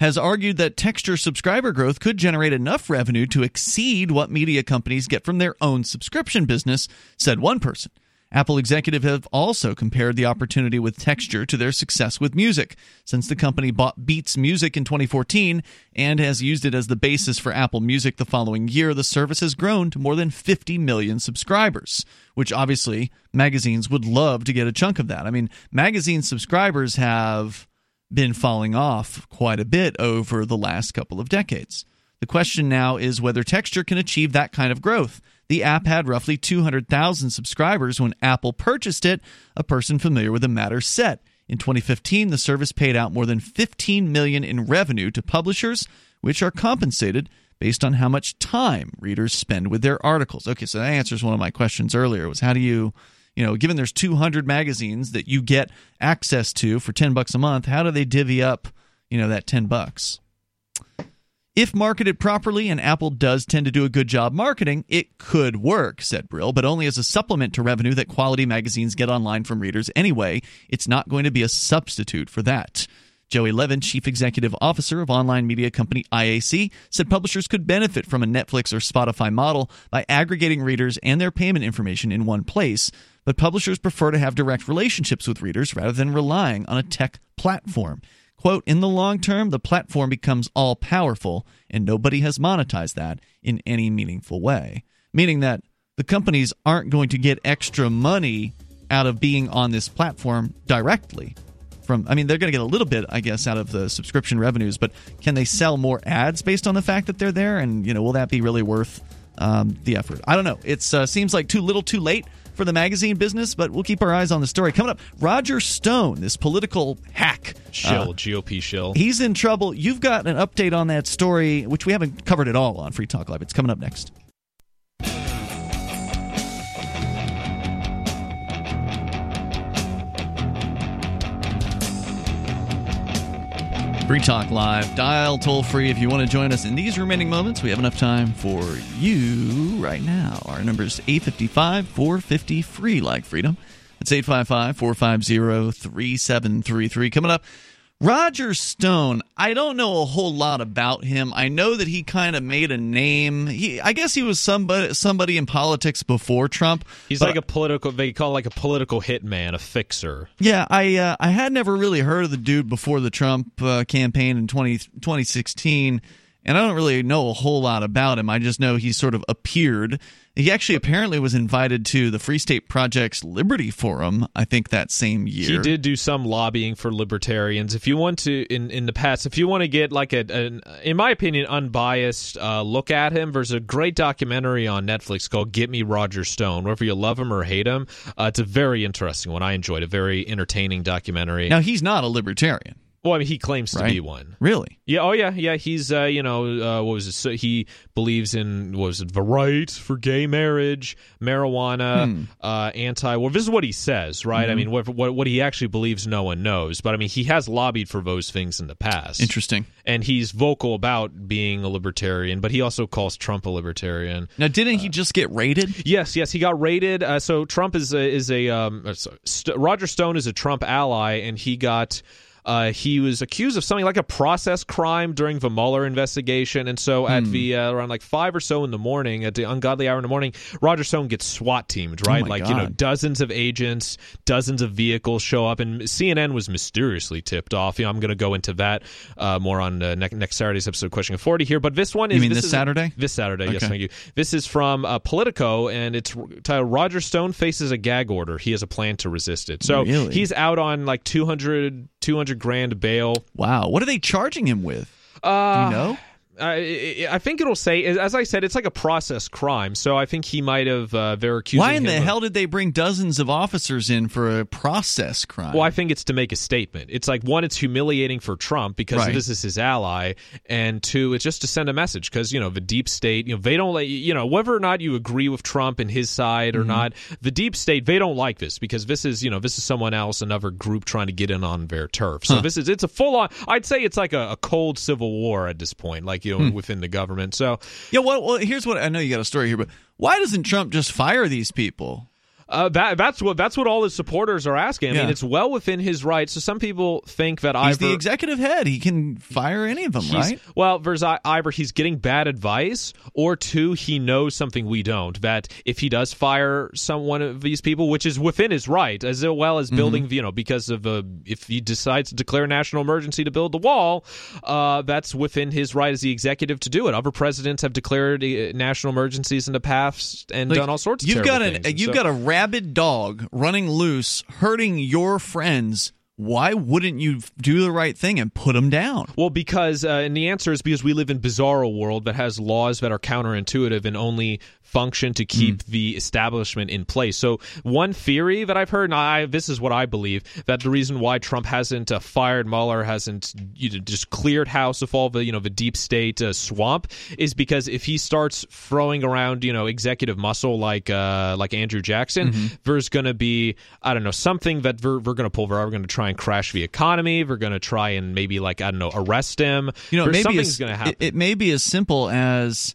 has argued that texture subscriber growth could generate enough revenue to exceed what media companies get from their own subscription business, said one person. Apple executives have also compared the opportunity with Texture to their success with music, since the company bought Beats Music in 2014 and has used it as the basis for Apple Music the following year. The service has grown to more than 50 million subscribers, which obviously magazines would love to get a chunk of that. I mean, magazine subscribers have been falling off quite a bit over the last couple of decades. The question now is whether Texture can achieve that kind of growth. The app had roughly 200,000 subscribers when Apple purchased it, a person familiar with the matter said. In 2015, the service paid out more than 15 million in revenue to publishers, which are compensated based on how much time readers spend with their articles. Okay, so that answers one of my questions earlier was how do you, you know, given there's 200 magazines that you get access to for 10 bucks a month, how do they divvy up, you know, that 10 bucks? If marketed properly, and Apple does tend to do a good job marketing, it could work, said Brill, but only as a supplement to revenue that quality magazines get online from readers anyway. It's not going to be a substitute for that. Joey Levin, chief executive officer of online media company IAC, said publishers could benefit from a Netflix or Spotify model by aggregating readers and their payment information in one place, but publishers prefer to have direct relationships with readers rather than relying on a tech platform. Quote, in the long term, the platform becomes all powerful, and nobody has monetized that in any meaningful way. Meaning that the companies aren't going to get extra money out of being on this platform directly. From, I mean, they're going to get a little bit, I guess, out of the subscription revenues, but can they sell more ads based on the fact that they're there? And you know, will that be really worth um, the effort? I don't know. It uh, seems like too little, too late for the magazine business, but we'll keep our eyes on the story. Coming up, Roger Stone, this political hack. Shill, Uh, GOP shill. He's in trouble. You've got an update on that story, which we haven't covered at all on Free Talk Live. It's coming up next. Free Talk Live. Dial toll free if you want to join us in these remaining moments. We have enough time for you right now. Our number is 855 450 free like freedom. It's 855 450 3733. Coming up, Roger Stone. I don't know a whole lot about him. I know that he kind of made a name. He, I guess he was somebody somebody in politics before Trump. He's like a political. They call like a political hitman, a fixer. yeah, I uh, I had never really heard of the dude before the Trump uh, campaign in 20, 2016, and I don't really know a whole lot about him. I just know he sort of appeared. He actually apparently was invited to the Free State Project's Liberty Forum, I think that same year. He did do some lobbying for libertarians. If you want to, in in the past, if you want to get like a, an, in my opinion, unbiased uh, look at him, there's a great documentary on Netflix called "Get Me Roger Stone." Whether you love him or hate him, uh, it's a very interesting one. I enjoyed a very entertaining documentary. Now he's not a libertarian. Well, I mean, he claims to Right. be one. Really? Yeah. Oh, yeah. Yeah. He's, uh, you know, uh, what was it? So he believes in what was it the right for gay marriage, marijuana, Hmm. uh, anti. Well, this is what he says, right? I Mhm. mean, what, what what he actually believes, no one knows. But I mean, he has lobbied for those things in the past. Interesting. And he's vocal about being a libertarian, but he also calls Trump a libertarian. Now, didn't he just get raided? Yes, yes, he got raided. Uh, so Trump is a, is a um, uh, St- Roger Stone is a Trump ally, and he got. Uh, he was accused of something like a process crime during the Mueller investigation, and so at Hmm. the uh, around like five or so in the morning, at the ungodly hour in the morning, Roger Stone gets SWAT teamed, right? Oh like you know, dozens of agents, dozens of vehicles show up, and CNN was mysteriously tipped off. You know, I'm going to go into that uh, more on uh, next, next Saturday's episode, of Question of Forty here. But this one is You mean this this is- Saturday? This Saturday, yes, Okay. thank you. This is from uh, Politico, and it's titled "Roger Stone faces a gag order. He has a plan to resist it." So Really? he's out on like 200, 200 grand bail. Wow. What are they charging him with? Uh, Do you know? I, I think it'll say, as I said, it's like a process crime. So I think he might have. Uh, they're accusing. Why in the hell did they bring dozens of officers in for a process crime? Well, I think it's to make a statement. It's like one, it's humiliating for Trump because Right. this is his ally, and two, it's just to send a message because you know the deep state, you know, they don't like you know whether or not you agree with Trump and his side or Mhm. not, the deep state they don't like this because this is you know this is someone else, another group trying to get in on their turf. So Huh. this is it's a full on. I'd say it's like a, a cold civil war at this point, like you know Hmm. within the government. So yeah, well, well, here's what I know. You got a story here, but why doesn't Trump just fire these people? Uh, that that's what that's what all his supporters are asking. I Yeah. mean, it's well within his rights. So some people think that He's either the executive head. He can fire any of them, right? Well, ei- either he's getting bad advice, or two, he knows something we don't. That if he does fire some one of these people, which is within his right, as well as building, you know, because of uh, if he decides to declare a national emergency to build the wall, uh, that's within his right as the executive to do it. Other presidents have declared uh, national emergencies in the past and Like, done all sorts of. You've got an things. You've so- got a rabid dog running loose, hurting your friends. Why wouldn't you do the right thing and put him down? Well, because, uh, and the answer is because we live in bizarro world that has laws that are counterintuitive and only function to keep Hmm. the establishment in place. So, one theory that I've heard, and I, this is what I believe, that the reason why Trump hasn't uh, fired Mueller, hasn't you know, just cleared house of all the you know the deep state uh, swamp, is because if he starts throwing around you know executive muscle like uh, like Andrew Jackson, Mm-hmm. there's going to be I don't know something that we're, we're going to pull. We're going to try and crash the economy. We're going to try and maybe like I don't know arrest him. You know, There's maybe something's going to happen. It, it may be as simple as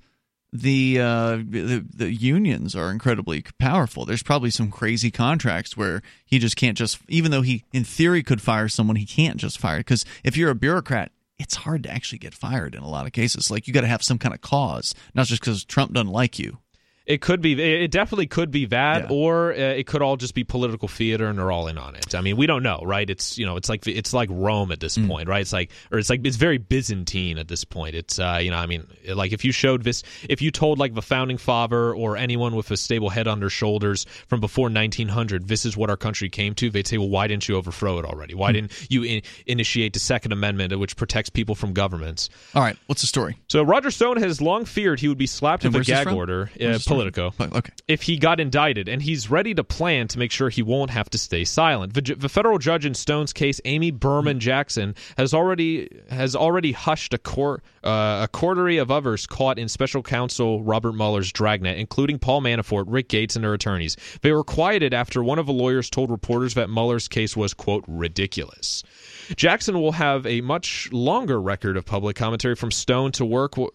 the, uh, the the unions are incredibly powerful. There's probably some crazy contracts where he just can't just, even though he in theory could fire someone, he can't just fire because if you're a bureaucrat. It's hard to actually get fired in a lot of cases. Like you got to have some kind of cause, not just because Trump doesn't like you. It could be. It definitely could be that, or uh, it could all just be political theater, and they're all in on it. I mean, we don't know, right? It's you know, it's like it's like Rome at this Mm. point, right? It's like, or it's like it's very Byzantine at this point. It's uh, you know, I mean, like if you showed this, if you told like the founding father or anyone with a stable head on their shoulders from before 1900, this is what our country came to, they'd say, well, why didn't you overthrow it already? Why Hmm. didn't you in- initiate the Second Amendment, which protects people from governments? All right, what's the story? So Roger Stone has long feared he would be slapped And with a gag order, uh? Politico, Okay. if he got indicted, and he's ready to plan to make sure he won't have to stay silent. The, the federal judge in Stone's case, Amy Berman Jackson, has already has already hushed a court uh, a coterie of others caught in special counsel Robert Mueller's dragnet, including Paul Manafort, Rick Gates, and their attorneys. They were quieted after one of the lawyers told reporters that Mueller's case was quote ridiculous. Jackson will have a much longer record of public commentary from Stone to work w-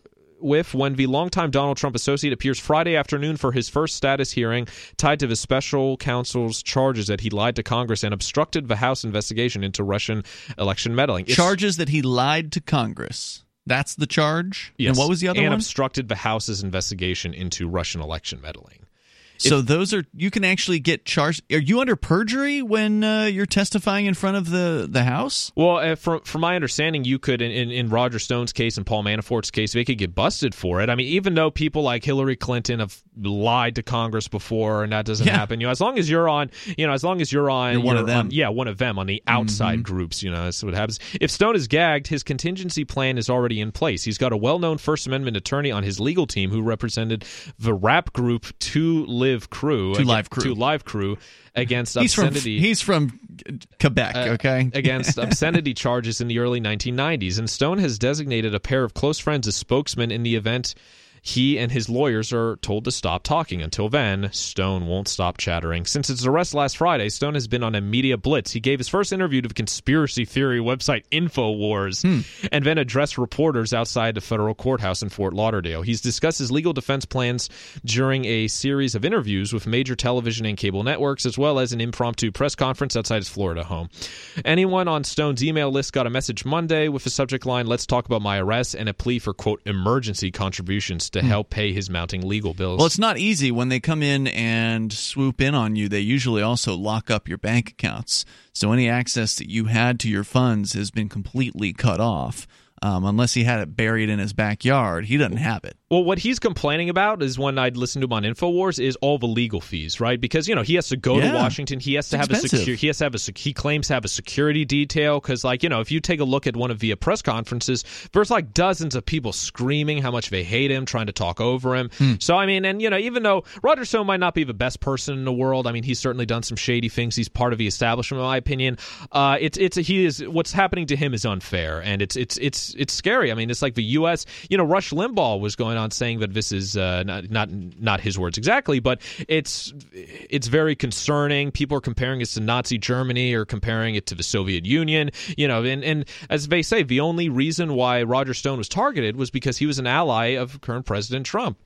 with when the longtime Donald Trump associate appears Friday afternoon for his first status hearing tied to the special counsel's charges that he lied to Congress and obstructed the House investigation into Russian election meddling. It's- Charges that he lied to Congress. That's the charge. Yes. And what was the other and one? obstructed the House's investigation into Russian election meddling. So those are you can actually get charged. Are you under perjury when uh, you're testifying in front of the the House? Well, uh, from from my understanding, you could in, in, in Roger Stone's case and Paul Manafort's case, they could get busted for it. I mean, even though people like Hillary Clinton have lied to Congress before, and that doesn't Yeah. happen, you know, as long as you're on, you know, as long as you're on, You're one of you're them. on- yeah, one of them on the outside Mhm. groups, you know, that's what happens. If Stone is gagged, his contingency plan is already in place. He's got a well-known First Amendment attorney on his legal team who represented the rap group Two Live Crew, Two Live Crew. Two Live Crew against He's from obscenity. he's from Quebec. Uh, okay, against obscenity charges in the early 1990s. And Stone has designated a pair of close friends as spokesmen in the event he and his lawyers are told to stop talking. Until then, Stone won't stop chattering. Since his arrest last Friday, Stone has been on a media blitz. He gave his first interview to the conspiracy theory website InfoWars hmm. and then addressed reporters outside the federal courthouse in Fort Lauderdale. He's discussed his legal defense plans during a series of interviews with major television and cable networks, as well as an impromptu press conference outside his Florida home. Anyone on Stone's email list got a message Monday with the subject line, Let's talk about my arrest, and a plea for, quote, emergency contributions to help pay his mounting legal bills. Well, it's not easy when they come in and swoop in on you. They usually also lock up your bank accounts. So any access that you had to your funds has been completely cut off. Um, unless he had it buried in his backyard, he doesn't have it. Well, what he's complaining about is when I'd listen to him on Infowars is all the legal fees, right? Because you know he has to go Yeah. to Washington, he has to It's have a expensive. secure, he has to have a sec- he claims to have a security detail because like you know if you take a look at one of the press conferences, there's like dozens of people screaming how much they hate him, trying to talk over him. Hmm. So I mean, and you know even though Roger Stone might not be the best person in the world, I mean he's certainly done some shady things. He's part of the establishment, in my opinion. Uh, it's it's he is what's happening to him is unfair, and it's it's it's it's scary. I mean, it's like the U.S. You know, Rush Limbaugh was going on saying that this is uh, not not not his words exactly, but it's it's very concerning. People are comparing it to Nazi Germany or comparing it to the Soviet Union. You know, and and as they say, the only reason why Roger Stone was targeted was because he was an ally of current President Trump.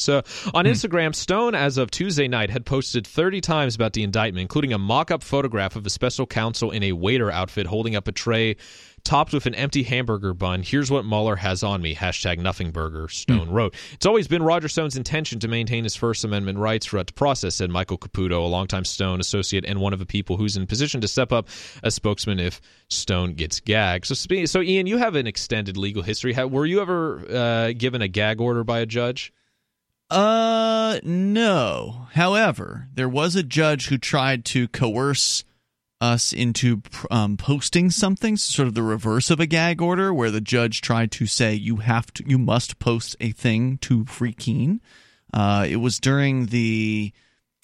So on Instagram, Stone, as of Tuesday night, had posted 30 times about the indictment, including a mock up photograph of a special counsel in a waiter outfit holding up a tray topped with an empty hamburger bun. Here's what Mueller has on me. Hashtag nothing burger, Stone wrote. It's always been Roger Stone's intention to maintain his First Amendment rights throughout the process, said Michael Caputo, a longtime Stone associate and one of the people who's in position to step up as spokesman if Stone gets gagged. So, so Ian, you have an extended legal history. Were you ever uh, given a gag order by a judge? Uh, no. However, there was a judge who tried to coerce us into um, posting something, sort of the reverse of a gag order, where the judge tried to say you have to, you must post a thing to Free Keene. Uh, it was during the,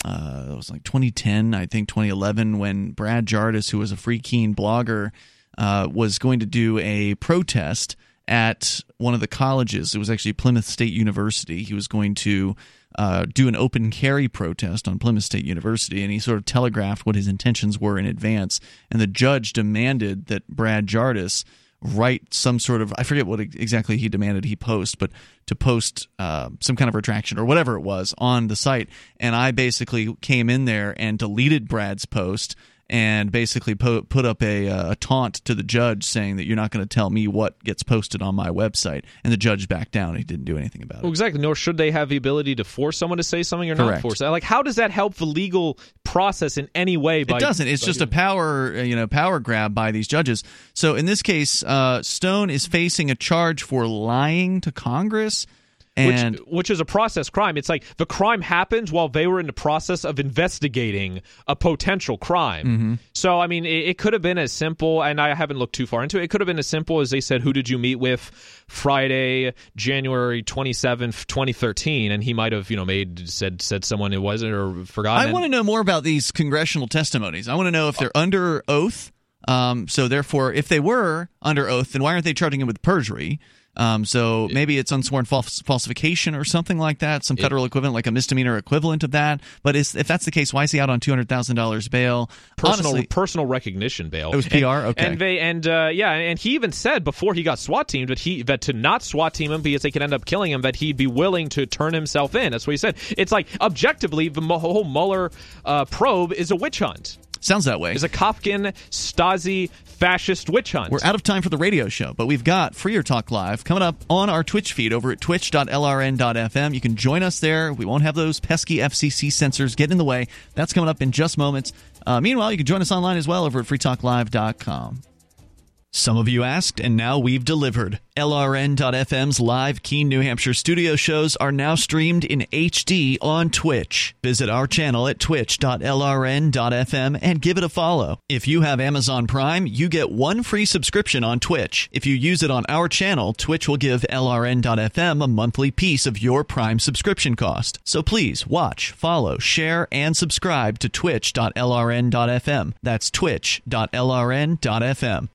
uh, it was like 2010, I think 2011, when Brad Jardis, who was a Free Keene blogger, uh, was going to do a protest at one of the colleges. It was actually Plymouth State University. He was going to uh, do an open carry protest on Plymouth State University, and he sort of telegraphed what his intentions were in advance. And the judge demanded that Brad Jardis write some sort of I forget what exactly he demanded he post, but to post uh, some kind of retraction or whatever it was on the site. And I basically came in there and deleted Brad's post and basically po- put up a, uh, a taunt to the judge saying that you're not going to tell me what gets posted on my website. And the judge backed down. He didn't do anything about it. Well, exactly. Nor should they have the ability to force someone to say something or not Correct. force. Like, how does that help the legal process in any way? By, it doesn't. It's just a power, uh, you know, power grab by these judges. So in this case, uh, Stone is facing a charge for lying to Congress. And which, which is a process crime. It's like the crime happens while they were in the process of investigating a potential crime. Mm-hmm. So, I mean, it, it could have been as simple, and I haven't looked too far into it. It could have been as simple as they said, "Who did you meet with Friday, January twenty seventh, twenty thirteen? And he might have, you know, made said said someone it wasn't or forgotten. I want to know more about these congressional testimonies. I want to know if they're under oath. Um, so therefore, if they were under oath, then why aren't they charging him with perjury? Um, so maybe it's unsworn false, falsification or something like that, some federal equivalent, like a misdemeanor equivalent of that. But is, if that's the case, why is he out on two hundred thousand dollars bail? personal Honestly, personal recognition bail. It was PR? And, Okay. And they and uh, yeah, and he even said before he got SWAT teamed that he that to not SWAT team him because they could end up killing him that he'd be willing to turn himself in. That's what he said. It's like objectively the whole Mueller uh, probe is a witch hunt. Sounds that way. Is a Kafkin Stasi fascist witch hunt. We're out of time for the radio show, but we've got Freer Talk Live coming up on our Twitch feed over at twitch.lrn.fm. You can join us there. We won't have those pesky FCC censors get in the way. That's coming up in just moments. Uh, meanwhile, you can join us online as well over at freetalklive.com. Some of you asked, and now we've delivered. LRN.FM's live Keene, New Hampshire studio shows are now streamed in HD on Twitch. Visit our channel at twitch.lrn.fm and give it a follow. If you have Amazon Prime, you get one free subscription on Twitch. If you use it on our channel, Twitch will give LRN.FM a monthly piece of your Prime subscription cost. So please watch, follow, share, and subscribe to twitch.lrn.fm. That's twitch.lrn.fm.